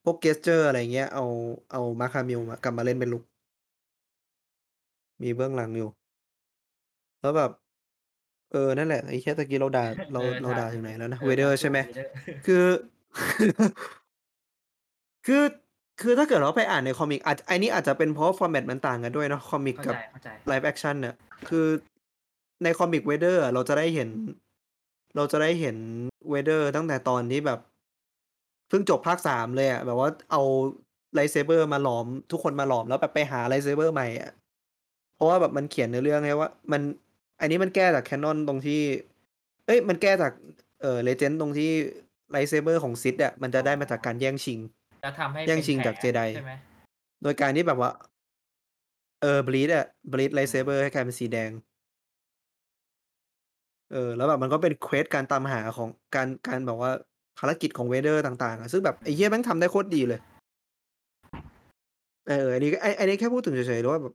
พวก gesture อะไรเงี้ยเอาเอามาร์คฮามิลมากลับมาเล่นเป็นลุค มีเบื้องหลังอยู่ แล้วแบบ เออ นั่นแหละไอ้แค่ตะกี้เราด่าเราออเราด่าใช่ถึงไหนแล้วนะออเวเดอร์ด่าใช่ไหม Vader คือ คือ คือถ้าเกิดเราไปอ่านใน comic อาจไอ้นี่อาจจะเป็นเพราะ format มันต่างกันด้วยเนาะ comic เข้ากับใจเข้าใจ live action เนี่ยคือใน comic เวเดอร์เราจะได้เห็น เราจะได้เห็นเวเดอร์ตั้งแต่ตอนที่แบบเพิ่งจบภาคสามเลยอะแบบว่าเอา lightsaber มาหลอม ทุกคนมาหลอมแล้วแบบไปหา lightsaber ใหม่อะเพราะว่าแบบมันเขียนในเรื่องไงว่า มัน อันนี้มันแก้จาก canon ตรงที่ เอ้ยมันแก้จากเอ่อ legend ตรงที่ lightsaber ของซิธอะมันจะได้มาจากการแย่งชิง แล้วทำให้เป็นแผลแย่งชิงจากเจได ใช่ไหมหมโดยการที่แบบว่า เออ bleed อะ bleed lightsaber ให้กลายเป็นสีแดง เออ แล้วแบบมันก็เป็น quest การตามหาของการการแบบว่าภารกิจของเวเดอร์ต่างๆอะซึ่งแบบไอ้เหี้ยแม่งทำได้โคตรดีเลย เอออันนี้ก็ไอ้ไอ้นี่แค่พูดถึงเฉยๆหรือว่าแบบ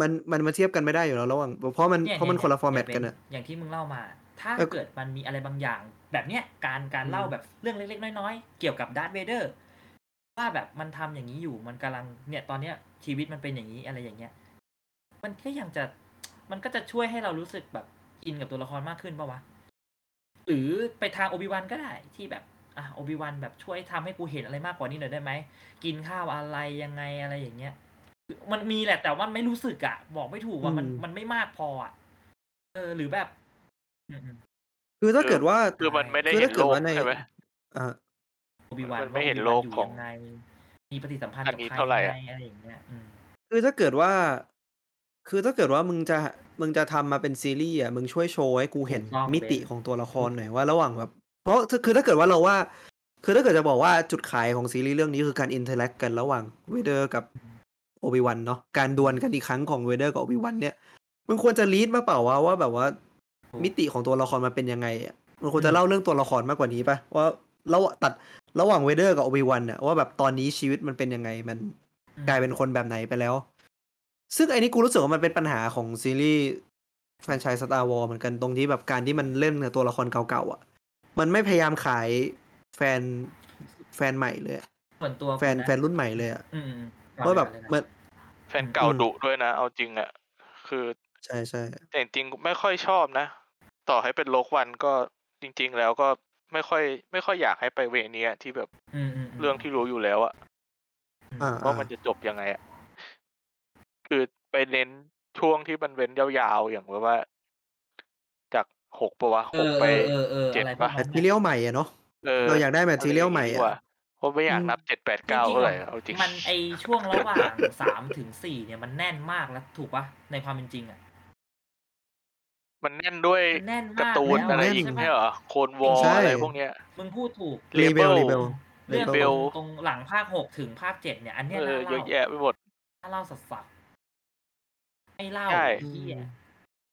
มันมันมาเทียบกันไม่ได้อยู่แล้วระหว่างเพราะมันเนี่ยเพราะมันคนละ format กันอะอย่างที่มึงเล่ามา ถ้าเออเกิดมันมีอะไรบางอย่าง แบบเนี้ยการการอืมเล่าแบบเรื่องเล็ก ๆ น้อยๆ เกี่ยวกับดาร์ธเวเดอร์ว่าแบบมันทำอย่างนี้อยู่มันกำลังเนี่ยตอนเนี้ยชีวิตมันเป็นอย่างนี้อะไรอย่างเงี้ย มันก็ยังจะมันก็จะช่วยให้เรารู้สึกแบบอินกับตัวละครมากขึ้นปะวะหรือไปทางโอบิวันก็ได้ที่แบบอะโอบิวันแบบช่วยทำให้กูเห็นอะไรมากกว่านี้หน่อยได้ไหมกินข้าวอะไรยังไงอะไรอย่างเงี้ยมันมีแหละแต่ว่ามันไม่รู้สึกอะบอกไม่ถูกว่ามันอืมมันไม่มากพออะเออหรือแบบอืม คือถ้าเกิดว่าคือมันไม่ได้คือเห็ถ้านเกิโลดกว่าในใช่ไหมอ่าโอบิวันมันไม่เห็นโลกของยังไงมีปฏิสัมพันธ์อักับนนี้ใครเท่าไหร่ยังอะไงอะไรอย่างเงี้ยอืมคือถ้าเกิดว่า คือถ้าเกิดว่ามึงจะมึงจะทำมาเป็นซีรีส์อะมึงช่วยโชว์ให้กูเห็นถูกต้องมิติเบนของตัวละครหน่อยว่าระหว่างแบบ เพราะคือถ้าเกิดว่าเราว่า คือถ้าเกิดจะบอกว่าจุดขายของซีรีส์เรื่องนี้คือการ interact กันระหว่างเวเดอร์กับโอบิวันเนาะการดวลกันอีกครั้งของเวเดอร์กับโอบิวันเนี่ยมึงควรจะ lead มาเปล่าว่าว่าแบบว่า มิติของตัวละครมันเป็นยังไงอะมันควรจะเล่าเรื่องตัวละครมากกว่านี้ปะว่าเราตัดระหว่างเวเดอร์กับโอบิวันอะว่าแบบตอนนี้ชีวิตมันเป็นยังไงมันอืมกลายเป็นคนแบบไหนไปแล้ว ซึ่งไอ้นี่กูรู้สึกว่ามันเป็นปัญหาของซีรีส์แฟรนไชส์ Star Wars เหมือนกันตรงที่แบบการที่มันเล่นกับตัวละครเก่าๆอะ มันไม่พยายามขายแฟนแฟนใหม่เลยอะส่วนตัวแฟนกูะแฟนรุ่นใหม่เลยอะอืมอืมว่าแบบเลยนะมันแฟนเก่าอืมดุด้วยนะ เอาจริงอะคือใช่ใช่แต่จริงๆไม่ค่อยชอบนะ ต่อให้เป็น Rogue One ก็จริง ๆ แล้วก็ไม่ค่อย ไม่ค่อยอยากให้ไป way เนี้ยที่แบบอืมอืมมเรื่องที่รู้อยู่แล้วอะอ่าว่ามันจะจบยังไงอะคือไปเน้นช่วงที่มันเว้นยาวๆอย่างแบบว่า จากหกปะวะเอหกอไปเออเออเออเจ็ดอะไรพวปะกแมนั้ทนทีเรียลใหม่อะเนาะเออเราอยากได้แมททีเรียลใหม่ะไรอย่างงี้ดีกอะว่าเพราะไม่อยากอืมนับเจ็ดแปดเก้าจริงๆเท่าไหร่อะเอาจริงมันไอช่วงระหว่างสามถึงสี่เนี่ยมันแน่นมากแล้วถูกปะในความเป็นจริงอะ มันแน่นด้วยมันแน่นการ์มากตูนแล้วอะไรแน่นอีกใช่ไม่ปะใช่เหรอโคนวอลใช่ อะไรพวกเนี้ย มึงพูดถูก รีเบล Label รีเบล เรื่อง Label ตรงตรงหลังภาคหกถึงภาคเจ็ดเนี่ย อันเนี้ยเออน่าเยอะเล่าแยะไปหมด น่าเล่าสัสสัไม่เล่าใช่ ไอ้เหี้ย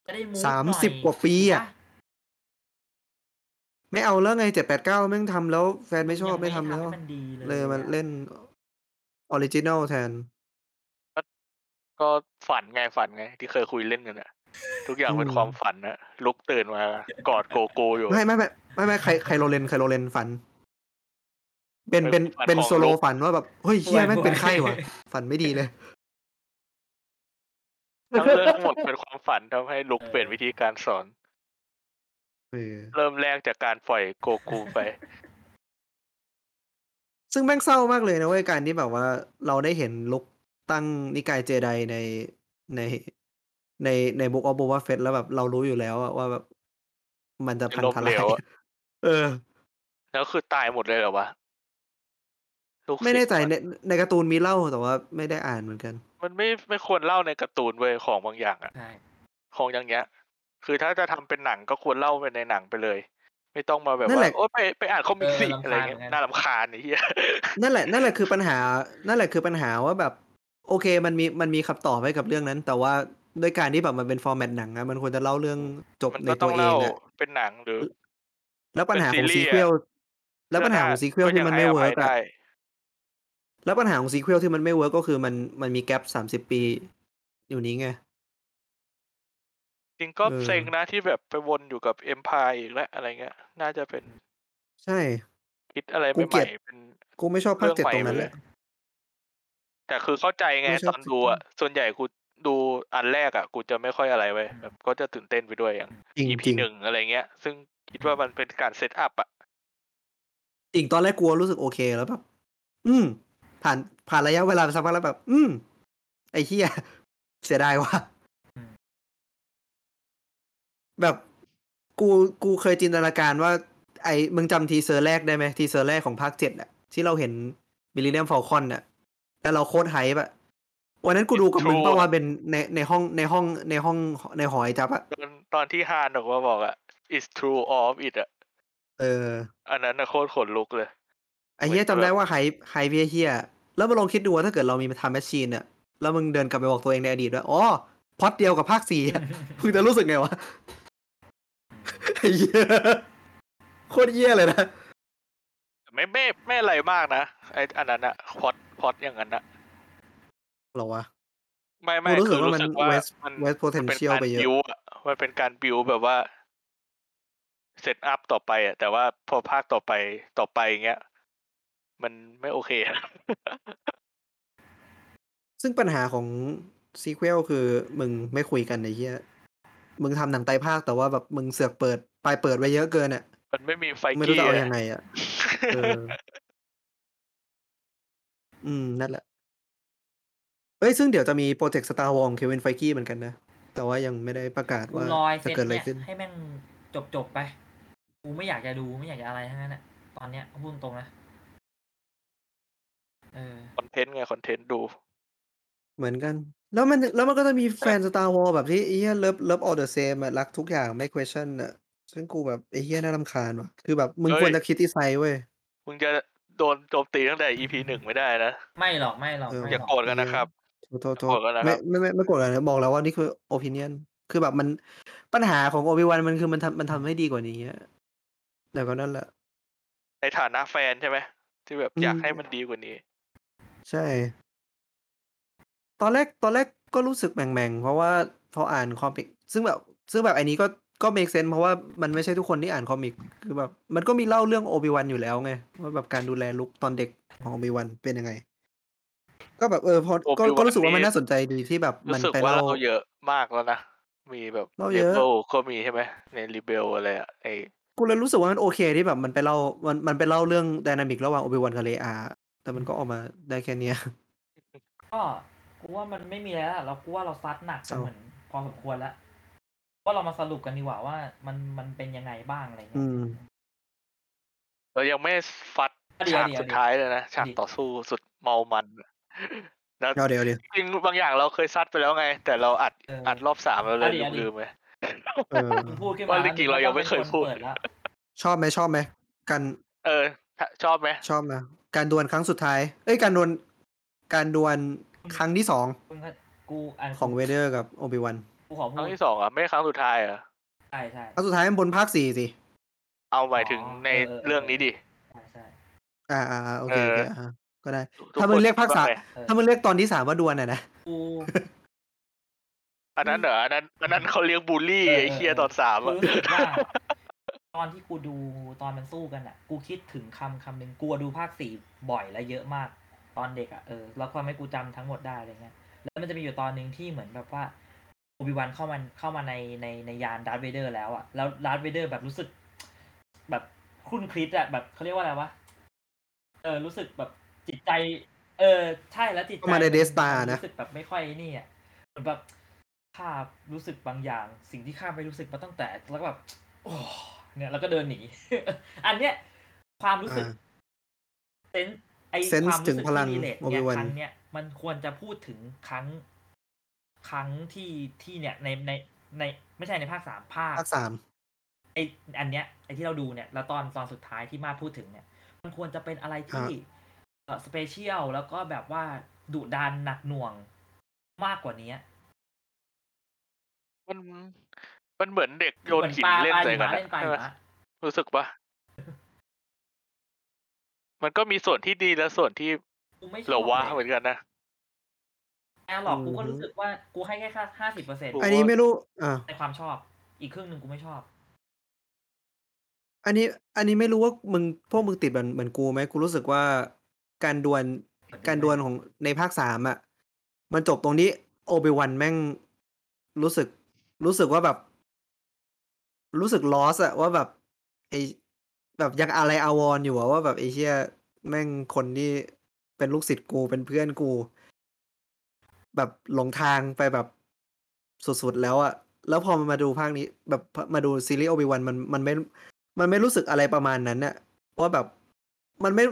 จะได้มูสามสิบกว่าปีอะ ไม่เอาแล้วไงเจ็ดแปดเก้าแม่งทำแล้วแฟนไม่ชอบไม่ทำแล้ว ให้มันดีเลยเลยมันอะเล่นออริจินอลแทน ก็ฝันไงฝันไง ที่เคยคุยเล่นกันอะ ทุกอย่างเป็นอืมความฝันนะลุกตื่นมากอดโกโก้อยู่ไม่ไม่ไม่ไม่ไม่ใครใครโรเลนใครโรเลนฝัน เป็นเป็นฝันเป็นของโซโลลูกฝันว่าแบบเฮ้ยเฮียแม่งเป็นไข้ว่ะฝันไม่ดีเลยทั้งเรื่องทั้งหมดเป็นความฝันทำให้ลุกเปลี่ยนวิธีการสอนเออเริ่มแรกจากการปล่อยโกกูไป ซึ่งแม่งเศร้ามากเลยนะเว้ยการที่แบบว่า เราได้เห็นลุกตั้งนิกายเจไดในใน ในในบุกออฟบูวาเฟตแล้วแบบเรารู้อยู่แล้วอะว่าแบบมันจะพังล้มทเหลลายวอะ เออ แล้วคือตายหมดเลยเหรอวะลูกไม่แน่ใจศิษย์ในอะในการ์ตูนมีเล่าแต่ว่าไม่ได้อ่านเหมือนกัน มันไม่ไม่ควรเล่าในการ์ตูนเว้ยของบางอย่างอะ ใช่ของอย่างเงี้ย คือถ้าจะทำเป็นหนังก็ควรเล่าไปในหนังไปเลย ไม่ต้องมาแบบนั่นว่าแหละ โอ้ไปไปอ่านคอมิกสิเอออะไรเงี้ยรำคาญเหมือนกันน่ารำคาญไอ้เหี้ย นั่นแหละ นั่นแหละคือปัญหา นั่นแหละคือปัญหาว่าแบบ โอเค มันมีมันมีคำตอบให้กับเรื่องนั้น แต่ว่า ด้วยการที่แบบมันเป็นฟอร์แมตหนังอะมันควรจะเล่าเรื่องจบมันในก็ตัต้อวงเอเล่างอะเป็นหนังหรือ แล้วปัญหาของเป็นซีซีรีส์เควลอะแล้วปัญหาของซีเควลก็ที่ยังมันให้ไม่อเวิภัร์ยกอะได้แล้วปัญหาของซีเควลที่มันไม่เวิร์กก็คือมันมันมีแกลบสามสิบปี อยู่นี้ไงจริงก็เออเซ็งนะที่แบบไปวนอยู่กับเอ็มพายอีกแล้วอะไรเงี้ย น่าจะเป็น ใช่ คิดอะไรกูใหเกลีม่ยดๆเป็นกูไม่ชอบภาคเรื่องเจ็ดใหม่ตรงนั้นไปแหเลยละแต่คือเข้าใจไงไม่ชอบตอนดูอะส่วนใหญ่กู ดูอันแรกอะ กูจะไม่ค่อยอะไรเว้ยแบบก็จะตื่นเต้นไปด้วยอย่าง จริง EP จริงหนึ่งอะไรเงี้ย ซึ่งคิดว่ามันเป็นการ set up อะจริงตอนแรกกลัวรู้สึกโอเคแล้วแบบอืม ผ่านผ่านระยะเวลาไปสักพักแล้วแบบ อืม ไอ้เหี้ยเสียดายว่ะอืมแบบกูกูเคยจินตนาการว่า ไอ้มึงจำ teaser แรกได้ไหม teaser แรกของภาคเจ็ดอะที่เราเห็นMillennium Falcon อะแล้วเราโคตร hype อะ วันนั้นกูดูกับมึง True เพราะว่าเป็นในในห้องในห้องในห้องในหอไอ้จับอะตอนตอนที่ Han ออกมาบอกอะ it's true all of it อะเออ อันนั้นนะโคตรขนลุกเลยไอ้เหี้ยเหมือนจำได้แบบว่า hype hype เหี้ยเหี้ยแล้วมาลองคิดดูว่าถ้าเกิดเรามี time machine เนี่ยแล้วมึงเดินกลับไปบอกตัวเองในอดีตว่าอ๋อพล็อดเดียวกับภาคสี่อะมึงจะรู้สึกไงวะไอ้เหี้ยโคตรเหี้ยเลยนะไม่ไม่ไม่อะไรมากนะไออันนั้นอะ plot plot อย่างนั้นอะ เหรอวะ ไม่ไม่กูรู้สึกคือว่ารู้มัน สึกว่า waste มัน waste มันเป็น potential การไปเยอะบิวอะมันเป็นการบิวแบบว่า set up ต่อไปอะแต่ว่าพอภาคต่อไปต่อไปเงี้ย มันไม่โอเคอะ ซึ่งปัญหาของ sequel คือมึงไม่คุยกันไอ้เหี้ยมึงทำหนังไตรภาคแต่ว่าแบบมึงเสือกเปิดปลายเปิดไว้เยอะเกินอะ มันไม่มีไฟไม่รู้กี้จะเอาอะ ยังไงอะ เออ อืม นั่นแหละ เอ้ยซึ่งเดี๋ยวจะมีโปรเจกต์สตาร์วองเควินไฟกี้เหมือนกันนะ แต่ว่ายังไม่ได้ประกาศกูว่ารอยจะเซตเกิดอะไรเนี่ยขึ้น ให้แม่งจบจบๆไป กูไม่อยากจะดูไม่อยากจะอะไรทั้งนั้นอะตอนเนี้ยพูดตรงนะเออคอนเทนต์ไงคอนเทนต์ดู เหมือนกัน แล้วมันแล้วมันก็จะมีแฟน Star Wars แบบที่ไอ้เหี้ย love love all the same รักทุกอย่างไม่ question อะซึ่งกูแบบไอ้เหี้ยน่ารำคาญว่ะ คือแบบมึงเฮ้ยควรจะ criticize เว้ย มึงจะโดนโจมตีตั้งแต่ EP หนึ่งไม่ได้นะ ไม่หรอกไม่หรอกเออไม่อย่าหรอกโกรธกันนะครับ โทษโทษโทโกรธกันนะครับไม่ไม่ไม่ไม่โกรธกันนะบอกแล้วว่านี่คือ opinion คือแบบมันปัญหาของโอ i ิวันมันคือมันทำมันทำให้ดีกว่านี้อะแต่ก็นั่นแหละ ในฐานะแฟนใช่ไหมที่แบบอยากอืมให้มันดีกว่านี้ ใช่ ตอนแรกตอนแรกก็รู้สึกแหม่งๆ เพราะว่าพออ่าน comic ซึ่งแบบ ซึ่งแบบอันนี้ก็ก็ make sense เพราะว่ามันไม่ใช่ทุกคนที่อ่าน comic คือแบบ มันก็มีเล่าเรื่อง Obi-Wan อยู่แล้วไง ว่าแบบการดูแล Luke ตอนเด็กของ Obi-Wan เป็นยังไง ก็แบบเออพอก็ Obi-Wan ก็รู้สึกว่ามันนี่น่าสนใจดีที่แบบมันรู้นสึกว่าไปเล่า Leiaอะมากแล้วนะ มีแบบ Leia เยอะ Rebels ก็มีใช่ไหมใน Rebels อะไรอะไอกูเลยรู้สึกว่ามันโอเคที่แบบมันไปเล่ามันมันไปเล่าเรื่องไดนามิกระหว่างโอบิวันกับเลอาแต่มันก็ออกมาได้แค่เนี้ย ก็กูว่ามันไม่มีแล้วล่ะเรากูว่าเราซัดหนักกันเศร้าเหมือนพอสมควรแล้วว่าเรามาสรุปกันดีกว่าว่ามันมันเป็นยังไงบ้างอะไรเงี้อืยม เรายังไม่ฟัดเดี๋ยวฉากเดี๋ยวสุดท้ายเลยนะ ฉากเดี๋ยว ต่อสู้สุดเมามัน แล้วเดี๋ยวเดี๋ยวเดี๋ยวจริงๆบางอย่างเราเคยซัดไปแล้วไง แต่เราอัดเอออัดรอบสามเราเลยเดี๋ยวเดี๋ยวลืมๆไป เออมึงพูดขึ้นว่ามาจริงๆเรายังไม่เคยพูด ปิแล้วชอบไหมชอบไหมการเออชอบไหมชอบไหมการดวลครั้งสุดท้าย เอ้ยการดวลการดวลครั้งที่สองมึงก็กูอันของเวเดอร์กับโอบิวันกูขอคพูรั้ดงที่สองอะไม่ใช่ครั้งสุดท้ายเหรอะใช่ใช่ ครั้งสุดท้ายมันบนภาคสี่สิเอาหมายถึงอ๋อในเออเออ เรื่องนี้ดิ ใช่ใช่อ่าอ่าอ่าโอเคโอเคเอออ่า ก็ได้ทุกถ้ามึงคนเรียกภาคสามว่ไงเออถ้ามึงเรียกตอนที่สามว่าดวลน่ะนะกูอันนั้นเหรออันนั้นอันนั้นเขาเรียกบูลลี่เออไอ้เหี้ยตอนสามกูอะรู้สึกว่าตอนที่กูดูตอนมันสู้กันอะ กูคิดถึงคำคำหนึ่งกูดูภาคสี่บ่อยและเยอะมาก ตอนเด็กอะเออแล้วทำให้กูจำทั้งหมดได้อะไรเงี้ยแล้วมันจะมีอยู่ตอนหนึ่งที่เหมือนแบบว่า Obi-Wan เข้ามาเข้ามาในในในยาน Darth Vader แล้วอะแล้ว Darth Vader แบบรู้สึก แบบครุ่นคิดอะแบบเขาเรียกว่าอะไรวะเออรู้สึกแบบ จิตใจ เออใช่แล้วจิตใจเข้ามาใน Death Star นะรู้สึกแบบไม่ค่อยนี่อะเหมือนแบบข้ารู้สึกบางอย่าง สิ่งที่ข้าไม่รู้สึกมาตั้งแต่แล้วก็แบบโอ้เนี่ยแล้วก็เดินหนี อันเนี้ยความรู้สึกอ่าเซนส์ไอ Sense ความรู้สึกถึงพลังที่ relate เนี่ย Obi-Wan ครั้งเนี้ยมันควรจะพูดถึงครั้ง ครั้งที่ที่เนี่ยในในในไม่ใช่ในภาคสามภาคภาคสามไออันเนี้ยไอที่เราดูเนี่ย แล้วตอนตอนสุดท้ายที่มาพูดถึงเนี่ย มันควรจะเป็นอะไรที่เออ สเปเชียลแล้วก็แบบว่าดุดันหนักหน่วงมากกว่านี้มันมันเหมือนเด็กโยนเหมือนหินปลาเล่นปลาใส่หิกันมะอะเล่นปลาใช่หิไหมมะรู้สึกปะมันก็มีส่วนที่ดีและส่วนที่กูไม่ชเหลอวบวะเลยเหมือนกันนะแอลหรอกกูก็อือฮึรู้สึกว่ากูให้แค่ห้าสิบเปอร์เซ็นต์ถูกอันนี้ไม่รู้อ่าในความชอบ อีกครึ่งหนึ่งกูไม่ชอบ อันนี้ อันนี้ไม่รู้ว่ามึงพวกมึงติดเหมือนเหมือนกูไหมกูรู้สึกว่า การดวลการดวลของในภาคสามอะ มันจบตรงนี้ โอเบวันแม่งรู้สึก รู้สึกว่าแบบ รู้สึกลอสอะว่าแบบไอแบบยังอะไรอาวรณ์อยู่อะว่าแบบไอเชี่ยแม่งคนที่เป็นลูกศิษย์กูเป็นเพื่อนกู แบบหลงทางไปแบบสุดๆแล้วอะแล้วพอมันมาดูภาคนี้ แบบมาดูซีรีส์โอบิวันมันมันไม่ มันไม่รู้สึกอะไรประมาณนั้นน่ะว่าแบบมันไม่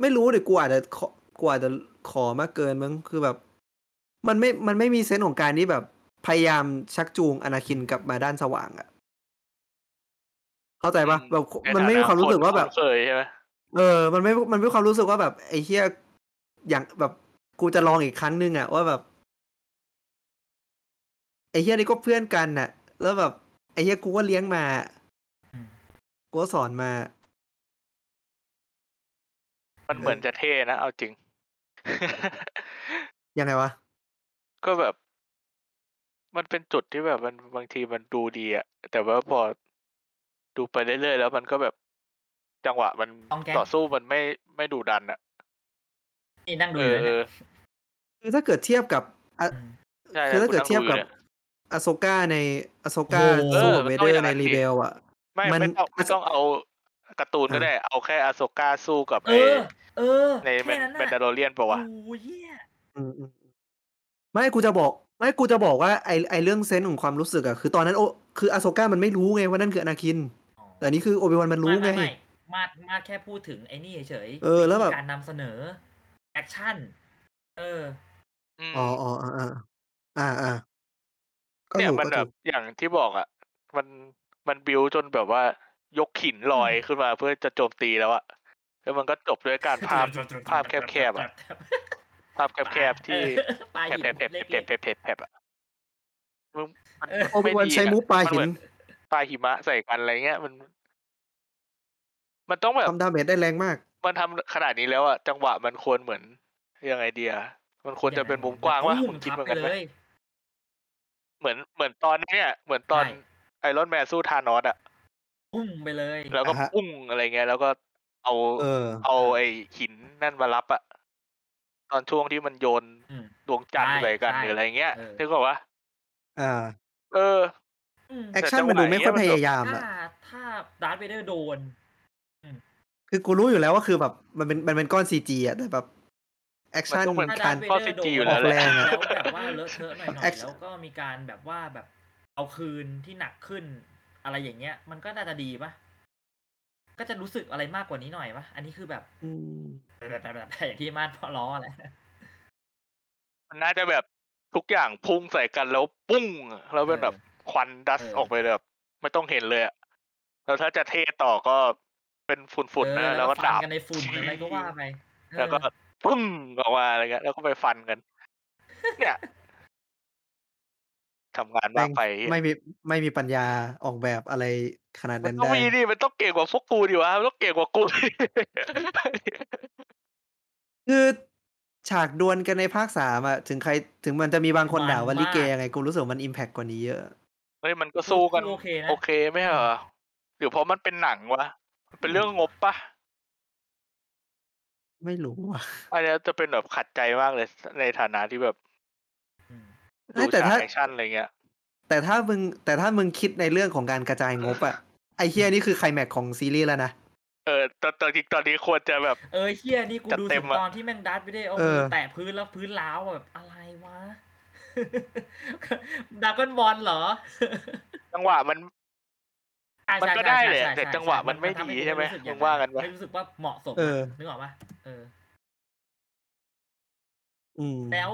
ไม่รู้ดิกูอาจจะขอกูอาจจะขอมากเกินมั้งคือแบบ มันไม่มันไม่มีเซนส์ของการที่แบบพยายามชักจูงอนาคินกลับมาด้านสว่างอะเข้าใจปะอืมแบบในมันไม่มีความรู้สึกว่าแบบฐนะนเคยใช่ไหมเออ มันไม่มันไม่มีความรู้สึกว่าแบบไอ้เฮียอย่างแบบกูจะลองอีกครั้งหนึ่งอะว่าแบบไอ้เฮียนี่ก็เพื่อนกันน่ะ แล้วแบบไอ้เฮียกูก็เลี้ยงมาอืมกูก็สอนมา มันเหมือนจะเท่นะ เอาจริง ยังไงวะ ก็แบบ มันเป็นจุดที่แบบมันบางทีมันดูดีอะแต่ว่าพอดูไปเรื่อยๆแล้วมันก็แบบจังหวะมันต้องแก้ต่อสู้มันไม่ไม่ดูดันอะนี่นั่งดูเออยู่อเลยเอเนี่ยอคือถ้าเกิดเทียบกับอะมใช่คือถ้าเกิดนั่งเทียบกับอนี่อโซก้าในอโซก้าโอ้โหสู้กับเออเวมันเดต้อองอร์ย่างในนั้นรีสิเบลอะไม่มันไม่ต้องไม่ต้องเอา การ์ตูนก็อะได้ เอาแค่อาโซก้าสู้กับเอไอ้อ เออในแค่นั้นเมนดาน่ะโลเรียนปะวะ โอ้ยเหี้ยอืมอืมอืมไม่กูจะบอกไม่กูจะบอกว่าไอไอเรื่อง sense ของความรู้สึกอะคือตอนนั้นโอคืออโซก้ามันไม่รู้ไงว่านั่นคืออนาคินอ๋อแต่นี่คือโอบิวันมันรู้ไม่ไงไม่ไม่มาดมาดแค่พูดถึงไอ้นี่เฉยๆเออแล้วแบบวิธีการนำเสนอ action เออ อืมอ๋ออ๋ออ่าอ่าอ่าอ่าก็เนี่ยถูกมันก็แบถูบกอย่างที่บอกอะ มันมันบิวจนแบบว่า ยกหินลอยขึ้นมาเพื่อจะโจมตีแล้วอะแล้วมันก็จบด้วยการภาพภาพแคบๆอะภาพแคบๆที่เออปลาแผลหินบแผลบแผลบเล็กแผลบแผลบแผลบอะมึงมันเออโอบิวันไม่ดีใช้อะมูฟปลามันหิเหมืนอนปลาหิมะใส่กันอะไรเงี้ยมัน มันต้องแบบทำดาเมจได้แรงมาก มันทำขนาดนี้แล้วอะจังหวะมันควรเหมือนยังไงเดียมันควรจะเป็นมุมกว้างว่าตุ้มึงคิดเหมือนทักับนไปไหมเลยเหมือนเหมือนตอนเนี้ยเหมือนตอนใช่ไอรอนแมนสู้ธานอสอะ พุ่งไปเลย แล้วก็อ่าฮะปุ้งอะไรเงี้ย แล้วก็เอาเออ เอาไอ้หินนั่นมารับอะตอนช่วงที่มันโยนอืม ดวงจันทร์ใช่ใส่กันใช่หรืออะไรเงี้ยเออ นึกออกปะอ่า เออ อืมแอคชั่นมันดูไม่ค่อยพยายามถ้าอะถ้าดาร์ธเวเดอร์โดน คือกูรู้อยู่แล้วว่าคือแบบมันเป็นมันเป็นก้อนซีจีอะแต่แบบแอคชั่นมันต้องเป็น ถ้าการดาร์ธเวข้อเดอร์โด CG นอยู่แล้วแหละออกแรงอะแล้วแบบว่าเลอะเทอะหน่อยๆ Action แล้วก็มีการแบบว่าแบบเอาคืนที่หนักขึ้น อะไรอย่างเงี้ย มันก็น่าจะดีปะก็จะรู้สึกอะไรมากกว่านี้หน่อยปะอันนี้คือแบบอืมแบบแบบแบบอย่างที่มาดพอล้ออะไรมันน่าจะแบบทุกอย่างพุ่งใส่กันแล้วปุ้งแล้วเป็นแบบควันดัสเออออกไปแบบ ไม่ต้องเห็นเลยอะแล้วถ้าจะเทต่อก็เป็นฝุ่นๆเอนะอแล้วก็ฟันดาบกันในฝุ่นอะไรก็ว่าไปเออแล้วก็ปึ้งออกมาอะไรเงี้ยแล้วก็ไปฟันกัน เนี่ย ทำงานมากไปไม่มีไม่มีปัญญาออกแบบอะไรขนาดมันนั้นต้องได้มีดิมันต้องเก่งกว่าพวกกูดิวะมันต้องเก่งกว่ากูคือฉากดวลกันในภาคสามอะถึงใครถึงมันจะมีบางคนด่าว่ามันมากลิเกยังไงกูรู้สึกว่ามันอิมแพคกว่านี้เยอะเฮ้ยมันก็สู้กันโอเคนะโอเคไหมเหรอหรือเพราะมันเป็นหนังวะมันเป็นเรื่องงบปะไม่รู้ว่ะอันเนี้ยจะเป็นแบบขัดใจมากเลย ในฐานะที่แบบอืม ดูแต่ฉากถ้า action อะไรเงี้ย แต่ถ้ามึงแต่ถ้ามึงคิดในเรื่องของการกระจายงบอะไอเหี้ยนี่คือไคลแม็กซ์ของซีรีส์แล้วนะ เออตอนตอนจริงตอนนี้ควรจะแบบ เออเหี้ยนี่กูจัดดูเต็ถึมงอะ ตอนที่แม่งดัดไปได้เอาเอมืออ แตะพื้นแล้วพื้นร้าวอะแบบอะไรวะดราก้อนบอลเหรอจังหวะมันใช่มันก็ใช่ได้ใช่แหละใช่แต่ใช่จังหวะมันไม่ทำให้ดีกูใช่ไหมรู้สึกอย่มึงว่ากันปะ ไม่รู้สึกว่าเหมาะสมเออ นึกออกปะเออ อืม แล้ว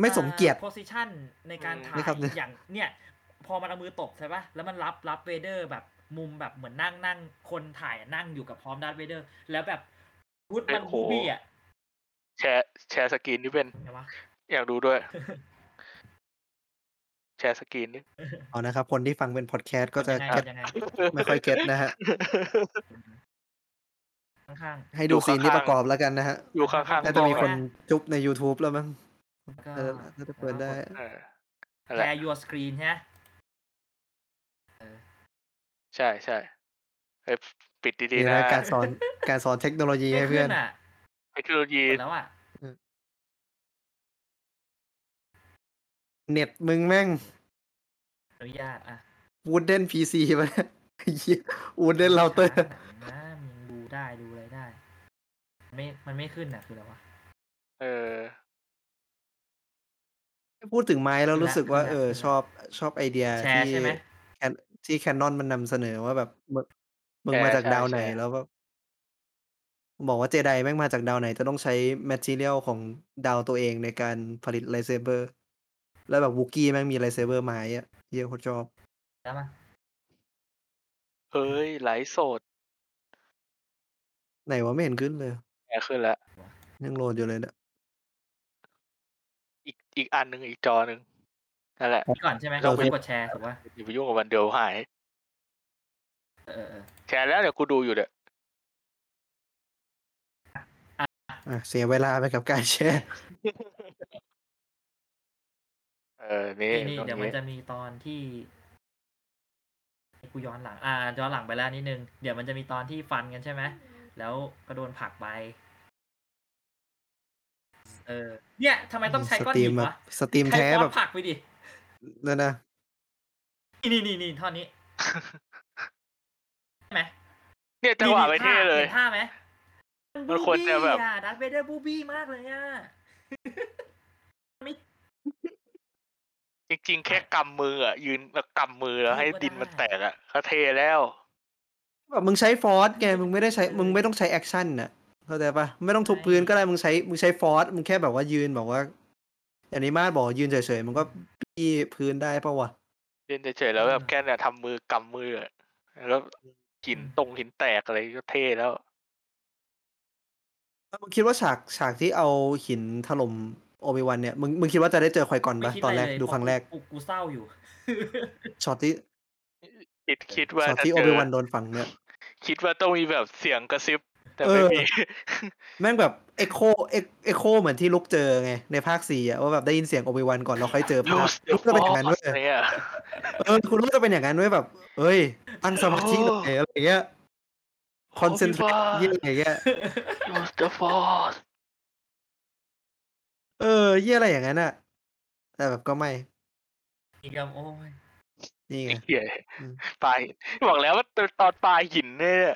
ไม่สมเกียรติโพสิชันในการอืมถ่านี่ครับเนี่ยยอย่างเนี่ย พอมันเอามือตบใช่ปะแล้วมันรับรับเวเดอร์แบบมุมแบบเหมือนนั่งนั่งคนถ่ายนั่งอยู่กับพร้อมดัตเวเดอร์ แล้วแบบพุดมันโอ้โหบูบี้อะแชร์แชร์สกรีนนี่เป็นไงวะอยากดูด้วย share screen นี่เอานะครับ คนที่ฟังเป็นพอดแคสต์ก็จะยังไง get ยังไงไม่ค่อย get นะฮะข้างให้ดู scene ที่ประกอบแล้วกันนะฮะอยู่ข้างๆน่าจะมีกล้องคนจุ๊บใน YouTube แล้วมั้ง ๆก็เออน่าจะเปิดได้ เออนั่นแชแหละร์ your screen ใช่ไหมใช่ใช่เฮ้ยปิดดีนี่ๆนะนะการสอนการสอนเทคโนโลยีไม่ให้เพื่ขึ้อนนอะเทคโนโลยีหมดแล้วอะ เน็ตมึงแม่ง อนุญาตอะ wooden PC ไป wooden router นะมึงดูได้ดูอะไรได้ ไม่ มันไม่ขึ้นอะ คืออะไรวะ เออ พูดถึงไม้แล้วรู้สึกว่าขึ้นละเออขึ้นละชอบชอบไอเดียแชร์ที่ใช่ไหมแคนที่ canon มันนำเสนอว่าแบบมึงมึงแชร์มาจากใช่ดาวไหนแชร์แล้วแบบบอกว่าเจไดแม่งมาจากดาวไหน จะต้องใช้ material ของดาวตัวเองในการผลิต lightsaber แล้วแบบวูกี้แม่งมี lightsaber ไม้อะเหี้ยโคตรชอบ แล้วมาเฮ้ยไลฟ์สดไหนวะไม่เห็นขึ้นเลยแอร์ขึ้นแล้วยังโหลดอยู่เลยเนี่ย อีกอีกอันหนึ่งอีกจอหนึ่งนั่นแหละนี่ก่อนใช่ไหมเราเรากดแชร์ถูกป่ะอย่าไปยุ่งกับมันเดี๋ยวหายเออเออแชร์แล้วเดี๋ยวกูดูอยู่เดี๋ยวอะเสียเวลาไปกับการแชร์เออนี่นี่นี่ตรงเดี๋ยวมันนี้จะมีตอนที่กูย้อนหลัง อ่าย้อนหลังไปแล้วนิดนึง เดี๋ยวมันจะมีตอนที่ฟันกันใช่ไหม แล้วก็โดนผลักไป เออ เนี่ยทำไมต้องใช้สก้อนตรีหิมนแบบวะสตรีมใครแท้ฟอแบสบผลักไปดินั่นนะนี่นี่นี่นี่ท่อนนี้ใช่ไหมเนี่ยจังหวะไปเท่เลยห็นท่าไหมมันควรจะแบบดัตเวเดอร์บูบี้มากเลยอะจริงๆ แค่กำมืออะ ยืนแล้วกำมือแล้วให้ก็ดินมันได้แตกอะก็เทแล้วแบบมึงใช้ฟอร์สไงมึงไม่ได้ใช้ มึงไม่ต้องใช้แอคชั่นน่ะ เข้าใจปะไม่ต้องทุบพื้นก็ได้มึงใช้มึงใช้ฟอร์สมึงแค่แบบว่ายืนแบบว่าอย่างนี้มาดบอกยืนเฉยๆมันก็ปี้พื้นได้ปะวะยืนเฉยๆแล้วแบบแค่เนี่ยทำมือกำมืออะแล้วหินตรงหินแตกอะไรก็เท่แล้วมึงคิดว่าฉากฉากที่เอาหินถล่มโอบิวันเนี่ยมึงมึงคิดว่าจะได้เจอควายกอนไม่ปะคิดตอนอะไรแรกเลยดูครั้งแรกกูกูเศร้าอยู่ช็อตที่คิดคิดว่าช็อตถ้าที่โอเจบิอวันโดนฝังเนี่ยคิดว่าต้องมีแบบเสียงกระซิบ แต่เอไม่อมีแม่งแบบเอ็กโคเอ็กโคเหมือนที่ลุกเจอไง ในภาคสี่อะว่าแบบได้ยินเสียงโอบิวันก่อนเราค่อยเจอภาพ Lose the ลุกจะเป็นอย่างนั้นเว้ย force เนี่ยเออคุณรู้จะเป็นอย่างนั้นเว้ยแบบเอ้ยตั้งสมาธิหน่อยอะไรอย่างเงี้ยคอนเซนเทรต Obi-Wan ยี่อะไรอย่างเงี้ย Lose the force เออเยี่ยอะไรอย่างนั้นอะแต่แบบก็ไม่อีกแล้วโอ้ยนี่ไงเหี้ยอืมปลาหินบอกแล้วว่าตอนปลาหินเนี่ย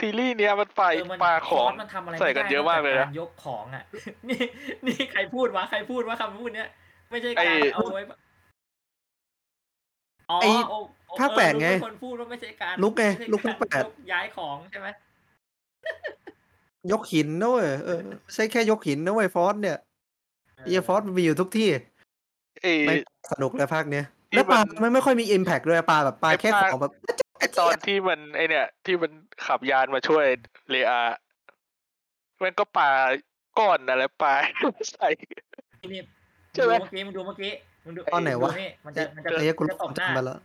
ซีรีส์เนี้ยมันปลาเออมันปลาของฟสมันทำอะไรใส่กันเยอะมากเลยนะรยกของอะ นี่นี่ใครพูดวะใครพูดว่าคำพูดเนี้ยไม่ใช่การไอ้เอาไว้อ๋อไอ้โอ้โอ้ภาคแปดไงเออลุเป็นคนพูดว่าไม่ใช่การลุกไงม่ใช่ลุกภาคแปดยย้ายของใช่ไหมยกหินนะเว้ยเออไม่ใช่แค่ยกหินนะเว้ยฟอสเนี่ยเยี่ยฟอสมันมีอยู่ทุกที่ไอ้ไม่สนุกเลยภาคเนี้ยที่แล้วปลามันมันไม่ค่อยมีอิมแพกด้วยปลาแบบปลาไอ้แค่ปลาของแบบ ไอตอนที่มันไอเนี่ย ที่มันขับยานมาช่วยเลอามันก็ปลาก้อนอะไรปลาใส่นี่ใช่ไหมมึงดูเมื่อกี้มึงดูเมื่อกี้มึงดูตอนไหนวะดูมันจะมันจะไอ้เหี้ยกูจะตบหน้าจำไปแล้ว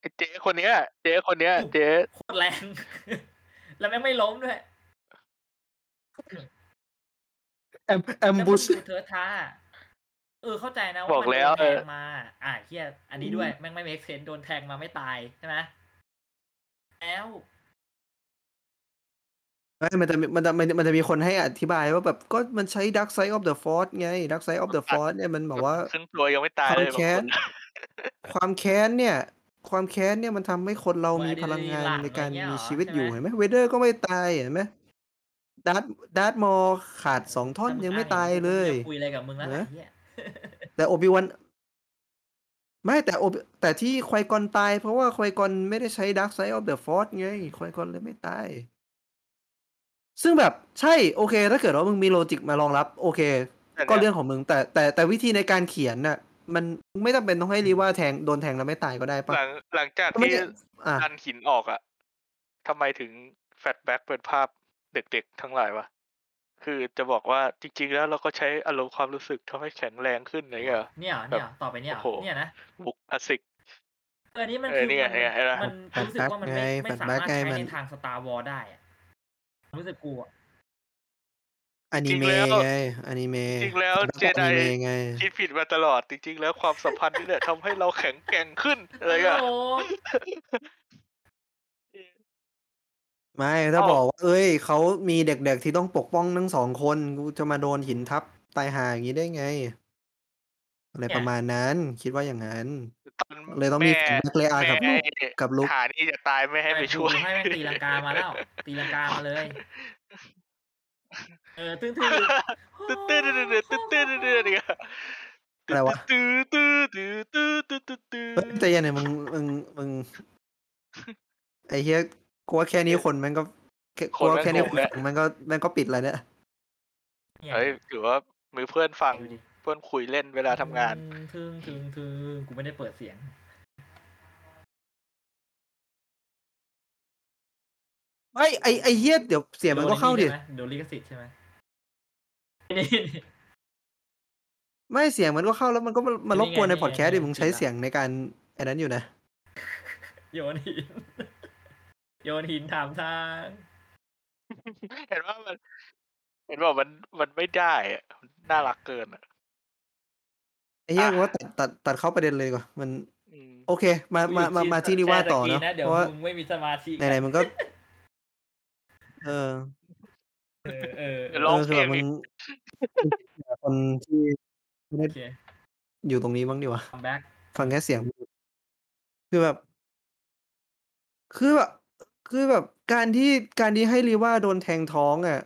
ไอเจ๊คนเนี้ย เจ๊คนเนี้ย เจ๊โคตรแรง แล้วแม่งไม่ล้มด้วยแอมแอมแล้วบูมันชดูเธอท้าเออเข้าใจนะบว่าอกมันแล้โดวนแทเอองมา อ่าเฮียอันนี้ด้วยแม่งไม่เมคเซนโดนแทงมาไม่ตายใช่ไหม แล้วไม่มันจะมีมันจะมันมันจะมีคนให้อธิบายว่าแบบก็มันใช้ Dark Side of the Force ไง Dark Side of the Force เนี่ยมันบอกว่าครึ่งตัวยังไม่ตายเลยความแค้นบางความแค้นเนี่ย ความแค้นเนี่ยมันทำให้คนเรามีพลังงานหลังในการอะไรเงี้ยมีเหรอชีวิตใช่อยู่ไหมเห็นไหมเวเดอร์ก็ไม่ตายเห็นไหมดาร์ธดาร์ธมอลขาดสองท่อนยังไม่ตายเลยคุยอะไรกับมึงแล้วเนอะไอ้เหี้ยแต่โอบิวัน ไม่แต่โอบิแต่ที่ควายกอนตาย เพราะว่าควายกอนไม่ได้ใช้ Dark Side of the Force ไงควายกอนเลยไม่ตาย ซึ่งแบบใช่โอเค ถ้าเกิดว่ามึงมี logic มารองรับ โอเคแต่ก็เนี่ยเรื่องของมึง แต่แต่แต่วิธีในการเขียนน่ะ มันไม่จำเป็นต้องให้รีว่าแทงโดนแทงแล้วไม่ตายก็ได้ปะหลังหลังจากก็ไม่ที่ได้อะดันหินออกอะทำไมถึงแฟลชแบ็กเป็นภาพเด็กๆทั้งหลายวะ คือจะบอกว่าจริง ๆ แล้วเราก็ใช้อารมณ์ความรู้สึกทำให้แข็งแรงขึ้นอะไรเงี้ยเหรอเนี่ยเหรอเนี่ยเหรอต่อไปเนี่ยเหรอโอ้โหเนี่ยนะบุกคลาสสิกเอออนนี้มันเออคือนี่ไงมันนี่ไงเห็นไหมมันรู้สึกว่ามันไม่ไม่สามารถใช้ในทางสตาร์วอลได้อะรู้สึกกูอะอนิเมะไงอนิเมะจริงแล้วสำนักเจไดอนิเมะไงคิดผิดมาตลอดจริง ๆ แล้วความสัมพันธ์นี่แหละทำให้เราแข็งแกร่งขึ้นอะไรเงี้ยโอ้โห ไม่ ถ้าเอ้า บอกว่า เอ้ย เขามีเด็กๆที่ต้องปกป้องทั้งสองคน กูจะมาโดนหินทับตายห่าอย่างนี้ได้ไง อะไรประมาณนั้น คิดว่าอย่างนั้น ตอนเลยต้องมีแม่แฟนแบ็คเลอากับแม่ลูกกับลูก หานี่จะตายไม่ให้ไปช่วย ให้แม่งตีลังกามาแล้ว ตีลังกามาเลย เออตื้นตื้นตื้อตื้อตื้อตื้อตื้อตื้อตื้อเนี่ยอะไรวะ ตื้อตื้อตื้อตื้อตื้อตื้อตื้อเฮ้ยใจเย็นหน่อยมึงมึงมึงไอ้เฮีย กูว่าแค่นี้คนมันก็แค่คกลันวแม่งแค่นี้งงแล้วมันก็มันก็ปิดแล้วเนี่ยเนี่ยเฮ้ยถือว่ามือเพื่อนฟังดูดิเพื่อนคุยเล่นเวลาทำงานทึงทึงทึงกูไม่ได้เปิดเสียงไอ้ไอ้ไอ้เฮียเดี๋ยวเสียงมันก็เข้าดิโดนไอ้นี่ใช่ไหมโดนลิขสิทธิ์ใช่ไหมนี่ไม่เสียงมันก็เข้าแล้วมันก็มามารบกวนในนี่ไงพอดแคสต์ดินี่ไงมึงใช้ปิดละเสียงในการอันนั้นอยู่นะโยนหิน โยนหินถามทางเห็นว่ามัน เห็นว่ามันมันไม่ได้อะมันน่ารักเกินอะไอ้เหี้ยอะกูว่าตัดตัดตัดเข้าประเด็นเลยดีกว่ามัน อืม โอเค มามามามาที่นี่ว่าต่อแชร์สกรีเนาะเดี๋ยวเพราะว่ามึงไม่มีสมาธิไหนๆมันก็ เออ เออเออเดี๋ยวเอร้องอเพคือลแบบงมึอีงกคนที่ไม่ได้โอเคอยู่ตรงนี้บ้างดีวะ คัมแบ็กฟังแค่เสียง คือแบบ คือแบบ คือแบบการที่การที่ให้รีว่าโดนแทงท้องอะ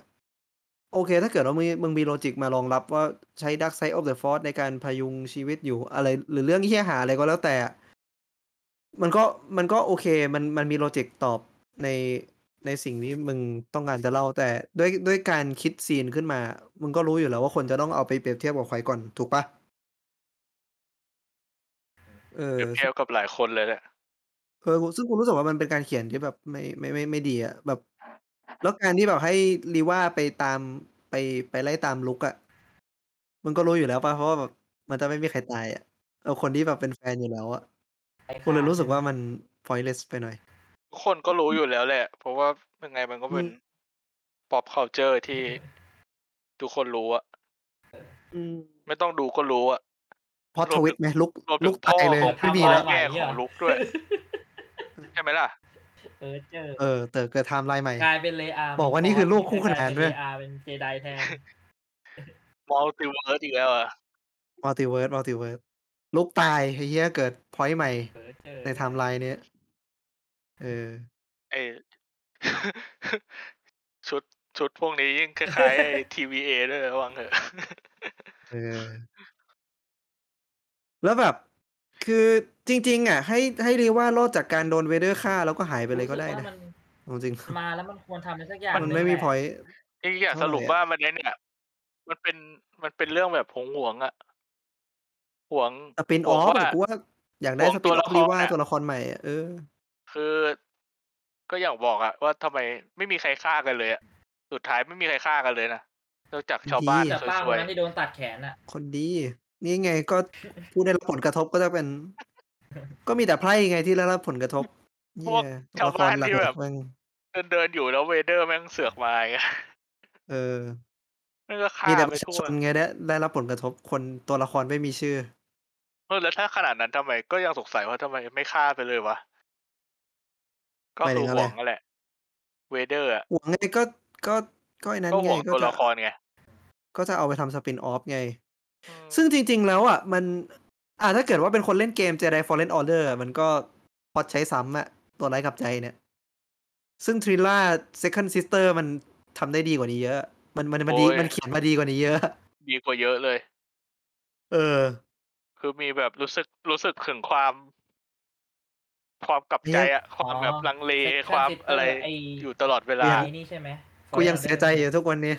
โอเค ถ้าเกิดว่ามึงมึงมีโลจิกมารองรับว่าใช้ Dark Side of the Force ในการพยุงชีวิตอยู่อะไร หรือเรื่องเฮี้ยหาอะไรก็แล้วแต่ มันก็มันก็โอเค มันมันมี logic ตอบในในสิ่งที่มึงต้องการจะเล่าแต่ด้วยด้วยการคิด scene ขึ้นมา มึงก็รู้อยู่แล้วว่าคนจะต้องเอาไปเปรียบเทียบกับใครก่อนถูกปะเอเปอรียบเทียบกับหลายคนเลยแหละ เออกูซึ่งกูรู้สึกว่า มันเป็นการเขียนที่แบบไม่ ไม่ ไม่ ไม่ดีอะ แบบ แล้วการที่แบบให้ Reva ไปตาม ไป ไปไล่ตาม Luke อะ มันก็รู้อยู่แล้วป่ะเพราะว่าแบบมันจะไม่มีใครตายอะ เอาคนที่แบบเป็นแฟนอยู่แล้วอะกูเลยรู้สึกว่ามัน pointless ไปหน่อย ทุกคนก็รู้อยู่แล้วแหละ เพราะว่ายังไงมันก็เป็นอืม pop culture ที่ทุกคนรู้อะ อืม ไม่ต้องดูก็รู้อะพอทวิตไหมลุกรวมถึลุงกพ่อตายเลย ของไม่มีพ่อแล้ว แม่ของลุกด้วย ใช่ไหมล่ะ เออเจอเออแต่เกิดไทม์ไลน์ใหม่ กลายเป็นเลอาบอกว่านี่คือลูกคู่ขนานด้วย เลอาเป็นเจไดแทน multiverse อีกแล้วอะ multiverse multiverse Luke ตายไอ้เหี้ยเกิด point ใหม่ เออเจอในไทม์ไลน์เนี้ยเออ ไอ ชุดชุดพวกนี้ยิ่งคล้ายๆไอ้ TVA ด้วยระวังเถอะ เออ แล้วแบบ คือจริง ๆ อะ ให้ให้ Reva รอดจากการโดนเวเดอร์ฆ่าแล้วก็หายไปเลยก็ได้รู้สึนะว่ามันเอาจริง มาแล้วมันควรทำอะไรสักอย่างมันหงไม่มีแหละพอยต์จริงๆอยากสรุปเท่าไหร่อะว่ามันไอ้เนี่ย มันเป็นมันเป็นเรื่องแบบหวงหวงๆอะหวงสปินออฟผมว่ากูว่าอยากได้ผมสปินตัวออละฟครรีว่าอะตัวละครใหม่อะเออ คือ ก็อย่างบอกอะว่าทำไมไม่มีใครฆ่ากันเลยอะสุดท้ายไม่มีใครฆ่ากันเลยนะนอกจากชาวบ้านดีแต่ป้าสควนยนั้นที่โดนตัดแขนอะคนดี นี่ไงก็ผู้ได้รับผลกระทบก็จะเป็น ก็มีแต่ไพร่ไงที่ได้รับผลกระทบพวกเหี้ยชาวตัวละครบ้านหลัที่แบบกๆแม่งๆเดินเดินๆอยู่แล้วเวเดอร์แม่งเสือกมาไงเออนั่นก็ฆ่ามีแต่ปไประชาทั่ชวนไงได้ได้รับผลกระทบคนตัวละครไม่มีชื่อเออแล้วถ้าขนาดนั้นทำไมก็ยังสงสัยว่าทำไมไม่ฆ่าไปเลยวะก็หมายถึคืองอะไรห่วงนั่นแหละ เวเดอร์อะหวังไงก็ก็ก็ไอ้นั้นก็ไงห่วงก็ตัวจะละครไงก็จะเอาไปทำสปินออฟไงอืม ซึ่งจริง ๆ แล้วอะมันอ่าถ้าเกิดว่าเป็นคนเล่นเกม Jedi Fallen Order อะมันก็พอดใช้ซ้ำอะตัวไร้ายกับใจเนี่ย ซึ่งทริล่า Second Sister มันทำได้ดีกว่านี้เยอะ มันมันมันดีโอ้ย มันเขียนมาดีกว่านี้เยอะ ดีกว่าเยอะเลย เออ คือมีแบบรู้สึกรู้สึกถึงความ ความกลับใจอะความแบบลังเล Second ความ Sister อะไร ไอ้อยู่ตลอดเวลา ไอ้นี่ใช่ไหม กูยังเสียใจอยู่ทุกวันนี้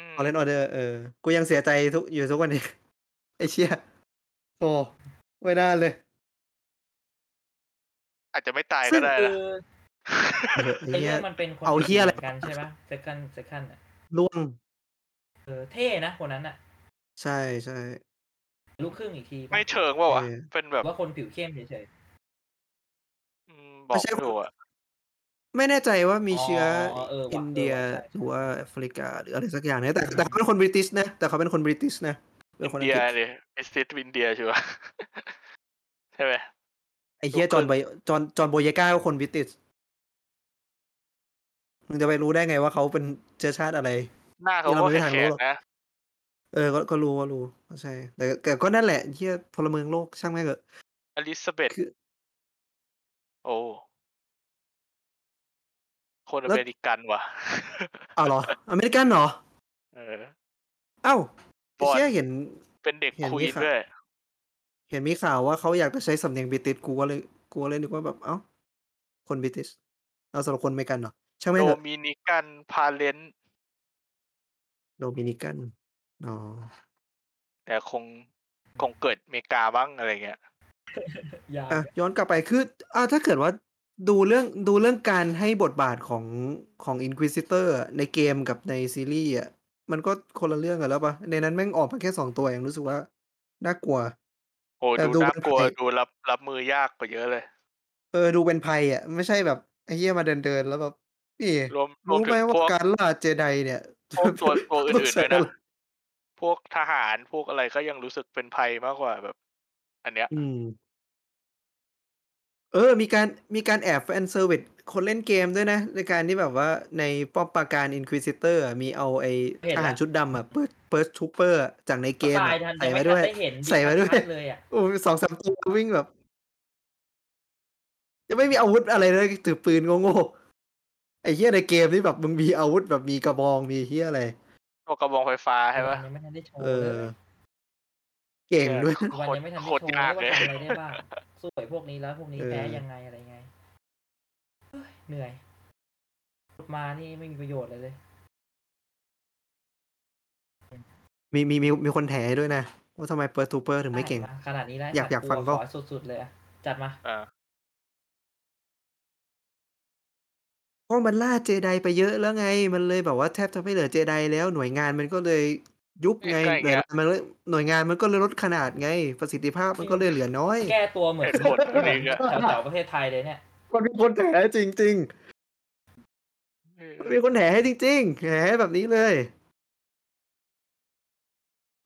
อืม Fallen Order เออ กูยังเสียใจทุกอยู่ทุกวันนี้ ไอ้เชี่ยโอ้ไม่น่าเลยอาจจะไม่ตายซึ่ก็งได้คืนะอเออไอ้ไอ้เหี้เรื่ย องมันเป็นคนเอาเหี้ยอะไร หมืนกันใช่ปะ second second อะล่วง เออเท่นะคนนั้นอะ ใช่ใช่ ลูกครึ่งอีกทีปะไม่เชิงว่าวะเออ เป็นแบบว่าคนผิวเข้มเฉยอืมบอกไม่ใช่ไม่ถูกอะ ไม่แน่ใจว่ามีอ๋อเชื้อเออว่ะอินเดียเออว่ะใช่หรือว่าแอฟริกา หรืออะไรสักอย่างเนี่ยแต่แต่เขาเป็นคนบริติชนะ แต่เขาเป็นคนบริติชนะเป็นอินคนอัเดีงยกฤษเลยเอสติสอินเดียชัวร์ใช่ไหมไอ้เฮียจอห์นไบจอห์นจอห์นโบเยก้าก็คนบริติชมึงจะไปรู้ได้ไงว่าเขาเป็นเชื้อชาติอะไร หน้าเขาเราก็ไม่มีทางแขรู้กหรอกๆนะเออก็ก็รู้ก็รู้ก็ใช่ แต่แต่ก็นั่นแหละเฮียพลเมืองโลกช่างแม่งเถอะอลิซาเบธคือโอ้ คนแล้อวเมริกันว่ะอ้าวเหรอ อเมริกันเหรอ เออ เอ้าบอลเชี่ยเห็น เป็นเด็กเห็นควีมีนข่าวด้วย เห็นมีข่าวว่าเขาอยากจะใช้สำเนียงบริติชกูก็เลยกูก็เลยนึกว่าแบบ เอ้า คนบริติชเอาสำหรับคนอเมริกันเหรอ ช่างไม่โดเถอะมินิกันพาเลนโดมินิกัน อ๋อ แต่คงคงเกิดอเมริกาบ้างอะไรเงี้ยยากอะย้อนกลับไปคืออ่าถ้าเกิดว่า ดูเรื่องดูเรื่องการให้บทบาทของของ Inquisitor อะในเกมกับในซีรีส์อะมันก็คนละเรื่องกันแล้วปะในนั้นแม่งออกมาแค่สองตัวเองรู้สึกว่าน่ากลัวโอ้แต่ดูดูน่ากลัวเป็นไทยดูรับรับมือยากกว่าเยอะเลย เออดูเป็นภัยอะ ไม่ใช่แบบไอ้เหี้ยมาเดินเดินๆแล้วแบบนี่รวมรวมรู้ถึไหมงว่าพวกการล่าเจไดเนี่ยพวกตัวตัวต้อื่งนๆใช้ด้วยนะอะไรพวกทหารพวกอะไรก็ยังรู้สึกเป็นภัยมากกว่าแบบ อันเนี้ย อืม เออ มีการมีการแอบแฟนเซอร์วิสคนเล่นเกมด้วยนะ ในการที่แบบว่าในป้อมปราการ Inquisitor อะมีเอาไอ้เห็นทละหารชุดดำอะเปิดเปิดทูเปอร์จากในเกมตายอะทันใส่ยังไว้ไม่ทัด้วนยได้เห็นใส่ไว้ด้วยชัดๆเลยอะโอ้สองสามตัววิ่งแบบจะไม่มีอาวุธอะไรเลยถือปืนโง่ๆไอ้เหี้ยในเกมนี่แบบมึงมีอาวุธแบบมีกระบองมีเหี้ยอะไรตัวกระบองไฟฟ้าใช่ปะ ยังไม่ทันได้โชว์เอเลอ ยเก่งด้วยโควันตรยังไม่ทันโคได้ตรโชว์ยากว่าเลยทำอะไรได้บ้าง สู้ไอ้พวกนี้แล้วพวกนี้เออแพ้ยังไงอะไรไงเฮ้ยเหนื่อยพูดมานี่ไม่มีประโยชน์เลยเลย มีมีมีมีคนแถให้ด้วยนะว่าทำไมเปิดทูเปอร์ถึงไม่เก่งด้ะขนาดนี้แล้วอยากอยากฟังขเปล่าอสุดๆเลยอะจัดมาอ่าเพราะมันล่าเจไดไปเยอะแล้วไง มันเลยแบบว่าแทบจะไม่เหลือเจไดแล้วหน่วยงานมันก็เลย ยุบไงก็อย่างหน่วยเงี้ยงานมันเลยหน่วยงานมันก็เลยลดขนาดไง ประสิทธิภาพมันก็เลยเหลือน้อย แก้ตัวเหมือนเหตุผลตัวนี้อะแถวๆประเทศไทยเลยเนี่ย มันมีคนแถจริงๆมันมีคนแถให้จริงๆแถให้แบบนี้เลย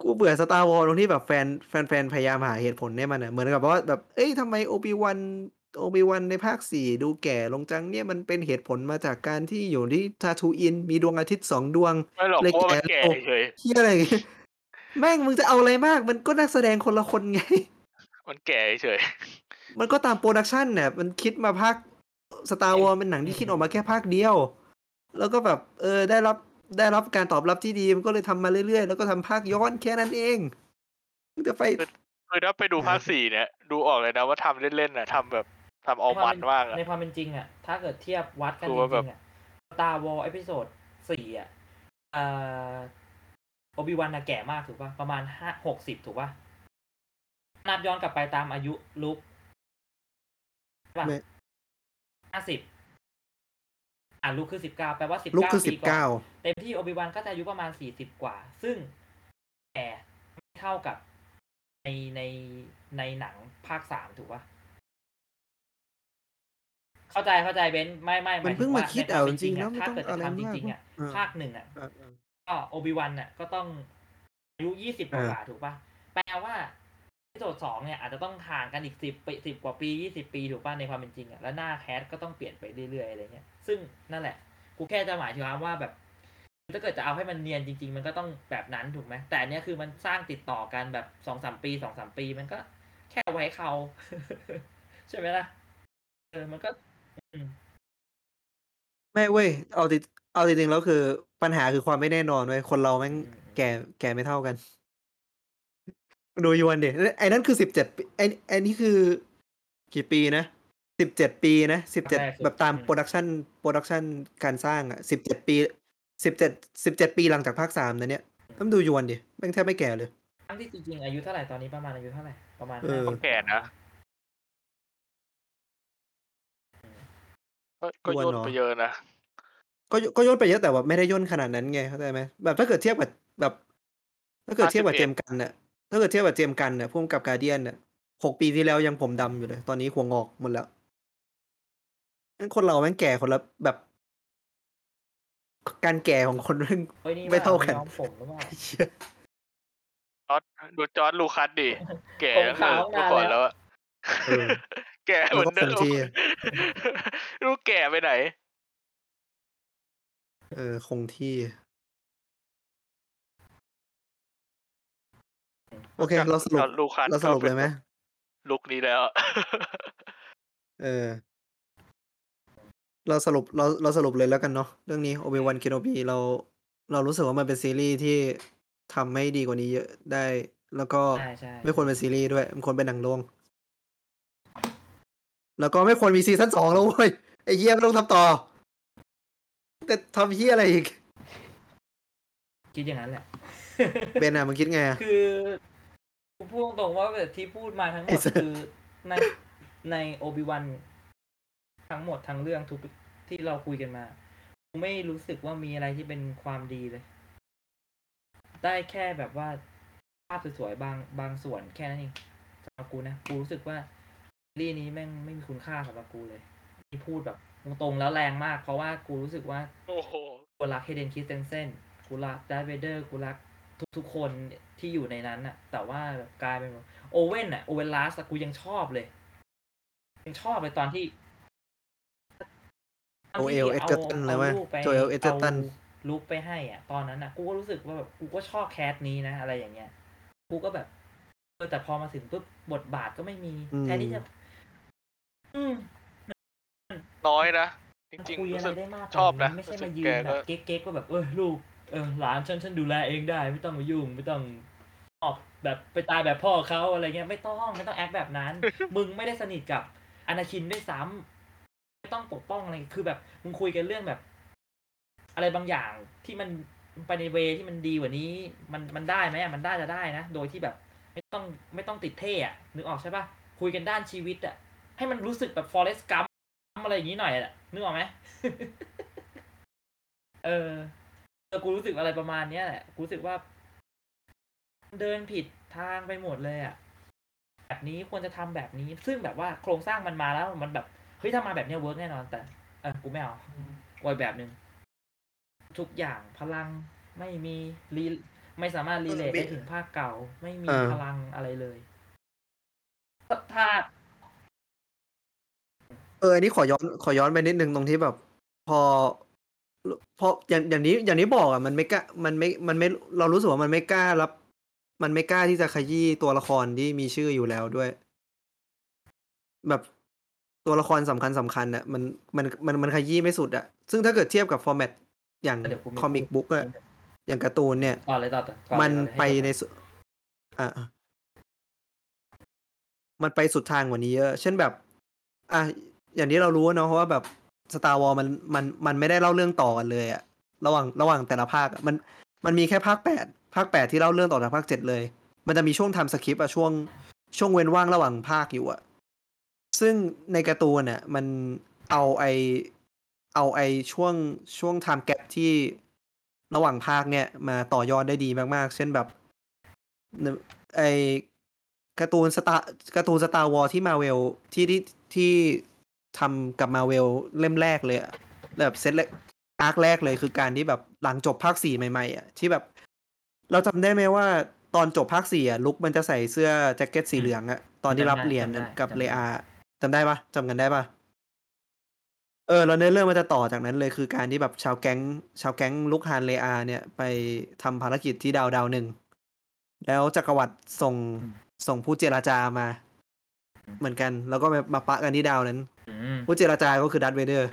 กูเบื่อ Star Wars ตรงที่แบบแฟนแฟนแฟนพยายามหาเหตุผลให้มันอะเหมือนกับว่าแบบ เอ้ยทำไม Obi-Wan Obi-Wan ในภาคสี่ดูแก่ลงจังเนี่ยมันเป็นเหตุผลมาจากการที่อยู่ที่ Tatooine มีดวงอาทิตย์สองดวงไม่หรอกเลยเพราะว่ามันแก่แก่ลงเฉยเฮียอะไรอย่างเงี้ยแม่งมึงจะเอาอะไรมาก มันก็นักแสดงคนละคนไง มันแก่เฉยมันก็ตาม production เนี่ยมันคิดมาภาค Star Wars เป็นหนังที่คิดออกมาแค่ภาคเดียว แล้วก็แบบเออได้รับได้รับการตอบรับที่ดีมันก็เลยทำมาเรื่อยๆ แล้วก็ทำภาคย้อนแค่นั้นเองมึงจะไปคือถ้าไปดูภาคสี่เนี่ย ดูออกเลยนะว่าทำเล่นๆน่ะทำแบบ ทำเอามันมากอะ ในความเป็นจริงอะถ้าเกิดเทียบวัดกันดูจว่าแบริบงๆอะ Star Wars Episode สี่อะเอ่อ Obi-Wan น่ะแก่มากถูกป่ะ ประมาณห้าหกสิบถูกป่ะ นับย้อนกลับไปตามอายุ Lukeป่ะไม่ ห้าสิบอ่าลุกคือสิบเก้าแปลว่าสิบลุกเก้าคือสิปีบก่อนเก้าเต็มที่โอบิวันก็จะอายุประมาณสี่สิบกว่า ซึ่งแก่ไม่เท่ากับในในในหนังภาคสามถูกป่ะ เข้าใจเข้าใจเบนซ์ไม่ไม่หมัมานยถึเพิ่งงมาว่าคิดในควเอามจป็นริงๆอะนะไม่ถ้าต้องเกิดอะไรจะทำจมากริงๆอะเออภาคหนึ่งอะเออเออก็โอบิวันอะก็ต้องอายุยี่สิบกเออว่าถูกป่ะแปลว่าที่โจทย์สองเนี่ยอาจจะต้องห่างกันอีกสิบปีสิบกว่าปียี่สิบปีถูกป่ะในความเป็นจริงอะแล้วหน้าแคสก็ต้องเปลี่ยนไปเรื่อยๆอะไรเงี้ยซึ่งนั่นแหละ กูแค่จะหมายถึงว่าแบบถ้าเกิดจะเอาให้มันเนียนจริง ๆ มันก็ต้องแบบนั้นถูกไหมแต่อันเนี้ยคือมันสร้างติดต่อกันแบบสองสามปีสองสามปีมันก็แค่ไว้เขาใช่ไหมล่ะเออมันก็อืม ไม่เว้ย เอาจริเอาจริงๆแล้วคือปัญหาคือความไม่แน่นอนเว้ยคนเราแม่งอืมแก่แก่ไม่เท่ากัน ดู Ewan ดิไอ้นั่นคือสิบเจ็ดปีไอ้ไอ้นี่คือ กี่ปีนะสิบเจ็ดปีนะสิบเจ็ดแรกสุดแบบตามอืม production production การสร้างอะสิบเจ็ดปีสิบเจ็ดสิบเจ็ดปีหลังจากภาคสามนะเนี่ยต้องดู Ewan ดิแม่งแทบไม่แก่เลยทั้งที่จริงๆอายุเท่าไหร่ตอนนี้ประมาณอายุเท่าไหร่ประมาณเออห้าก็สิบแก่นะ ก็ก็อ้วนย่นเหรอไปเยอะนะก็ก็ย่นไปเยอะแต่ว่าไม่ได้ย่นขนาดนั้นไงเข้าใจไหมแบบถ้าเกิดเทียบกับแบบ ถ้าเกิดเทียบกับ51 James Gunn น่ะ ถ้าเกิดเทียบกับ James Gunn น่ะพุ่มกับ Guardian น่ะหกปีที่แล้วยังผมดำอยู่เลย ตอนนี้หัวงอกหมดแล้วงั้นคนเราแม่งแก่คนละแบบ การแก่ของคนแม่งเฮ้ยนี่ไม่เท่ากันย้อมผมหรือเปล่าเหี้ยจอร์ดดู George Lucas ดิ แก่ผมตั้งแต่ขาวเมื่อนาก่อนนแล้ว แล้วอะเออแก่เหมือนเดิแล้วก็คมงที่ลูกแก่ไปไหน เออ คงที่ โอเค เราสรุปจอร์จลูคัสเราสรุปก็ป็เลนยไหมลุกนี้แล้ว เออ เราสรุปเราเราสรุปเลยแล้วกันเนาะเรื่องนี้โอเ i วัน k โนบีเราเรารู้สึกว่ามันเป็นซีรีส์ที่ทำให้ดีกว่านี้เยอะได้ แล้วก็ใช่ใช่ไม่ควรเป็นซีรีส์ด้วย มันควรเป็นหนังโรง แล้วก็ไม่ควรมี season สองแล้วเว้ยไอ้เหี้ยไม่ต้องทำต่อก็ทำเหี้ยอะไรอีก คิดอย่างนั้นแหละ เบนอะมึงคิดไงอะ คือกูพูดตรงๆว่าแบบที่พูดมาทั้งหมไอ้ดสัส คือในใน Obi-Wan ทั้งหมดทั้งเรื่องทุกที่เราคุยกันมากูไม่รู้สึกว่ามีอะไรที่เป็นความดีเลย ได้แค่แบบว่าภาพสวยๆบางบางส่วนแค่นั้นเองสำหรับกูนะกูรู้สึกว่าซี รีส์นี้แม่งไม่มีคุณค่าสำหรับกูเลยที่พูดแบบตรงๆแล้วแรงมาก เพราะว่ากูรู้สึกว่าโอ้โหกูรักเฮเดนคิสเตนเซนกูรักดาร์เวเดอร์กูรักทุกๆคนที่อยู่ในนั้นน่ะแต่ว่าแบบกลายเป็นแบบโอเว่นน่ะโอเวนลาสกูยังชอบเลยยังชอบเลยตอนที่ตนโอเอที่ลเอเจอร์ตันเลยว่าลูกไปโจเอลเอเจอร์ตันาลูกไปให้อะ ตอนนั้นอะ กูก็รู้สึกว่าแบบกูก็ชอบแคสนี้นะ อะไรอย่างเงี้ย กูก็แบบเออแต่พอมาถึงปุ๊บบทบาทก็ไม่มีอืมแทนที่จะ อืมน้อยนะจมันริงคุยๆรู้อะไรสึกได้มากกว่าชอบนะไม่ใช่รู้สึมากยืนแกแบก็บเก๊กๆว่าแบบเออลูกเออหลานฉันฉันดูแลเองได้ ไม่ต้องมายุ่งไม่ต้องออกแบบไปตายแบบพ่อเขาอะไรเงี้ยไม่ต้องไม่ต้องแอคแบบนั้น มึงไม่ได้สนิทกับอนาคินด้วยซ้ำไม่ต้องปกป้องอะไรคือแบบมึงคุยกันเรื่องแบบ อะไรบางอย่างที่มันไปในเวที่มันดีกว่านี้ มันมันได้ไหมอะมันได้จะได้นะโดยที่แบบ ไม่ต้องไม่ต้องติดเท่อะนึกออกใช่ปะคุยกันด้านชีวิตอะ ให้มันรู้สึกแบบฟอเรสต์กัมอะไรอย่างนี้หน่อยอะนึกออกไหมเออแต่กูรู้สึกอะไรประมาณเนี้ยแหละกูรู้สึกว่า เดินผิดทางไปหมดเลยอะแบบนี้ควรจะทำแบบนี้ ซึ่งแบบว่าโครงสร้างมันมาแล้วมันแบบเฮ้ยถ้ามาแบบเนี้ย work แน่นอน แต่เออกูไม่เอากูเอาแบบหนึ่งทุกอย่างพลังไม่มี re ไม่สามารถ relate ได้ถึงภาคเก่า ไม่มีเออพลังอะไรเลยถ้าเอออันนี้ขอย้อนขอย้อนไปนิดนึงตรงที่แบบ พอพออย่างอย่างนี้อย่างนี้บอกอะมันไม่กล้ามันไม่มันไม่เรารู้สึกว่ามันไม่กล้ารับ มันไม่กล้าที่จะขยี้ตัวละครที่มีชื่ออยู่แล้วด้วย แบบตัวละครสำคัญสำคัญอะมันมันมันมันขยี้ไม่สุดอะซึ่งถ้าเกิดเทียบกับ format อย่างเดี๋ยวกูมี comic book อะอย่างการ์ตูนเนี่ยต่อเลยต่อต่อก่อมันเลยก่อเลยไปให้จบในสุอะอะมันไปสุดทางกว่านี้เยอะ เช่นแบบ อะ อย่างที่เรารู้เนาะเพราะว่าแบบสตาร์วอร์สมันมันมันไม่ได้เล่าเรื่องต่อกันเลยอะระหว่างระหว่างแต่ละภาคมันมันมีแค่ภาคแปดภาคแปดที่เล่าเรื่องต่อจากภาคเจ็ดเลย มันจะมีช่วง time skip อะช่วงช่วงเว้นว่างระหว่างภาคอยู่อะซึ่งในการ์ตูนเนี่ยมันเอาไอเอาไอช่วงช่วง time gap ที่ระหว่างภาคเนี่ยมาต่อยอดได้ดีมากๆ เช่นแบบไอการ์ตูนสตาร์การ์ตูนสตาร์วอร์สที่มาร์เวลที่ที่ที่ ทำกับมาเวลเล่มแรกเลยอะแบบเซตแรกอาร์คแรกเลยคือการที่แบบหลังจบภาคสี่ใหม่ๆอะที่แบบ เราจำได้ไหมว่าตอนจบภาคสี่อะลุกมันจะใส่เสื้อแจ็คเก็ตสีเหลืองอะตอนที่รับเหรียญน่ะกับเลอาจำได้ปะจำกันได้ปะเออแล้วเนื้อเรื่องมันจะต่อจากนั้นเลยคือการที่แบบชาวแก๊ง ชาวแก๊งลุกฮานเลอา เนี่ย ไปทำภารกิจที่ดาวดาวหนึ่ง แล้วจักรวรรดิส่งส่งผู้เจรจามา เหมือนกัน แล้วก็มาปะกันที่ดาวนั้นอืม ผู้เจรจาก็คือดาร์ธเวเดอร์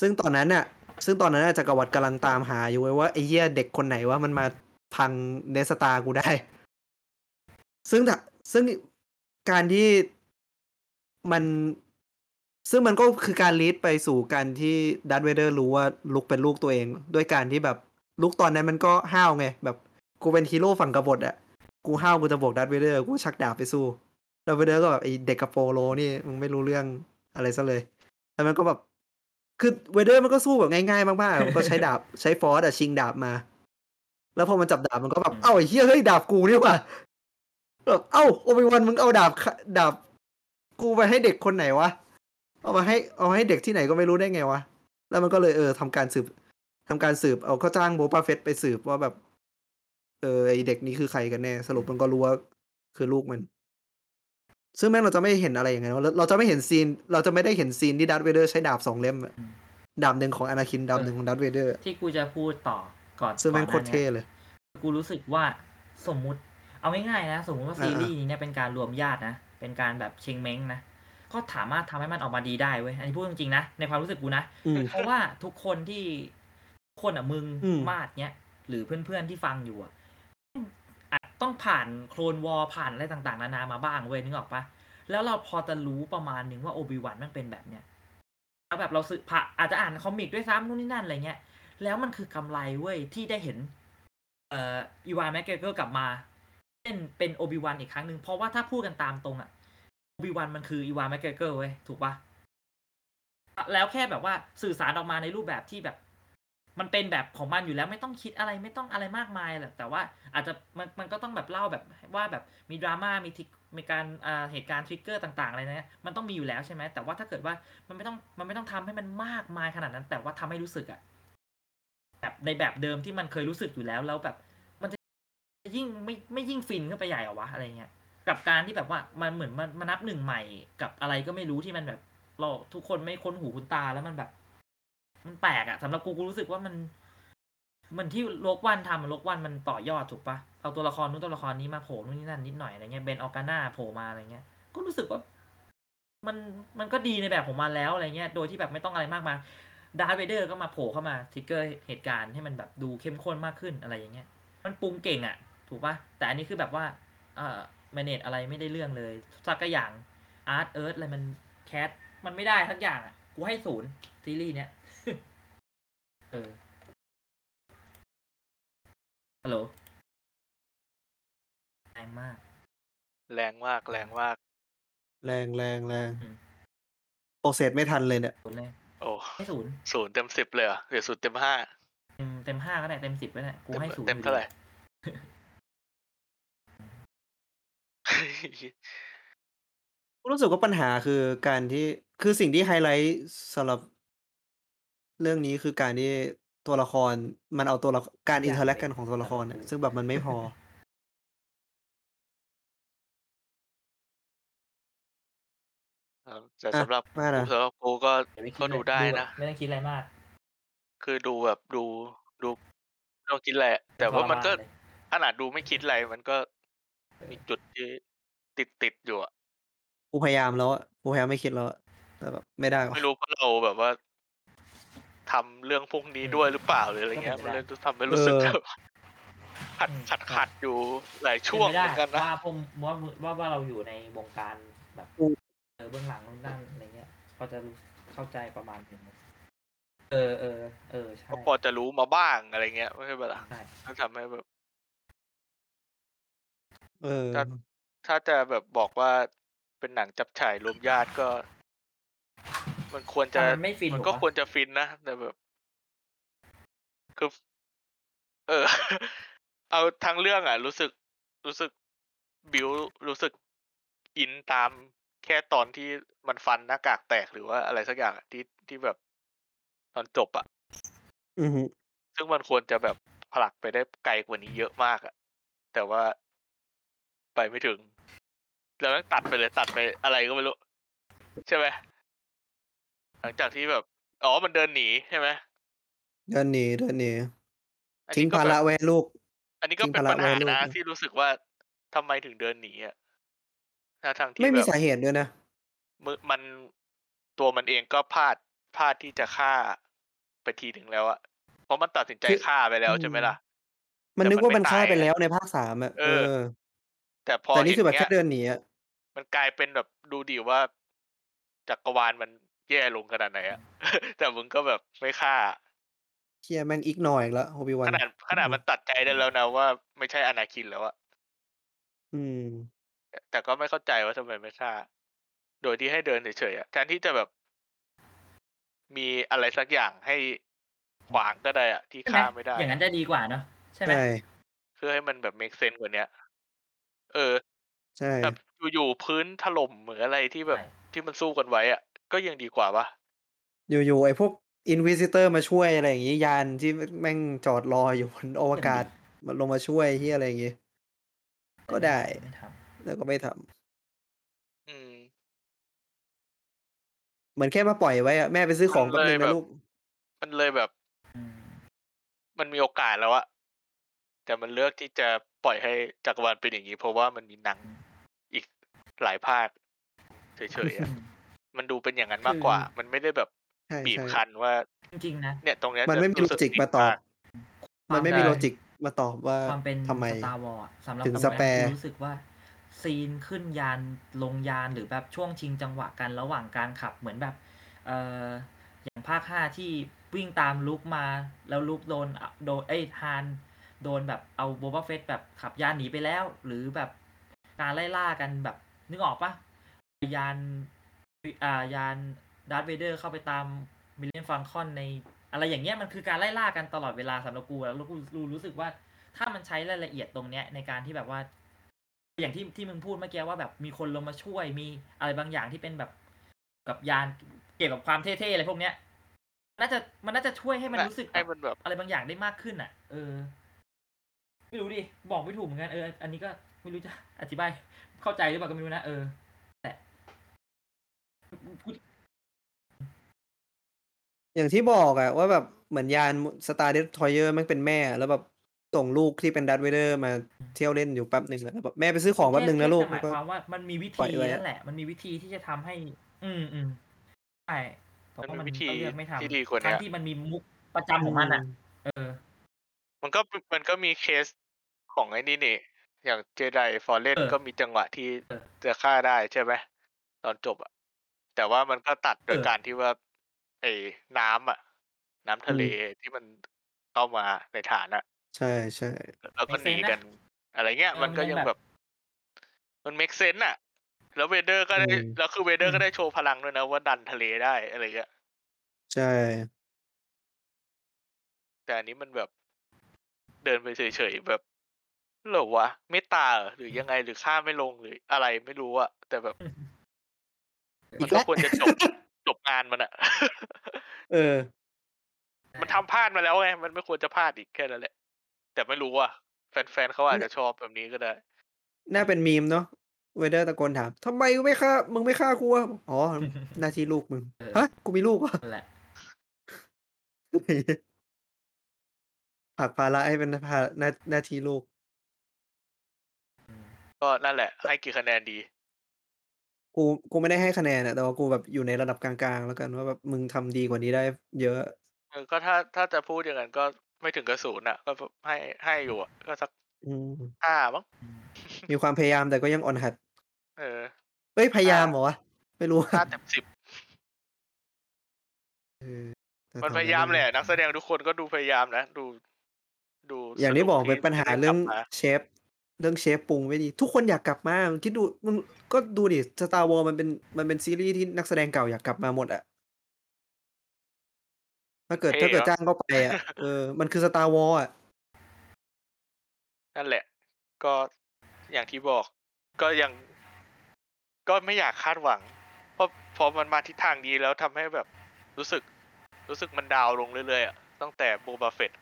ซึ่งตอนนั้นน่ะซึ่งตอนนั้นน่ะจักรวรรดิกำลังตามหาอยู่เว้ยว่าไอ้เหี้ยเด็กคนไหนว่ามันมาพังเดธสตาร์กูได้ ซึ่งถ้าซึ่งการที่มันซึ่งมันก็คือการ lead ไปสู่การที่ดาร์ธเวเดอร์รู้ว่าลุคเป็นลูกตัวเอง ด้วยการที่แบบลุคตอนนั้นมันก็ห้าวไง แบบกูเป็นฮีโร่ฝั่งกบฏอะกูห้าวกูจะบอกดาร์ธเวเดอร์กูชักดาบไปสู้ ดาร์ธเวเดอร์ก็แบบไอเด็กกระโปโลนี่มึงไม่รู้เรื่องอะไรซะเลย แล้วมันก็แบบ คือเวเดอร์มันก็สู้แบบง่ายๆ มากๆมันก็ใช้ดาบใช้ Force อะชิงดาบมา แล้วพอมันจับดาบมันก็แบบ เอ้าไอ้เหี้ยเฮ้ยดาบกูนี่ว่าแบบเอ้าโอบีวันมึงเอาดาบดาบ กูไปให้เด็กคนไหนวะ เอามาให้เอามาให้เด็กที่ไหนก็ไม่รู้ได้ไงวะ แล้วมันก็เลยเออทำการสืบทำการสืบเอาเขาจ้างโบบาเฟตต์ไปสืบว่าแบบ เออไอเด็กนี้คือใครกันแน่ สรุปมันก็รู้ว่าคือลูกมัน ซึ่งแม่งเราจะไม่เห็นอะไรอย่างเงี้ยเราเราจะไม่เห็น scene เราจะไม่ได้เห็น scene ที่ดาร์ธเวเดอร์ใช้ดาบสองเล่มอะดาบหนึ่งของอนาคินดาบหนึ่งของดาร์ธเวเดอร์ ที่กูจะพูดต่อก่อนซึ่งแม่งโคก่อตรหน้าเท่นี้เลย กูรู้สึกว่าสมมุติ เอาง่ายๆนะ สมมุติว่าอ่าซีรีส์นี้เนี่ยเป็นการรวมญาตินะ เป็นการแบบเชงเม้งนะก็สามารถทำให้มันออกมาดีได้เว้ย อันนี้พูดจริงๆนะ ในความรู้สึกกูนะอืมเพราะว่าทุกคนที่ทุกคนอะมึงอืมมาดเนี้ยหรือเพื่อนๆที่ฟังอยู่อะอาจ ต้องผ่านโคลนวอลผ่านอะไรต่างๆ นานามาบ้างเว้ยนึกออกปะแล้วเราพอจะรู้ประมาณหนึ่งว่าโอบิวันมันเป็นแบบเนี้ยแล้วแบบเราซื้อผ่าอาจจะอ่านคอมิกด้วยซ้ำนู่นนี่นั่นอะไรเงี้ย แล้วมันคือกำไรเว้ยที่ได้เห็น เอ่ออีวานแมคเกรเกอร์กลับมาเล่นเป็นโอบีวันอีกครั้งหนึ่งเพราะว่าถ้าพูดกันตามตรงอะโอบีวันมันคืออีวานแมคเกรเกอร์เว้ยถูกปะแล้วแค่แบบว่าสื่อสารออกมาในรูปแบบที่แบบ มันเป็นแบบของมันอยู่แล้วไม่ต้องคิดอะไรไม่ต้องอะไรมากมายแหละแต่ว่าอาจจะมันมันก็ต้องแบบเล่าแบบว่าแบบมีดราม่ามี trig มีการอ่าเหตุการณ์ trigger ต่างๆอะไรเนี่ยมันต้องมีอยู่แล้วใช่ไหมแต่ว่าถ้าเกิดว่ามันไม่ต้องมันไม่ต้องทำให้มันมากมายขนาดนั้น แต่ว่าทำให้รู้สึกอะแบบในแบบเดิมที่มันเคยรู้สึกอยู่แล้วแล้วแบบ มันจะยิ่งไม่ไม่ยิ่งฟินขึ้นไปใหญ่เหรอวะอะไรเงี้ยกับการที่แบบว่ามันเหมือนมันมานับหนึ่งใหม่กับอะไรก็ไม่รู้ที่มันแบบเราทุกคนไม่ค้นหูคุ้นตาแล้วมันแบบ มันแปลกอะสำหรับกูกูรู้สึกว่ามัน มันที่ลกวันทำโลกวันมันต่อยอดถูกปะเอาตัวละครนู้นตัวละครนี้มาโผล่นู่นนี่นั่นนิดหน่อยอะไรเงี้ยเบนออกาน่าโผล่มาอะไรเงี้ย ก็รู้สึกว่า มันมันก็ดีในแบบของมันแล้วอะไรเงี้ย โดยที่แบบไม่ต้องอะไรมากมายดาร์ธเวเดอร์ก็มาโผล่เข้ามา trigger เหตุการณ์ให้มันแบบดูเข้มข้นมากขึ้นอะไรอย่างเงี้ย มันปรุงเก่งอะถูกปะแต่อันนี้คือแบบว่า เอ่อ manage อะไรไม่ได้เรื่องเลยสักอย่าง art เอิร์ตอะไรมัน cast มันไม่ได้ทั้งอย่างอะกูให้ศูนย์ซีรีส์เนี้ย เออฮัลโหลแรงมาก แรงมาก แรงมาก แรงแรงแรงอืม process ไม่ทันเลยเนี่ย ศูนย์เลยโอ้ให้ศูนย์ศูนย์เต็มสิบเลยเหรอหรือศูนย์เต็มห้าเต็มเต็มห้าก็ได้เต็มสิบก็ได้กูเต็มให้ศูนย์เต็มอยู่เท่าไหดีร่ รู้สึกว่าปัญหาคือการที่คือสิ่งที่ไฮไลท์สำหรับ เรื่องนี้คือการที่ตัวละครมันเอาตัวละการ interact กันของตัวละครเนี่ยซึ่งแบบมันไม่พอ ครับแต่อะสำหรับว่านะ สำหรับกูก็ อย่าไปคิก็ดเลยดูได้แบบนะไม่ต้องคิดอะไรมากคือดูแบบดูดูไม่ต้องคิดอะไรอะแต่ว่ามันก็ทรเลยขนาดดูไม่คิดอะไรมันก็มีจุดที่ติดติดอยู่อะกูพยายามแล้วอะกูพยายามไม่คิดแล้วอะแต่แบบไม่ได้วะไม่รู้เพราะเราแบบว่า ทำเรื่องพวกนี้ด้วยหรือเปล่าหรืออะไรเงี้ย มันเลยทำให้รู้สึกแบบขัดขัดขัดอยู่หลายช่วงป็เหมือนกันนะว่าผมว่าว่าว่าเราอยู่ในวงการแบบเออเบื้องหลังนู่นนั่นอะไรเงี้ยเขาจะรู้เข้าใจประมาณนึงเออเออเออใช่ก็พอจะรู้มาบ้างอะไรเงี้ยไม่ใช่เปล่าใช่ถ้าทำให้แบบเออถ้าถ้าจะแบบบอกว่าเป็นหนังจับฉ่ายรวมญาติก็ มันควรจะแต่มันไม่ฟินมันถูกก็ปะควรจะฟินนะแต่แบบคือเออ เอาทั้งเรื่องอะ รู้สึกรู้สึกบิวรู้สึกอินตามแค่ตอนที่มันฟันหน้ากากแตกหรือว่าอะไรสักอย่างอะที่ที่แบบตอนจบอะอือฮึซึ่งมันควรจะแบบผลักไปได้ไกลกว่านี้เยอะมากอะแต่ว่าไปไม่ถึง แล้วแม่งตัดไปเลยตัดไปอะไรก็ไม่รู้ ใช่ไหม หลังจากที่แบบ อ๋อ มันเดินหนีใช่ไหมเดินหนีเดินหนีอันทิ้งนี้ก็ภาแบระบไว้ให้ลูก อันนี้ก็ทิ้งเป็นภาระปัญหาไว้ให้ลูกนะนะ ที่รู้สึกว่าทำไมถึงเดินหนีอะถ้าทางที่ไม่มีแบบสาเหตุด้วยนะ มือมันตัวมันเองก็พลาดพลาดที่จะฆ่าไปทีถึงแล้วอะเพราะมันตัดสินใจคือฆ่าไปแล้วอืม ใช่ไหมล่ะ มันแต่นึกมันว่าไม่มันฆ่าตายไปอะแล้วในภาคสามอะเอเออ อ แต่พอแต่นี่เห็นคือแบบเนี้แค่ย เดินหนีอะมันกลายเป็นแบบดูดิว่าจักรวาลมัน แย่ลงขนาดไหนอะ แต่มึงก็แบบไม่ฆ่าเชียแม่งอีกหน่อยละโฮบิวัขนนาดขนาดมันตัดใจได้แล้วนะว่าไม่ใช่อนาคินแล้วอะอืมแต่แต่ก็ไม่เข้าใจว่าทำไมไม่ฆ่า โดยที่ให้เดินเฉยๆอะแทนที่จะแบบ มีอะไรสักอย่างให้ขวางก็ได้อะที่ใช่ไหมฆ่าไม่ได้ อย่างนั้นจะดีกว่าเนอะใช่ไหมใช่เพื่อให้มันแบบ make sense กว่าเนี้ย เออ ใช่แบบอยู่ๆพื้นถล่มเหมือนอะไรที่แบบใช่ที่มันสู้กันไว้อะ ก็ยังดีกว่าปะอยู่ๆไอ้พวกอินวิซิเตอร์มาช่วยอะไรอย่างงี้ยานที่แม่งจอดรออยู่บนอวกาศมันลงมาช่วยที่อะไรอย่างงี้ ก็ได้ไม่ทแล้วก็ไม่ทำอืมเหมือนแค่มาปล่อยไว้อะแม่ไปซื้อของมันแป๊บนึงเลยแบนะบลูก มันเลยแบบำอืมมันมีโอกาสแล้วอะแต่มันเลือกที่จะปล่อยให้จักรวาลเป็นอย่างนี้ เพราะว่ามันมีหนังอีกหลายภาคเฉยๆอะ มันดูเป็นอย่างนั้นมากกว่า มันไม่ได้แบบใช่บีบใช่คั้นว่า จริงๆนะ เนี่ยตรงเนี้ยมันไม่มีจะโลรู้สึจิกมาตอบความมันไม่มีใช่โลจิกมาตอบว่าความเป็นทำไม สตาร์วอร์สำหรับถึงผมสนะแปร์รู้สึกว่า ซีนขึ้นยานลงยานหรือแบบช่วงชิงจังหวะกันระหว่างการขับเหมือนแบบเอออย่างภาคห้าที่วิ่งตามลุคมา แล้วลุคโดนโดนเอ้ยฮานโดนแบบเอาโบบาเฟตต์แบบขับยานหนีไปแล้ว หรือแบบการไล่ล่ากันแบบนึกออกปะยาน อ่ายานดาร์ธเวเดอร์เข้าไปตามมิลเลนเนียมฟอลคอนใน อะไรอย่างเงี้ยมันคือการไล่ล่ากันตลอดเวลาสำหรับกูแล้วกูรู้รู้สึกว่าถ้ามันใช้รายละเอียดตรงเนี้ยในการที่แบบว่า อย่างที่ที่มึงพูดเมื่อกี้ว่าแบบมีคนลงมาช่วยมีอะไรบางอย่างที่เป็นแบบกับยานเกี่ยวกับความเท่ๆอะไรพวกเนี้ยน่าจะมันน่าจะช่วยให้มันรู้สึกแบให้มันแบบอะไรบางอย่างได้มากขึ้นอะ เออ ไม่รู้ดิบอกไม่ถูกเหมือนกันเอออันนี้ก็ไม่รู้จะอธิบายเข้าใจหรือเปล่าก็ไม่รู้นะเออ อย่างที่บอกอะว่าแบบเหมือนยานสตาร์เด t ทอยเยอร์มันเป็นแม่แล้วแบบส่งลูกที่เป็นดัตเวเดอร์มาเที่ยวเล่นอยู่แป๊บหนึ่งแล้วแบบแม่ไปซื้อของแป๊บหนึ่งนะลูกแค่หมายก็ความว่ามันมีวิปล่ธีอยไว้อะนั่นแหละ มันมีวิธีที่จะทำให้ อืมอืมใช่แต่มันว่ามีมันวิธีก็เลือกไม่ทำที่ดีกว่าทั้เนี้งยที่มันมีมุกประจำของมันอะ เออ มันก็มันก็มีเคสของไอ้นี่นี่อย่างเจไดฟอร์เรนเออก็มีจังหวะที่เออจะฆ่าได้ใช่ไหมตอนจบอะ แต่ว่ามันก็ตัดโดยเออการที่ว่า ไอ้น้ำอะน้ำทะเลที่มันเข้ามาในฐานอะใช่ใช่แล้วก็หนี Make sense นะกัน อะไรเงี้ยเออมันก็มันยัยังงแบบแบบ มัน make sense อะแล้วเวเดอร์ก็ได้อืมแล้วคือเวเดออืร์มก็ได้โชว์พลังด้วยนะ ว่าดันทะเลได้อะไรเงี้ยใช่ แต่อันนี้มันแบบ เดินไปเฉยๆแบบเหรอวะเมตตาเหรอหรือยังไงหรือฆ่าไม่ลงหรืออะไรไม่รู้อะแต่แบบอี มันกก็แล้วควรจะจบจบงานมันอะเออ มันทำพลาดมาแล้วไง มันไม่ควรจะพลาดอีกแค่นั้นแหละ แต่ไม่รู้อะแฟนๆเขาอาจจะชอบแบบนี้ก็ได้ น่าเป็นมีมเนาะเวเดอร์ตะโกนถามทำไมไม่ฆ่า มึงไม่ฆ่ากูอะอ๋อหน้าที่ลูกมึงเออฮะ กูมีลูกเหรอะนั่นแหละผลักภาระให้เป็นภาหน้าหน้าที่ลูกอืมก็นั่นแหละ ให้กี่คะแนนดี กู กูไม่ได้ให้คะแนนอะแต่ว่ากูแบบอยู่ในระดับกลางๆ แล้วกันว่าแบบมึงทำดีกว่านี้ได้เยอะ เออก็ถ้าถ้าจะพูดอย่างนั้นก็ไม่ถึงกระศูนย์อะ ก็ให้ให้อยู่อะก็สักอืมห้ามั้งอืมมีความพยายามแต่ก็ยังอ่อนหัด เออเอ้ยพยายามเหรอวะไม่รู้ห้าเต็มสิบเออแต่มันตอพยายามแหละนักแสดงทุกคนก็ดูพยายามนะ ดู ดูอย่างที่สนุบอกเป็นปัญหาเรื่องที่ได้กลับมาเชฟ เรื่องเชฟปรุงไม่ดี ทุกคนอยากกลับมามึงคิดดูมึงก็ดูดิ Star Wars มันเป็นมันเป็นซีรีส์ที่นักแสดงเก่าอยากกลับมาหมดอะถ้าเกิดเท่ถ้าเกิดเนอะจ้างเข้าไปอะเออมันคือ Star Wars อะนั่นแหละ ก็อย่างที่บอก ก็ยัง ก็ไม่อยากคาดหวัง เพราะพอมันมาทิศทางนี้แล้วทำให้แบบรู้สึก รู้สึกมัน down ลงเรื่อยๆอะตั้งแต่ Boba Fett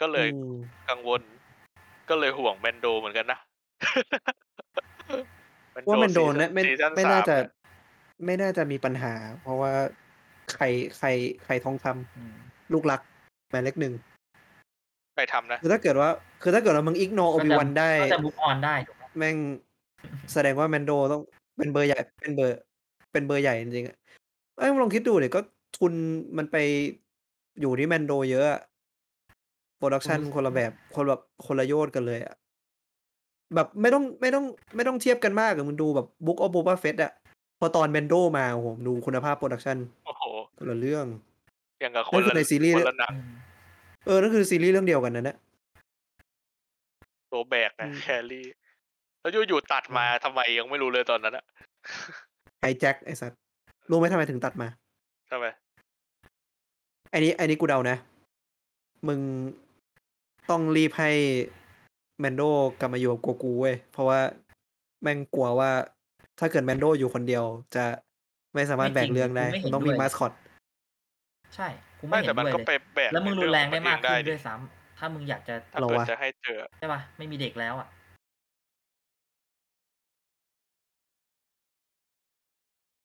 ก็เลยอืมกังวล ก็เลยห่วงแมนโดเหมือนกันนะว่ามันโดนซีนะไม่ซีซั่นไม่สาน่ามจะเนี่ยไม่น่าจะมีปัญหา เพราะว่าใครใครใครทองคำอืมลูกรักหมายเลขหนึ่งไปทำนะคือถ้าเกิดว่า คือถ้าเกิดว่ามึงอิกโนโอก็บิจะวันได้ก็จะมุกออนได้ถูกไหมแม่งแสดงว่าแมนโดต้องเป็นเบอร์ใหญ่เป็นเบอร์ เป็นเบอร์ใหญ่จริงๆอะไอ้ยมึงลองคิดดูเดี๋ยก็ทุนมันไปอยู่ที่ Mando เยอะอะ production คนละแบบคนแบบคนละโยชน์กันเลยอะแบบไม่ต้องไม่ต้องไม่ต้องเทียบกันมากอะมึงดูแบบ Book of Boba Fett อะพอตอน Mando มาโอ้โหดูคุณภาพ production โอ้โหคนละเรื่องอย่างกับคนั่นนคือละในซีรีส์คนละหนังอืมเออนั่นคือซีรีส์เรื่องเดียวกันนะเนี่ยตัวแบกนะอืม carry แล้วอยู่ๆตัดมาทำไมยังไม่รู้เลยตอนนั้นอะไอแจ็คไอสัตว์รู้ไหมทำไมถึงตัดมาทำไมไอ้นี้ไอ้นี้กูเดานะ มึง ต้องรีบให้แมนโดกลับมาอยู่กับกัวกูเว้ยเพราะว่าแม่งกลัวว่า ถ้าเกิดแมนโดอยู่คนเดียว จะไม่สามารถแบกเรื่องได้ไม่จริงกูไม่เห็นมันต้องมีด้วยมาสคอตใช่กูไม่ไม่เห็แต่นมันด้วยก็เลยไปแบกแล้วมึงในรุนแรงได้มากเองขึ้นดิด้วยซ้ำถ้ามึงอยากจะถ้าเหรอเกิดวะจะให้เจอใช่ป่ะไม่มีเด็กแล้วอะ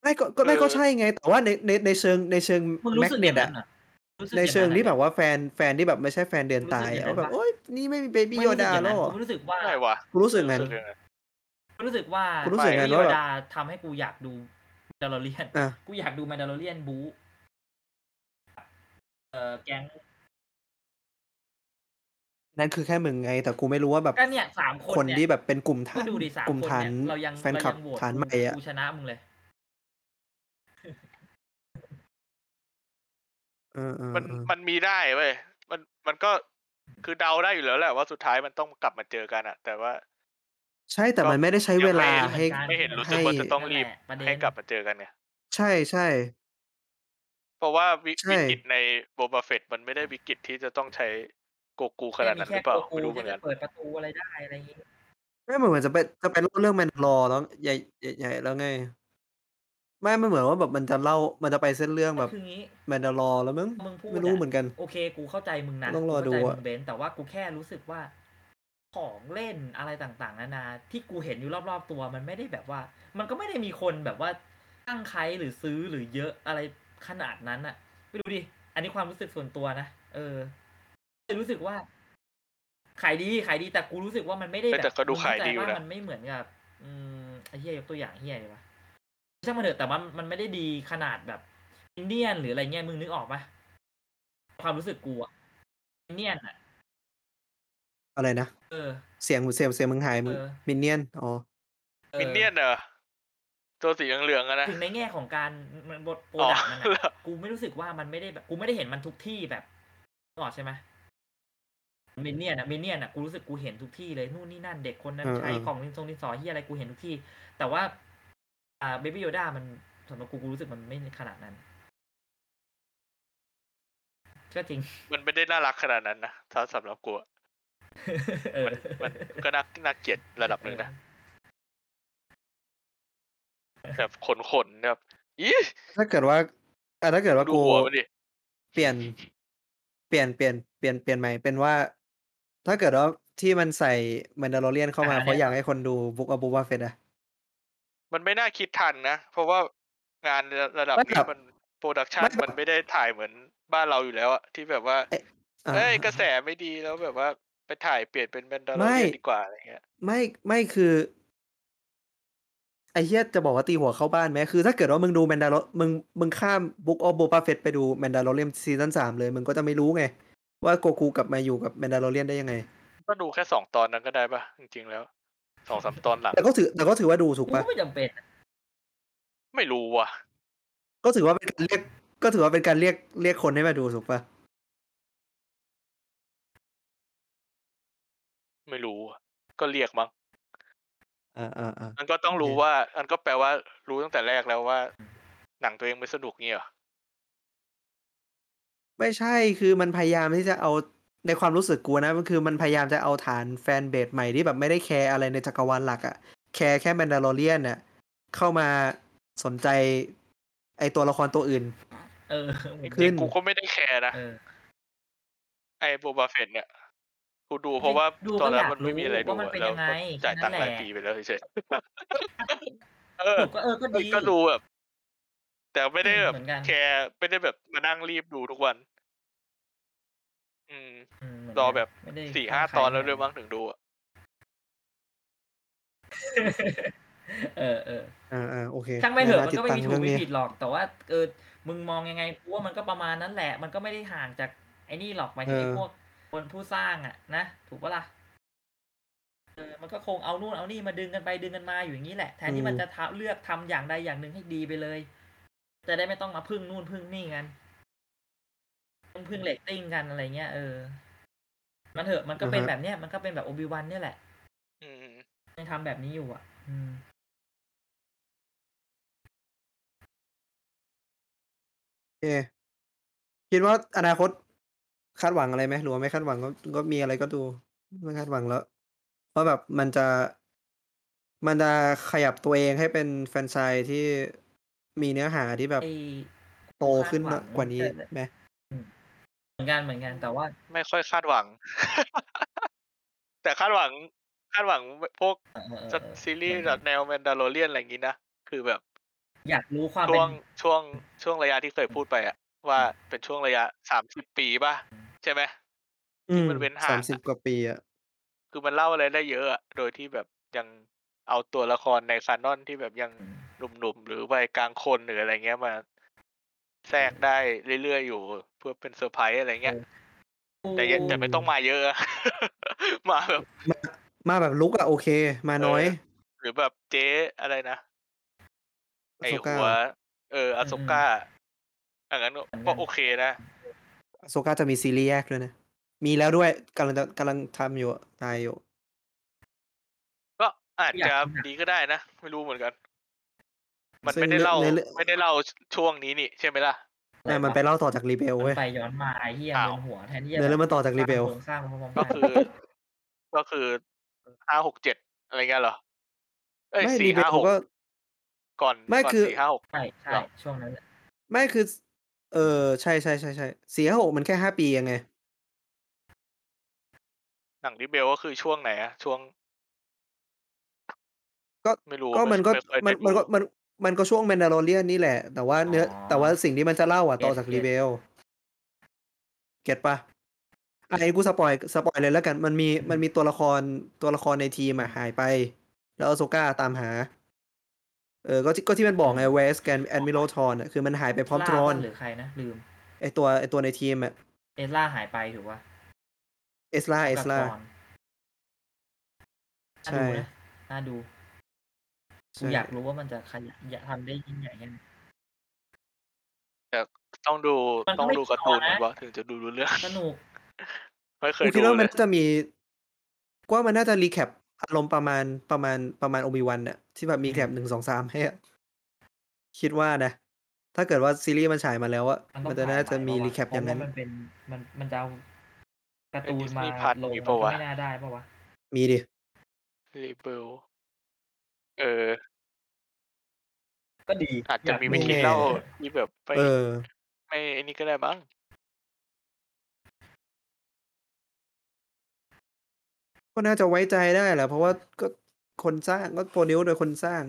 ไม่ก็ก็ไม่เออก็ใช่ไง แต่ว่าในในในเชิงในเชิงมึงรู้แม็กสึกอเน็ตย่างอะนั้นอะ รู้สึกในอย่างเชิงนั้นที่อะแบบว่าแฟนแฟนที่แบบไม่ใช่แฟนเดินรู้สึกตายอย่างอะนั้นแบบปะ โอ๊ยนี่ไม่มีเบบี้ไม่โยรู้สึกดาอย่างแล้นั้วนเหรอกูรู้สึกว่าไม่วะกูรู้สึกงั้นยังไงกูรู้สึกว่ากูรู้สึกงั้นโยว่าแบบ ดาทำให้กูอยากดูแมนดาร์เลียน อะ กูอยากดูแมนดาร์เลียนบู๊เอ่อแก๊งนั่นคือแค่มึงไง แต่กูไม่รู้ว่าแบบก็เนี่ยสามคนคนเนี่ยที่แบบเป็นกลุ่มก็ฐานดูดิสามกลุ่มคนฐานเนี่ยเรายังแฟนคลับเรายังโหวตฐานกูใหม่อะกูชนะมึงเลย เออเออมันเออมันมีได้เว้ยมันมันก็คือเดาได้อยู่แล้วแหละว่าสุดท้ายมันต้องกลับมาเจอกันอะแต่ว่า ใช่แต่ก็มันไม่ได้ใช้ยังเวลาไม่ให้ ไม่เห็นรู้สึกให้ว่าจะต้องรีบ นั่นแหละประเด็น ให้กลับมาเจอกันไงใช่ใช่ เพราะว่าวิใช่ วิกฤตในโบบาเฟตมันไม่ได้วิกฤตที่จะต้องใช้โกกูขนาดนั้นหรือเปล่าแค่ไม่รู้โกเหมือนกันที่จะเปิดประตูอะไรได้อะไรอย่างงี้ ไม่เหมือนจะไปจะไปเล่าเรื่อง Mandalore แล้วใหญ่ใหญ่ใหญ่แล้วไง ไม่ไม่เหมือนว่าแบบมันจะเล่า มันจะไปเส้นเรื่องแบบคืองี้ Mandalore แล้วมั้ง มึงพูดไม่รู้อะเหมือนกัน โอเค กูเข้าใจมึงนะต้องรอกูเข้าใจดูอะมึงเบนซ์แต่ว่ากูแค่รู้สึกว่า ของเล่นอะไรต่างๆ นานา ที่กูเห็นอยู่รอบๆตัว มันไม่ได้แบบว่า มันก็ไม่ได้มีคนแบบว่าตั้งใครหรือซื้อหรือเยอะอะไรขนาดนั้นอะไม่รู้ดิ อันนี้ความรู้สึกส่วนตัวนะ เออเลยรู้สึกว่า ขายดี ขายดี แต่กูรู้สึกว่ามันไม่ได้เออแบบแต่ก็ดูมึงขายเข้ใจดีอยู่ว่านะมันไม่เหมือนกับ อืมไอ้เหี้ยยกตัวอย่างเหี้ยเลยวะ ช่างมันเถอะแต่ว่ามันไม่ได้ดีขนาดแบบอินเดียนหรืออะไรเงี้ยมึงนึกออกปะความรู้สึกกูอะอินเดียนอะอะไรนะเออ เสียงเสียงเสียงมึงหายมึงเออ มินเนี่ยนอ๋อออมินเนี่ยนเหรอตัวสีเหลืองๆอะนะ ถึงในแง่ของการมันบทโปรอ๋อดักต์มันเหรออะกูไม่รู้สึกว่ามันไม่ได้แบบกูไม่ได้เห็นมันทุกที่แบบนึกออกใช่ไหมมินเนี่ยนอะมินเนี่ยนอะกูรู้สึกกูเห็นทุกที่เลยนู่นนี่นั่นเด็กคนนั้นเออใช้เออกล่องลินทรงลินสอที่อะไรกูเห็นทุกที่ แต่ว่า อ่าเบบี้โยด้ามันสำหรับกูกูรู้สึกมันไม่ขนาดนั้น ก็จริง มันไม่ได้น่ารักขนาดนั้นนะถ้าสำหรับกูอะเออมันก็น่าน่าเกลียดระดับหนึ่งนะแบบขนขนๆแบบอีถ้าเกิดว่าอะถ้าเกิดว่าดูกูหัวมันดิเปลี่ยน เปลี่ยนเปลี่ยนเปลี่ยนเปลี่ยนใหม่เป็นว่า ถ้าเกิดว่าที่มันใส่แมนดา l เ r ียนเข้ามาอ่าเพราะเนี่ยอยากให้คนดู Book of Boba Fett อะ มันไม่น่าคิดทันนะ เพราะว่างานระดับนี้แบบมัน production ไม่แบบมันไม่ได้ถ่ายเหมือนบ้านเราอยู่แล้วอะที่แบบว่าอ่าเอ้ยกระแสไม่ดีแล้วแบบว่าไปถ่ายเปลี่ยนเป็น Mandalorian ดีกว่าอะไรเงี้ย ไม่ไม่คือไอ้เหี้ยจะบอกว่าตีหัวเข้าบ้านไหมคือถ้าเกิดว่ามึงดูแมนดา l มึงมึงข้ามบุ๊กอ f โบ a าเฟตไปดูแมนดา l เ r ียนซีซั่นสามเลย มึงก็จะไม่รู้ไง ว่าโกคูกลับมาอยู่กับแมนดา l เ r ียนได้ยังไง ก็ดูแค่สองตอนนั้นก็ได้ปะจริงๆแล้ว สองสามตอนหลังแต่ก็ถือแต่ก็ถือว่าดูถูกกูปะก็ไม่จำเป็น ไม่รู้ว่ะ ก็ถือว่าเป็นการเรียก ก็ถือว่าเป็นการเรียกเรียกคนให้มาดูถูกปะไม่รู้อะก็เรียกมั้งอ่าอ่าอ่ามันก็ต้องรู้โอเคว่ามันก็แปลว่ารู้ตั้งแต่แรกแล้วว่า หนังตัวเองไม่สนุกเงี้ยเหรอไม่ใช่คือมันพยายามที่จะเอา ในความรู้สึกกูนะมันคือมันพยายามจะเอาฐาน fanbase ใหม่ที่แบบไม่ได้แคร์อะไรในจักรวาลหลักอะแคร์แค่แมนดา l เ r ียนน่ะเข้ามาสนใจ ไอตัวละครตัวอื่น เออจขึ้ริงนๆกูก็ไม่ได้แคร์นะเออไอ้โบบาเฟตเนี่ยกูดูเพราะว่าดูตอนนั้นก็อยากมันไม่มีอะไรรู้ดูว่ามันอะเป็นแล้วยังไงก็จ่ายตังค์แค่นั้รานยแหละปีไปแล้วเฉยๆเออถูกก็เออก็ดีก็ดูแบบ แต่ไม่ได้แบบเหมือนกันแคร์ไม่ได้แบบมานั่งรีบดูทุกวัน อืมอืมเหมืนรอกันแบบ ไม่ได้สี่ตั้งห้าใครตอนแล้วให้ด้วยมั้งถึงดูอะเออเอออ่าอ่าโอเคช่างไม่เถอะมันติดก็ไม่ตังมีค์ถูเรื่กองไม่นี้ผิดหรอก แต่ว่าเออมึงมองยังไงกูว่ามันก็ประมาณนั้นแหละ มันก็ไม่ได้ห่างจากไอ้นี่หรอกหมายถึงไอ้เออพวกคนผู้สร้างอะ นะถูกปะล่ะเออมันก็คงเอานู่นเอานี่มาดึงกันไปดึงกันมาอยู่อย่างนี้แหละแทนที่มันจะทำเลือกทำอย่างใดอย่างหนึ่งให้ดีไปเลย จะได้ไม่ต้องมาพึ่งนู่นพึ่งนี่กัน ต้องพึ่งเรตติ้งกันอะไรเงี้ยเออ มันเถอะมันก็เป็นอ่าฮะแบบเนี้ยมันก็เป็นแบบ Obi-Wan เนี่ยแหละอืมยังทำแบบนี้อยู่อะ อืมโอเคคิดว่าอนาคตคาดหวังอะไรไหมหรือว่าไม่คาดหวังก็ก็มีอะไรก็ดูไม่คาดหวังแล้วเพราะแบบมันจะ มันจะขยับตัวเองให้เป็นแฟรนไชส์ที่มีเนื้อหาที่แบบไอ้โตขึ้นคาดหวังกว่านี้แต่ไหมเห มือนกันเหมือนกันแต่ว่า ไม่ค่อยคาดหวัง แต่คาดหวังคาดหวังพวกเออเออจะเออซีรีส์เหมือนแบกันบแนวแมนดา l เรียนอะไรอย่างงี้นะ คือแบบ อยากรู้ความช่เป็วงนช่วงช่วงระยะที่เคยพูดไปอะว่าเป็นช่วงระยะสามสิบปีป่ะ ใช่ไหม อืมมันเว้นห่าง สามสิบกว่าปีอะคือมันเล่าอะไรได้เยอะอะโดยที่แบบยังเอาตัวละครในคานอนที่แบบยังอืมหนุ่มๆ หรือวัยกลางคนหรืออะไรเงี้ยมา แทรกได้เรื่อยๆอยู่ เพื่อเป็นเซอร์ไพรส์อะไรเงี้ย แต่อย่าแต่ไม่ต้องมาเยอะอะมาแบบมามาแบบ Luke อะโอเค มาน้อย หรือแบบเจ๊อะไรนะไอ Ahsoka หัว เออ Ahsoka อันนั้นก็อืมก็โอเคนะ Ahsoka จะมีซีรีส์แยกด้วยนะ มีแล้วด้วยกำลังจะกำลังทำอยู่ตายอยู่ ก็อาจอยากจะอยากดีก็ได้นะ ไม่รู้เหมือนกัน มันซึ่งไม่ได้เล่าในเรื่องไม่ได้เล่าช่วงนี้นี่ใช่ไหมล่ะ แต่มันไปเล่าต่อจากรีเบลมันเว้ย ไปย้อนมาไอ้เหี้ยอ้าวเงินหัวแทนที่จะเนื้อเรื่องมันต่อจากรีเบลโครงสร้างพร้อมๆก็กันคือ ก็คือห้าหกเจ็ดอะไรเงี้ยเหรอ เอ้ยไม่สี่รีเบห้าลหกก็ ก่อนไม่ก่อนคือ สี่ห้าหก ใช่ใช่เหรอช่วงนั้นแหละไม่คือ เออใช่ใช่ใช่ใช่สี่ห้าหกมันแค่ห้าปียังไง หนังดิเบลก็คือช่วงไหนอะช่วงก็ ไม่รู้ก็มันก็ไเคยมันได้มันก็ดูมัน มันก็ช่วงแมนดาโลเรียนนี่แหละ แต่ว่าเนื้ออแต่ว่าสิ่งที่มันจะเล่าอะต่อจากรีเบล เก็ตปะอันนี้กูสปอยสปอยเลยแล้วกัน มันมีมันมีตัวละครตัวละครในทีมอะหายไป แล้วอโซก้าตามหา เออ ก็ที่ก็ที่มันบอกไงเวสแกนแอนมิโลทอนอะคือมันหายไปพร้อมล่าโทรนปะหรือใครนะ ลืม ไอตัวไอตัวในทีมอะเอสล่าหายไปถูกป่ะเอสลาเอสลา กับกรน่าใช่ ดูนะน่าดู กูอยากรู้ว่ามันจะขยันอยากทำได้ยิ่งใหญ่แค่ไหนแต่ต้องดูมันก็ต้องไม่ดูการ์ตูนพอนะก่อนวะถึงจะดูรู้เรื่อง สนุก ไม่เคกูยคิดดูว่าเลมันยน่าจะมีกว่ามันน่าจะรีแคปอารมณ์ประมาณประมาณประมาณโอบิวันอะที่แบบมีแคปหนึ่งสองสามให้อะคิดว่านะ ถ้าเกิดว่าซีรีส์มันฉายมาแล้วอะมันต้มัอนงจะน่าจะถ่ยใหมีปะวรีแคปอย่างนั้น เพระว่มันเป็นมันมันจะเอาการ์ตูนในมา Disney Plus ลงมีมันปะก็วะไม่น่าได้ปะวะมีดิรีเบล เออ ก็ดีอาจจะยากมีดูวิธีเล่าที่แบบไม่เออ ไม่ไอ้นี่ก็ได้มั้งก็น่าจะไว้ใจได้แหละเพราะว่าก็คนสร้างก็ produce โดยคนสร้าง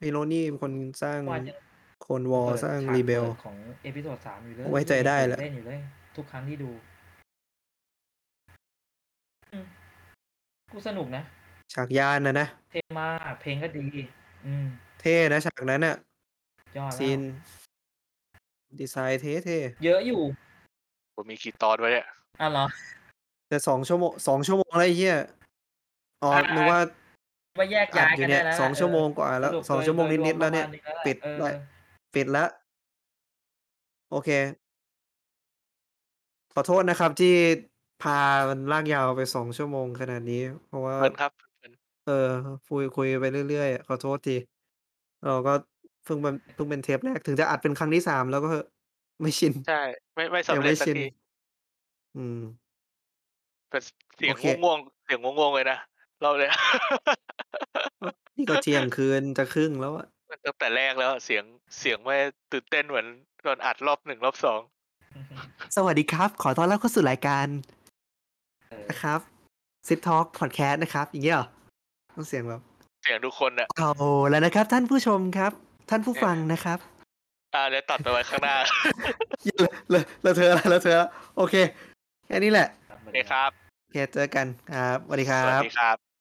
Filoni เป็นคนสร้างว่าจะ Clone Wars เปิดสร้างฉาก Rebels ปิดของ episode สามอยู่เลยไว้ใจได้แหละ เล่นอยู่เลย ทุกครั้งที่ดูอืมกูสนุกนะ ฉากยานนะนะ เท่มาก เพลงก็ดี อืม เท่นะฉากนั้นอะยอด scene แล้วดีไซน์เท่เท่เยอะอยู่ผมมีกี่ตอนไว้เนี่ยอะเหรอ แต่สองชั่วโมงสองชั่วโมงแล้วไอ้เหี้ยอ๋ออะนึกว่าว่าแยกอัดย้ายอยู่กันเนี่ได้ยแล้วสองนะชั่วโมงเกว่าแล้วสรุปสองโดยชั่วโมงโดยรนิดมๆแล้วเนี่ยประมาณนี้ปิดเออได้ปิดแล้ว โอเค ขอโทษนะครับที่พามันลากยาวไปสองชั่วโมงขนาดนี้ เพราะว่าเพิ่นครับ เพิ่นเออ คุย คุยไปเรื่อยๆอะขอโทษที เราก็เพิ่งมันเพิ่งเป็นเทปแรก ถึงจะอัดเป็นครั้งที่สามแล้วก็เหอะ ไม่ชิน ใช่ ไม่ ไม่สำยังเร็จไม่สักชิน ที อืมเป็นเสียงโอเค ง่วง ๆ เสียงง่วง ๆ เลยนะเราเลยนี่ก็เที่ยงคืนจะครึ่งแล้วอะตั้งแต่แรกแล้วเสียง เสียงไม่ตื่นเต้นเหมือนตอนอัดรอบหนึ่งรอบสองสวัสดีครับ ขอต้อนรับเข้าสู่รายการ เออนะครับซิททอ l k พอดแคสต์นะครับ อย่างเงี้ยเหรอ ต้องเสียงแบบเสียงทุกคนอะเอาแล้วนะครับ ท่านผู้ชมครับ ท่านผู้ฟังนะครับ อ่าเดี๋ยวตัดไปไว้ข้างหน้าเลยเลยเธอแล้วเธอแล้วโอเค แค่นี้แหละโอเคครับโอเคเจอกันครับสวัสดีคสรัวัสบดีครับ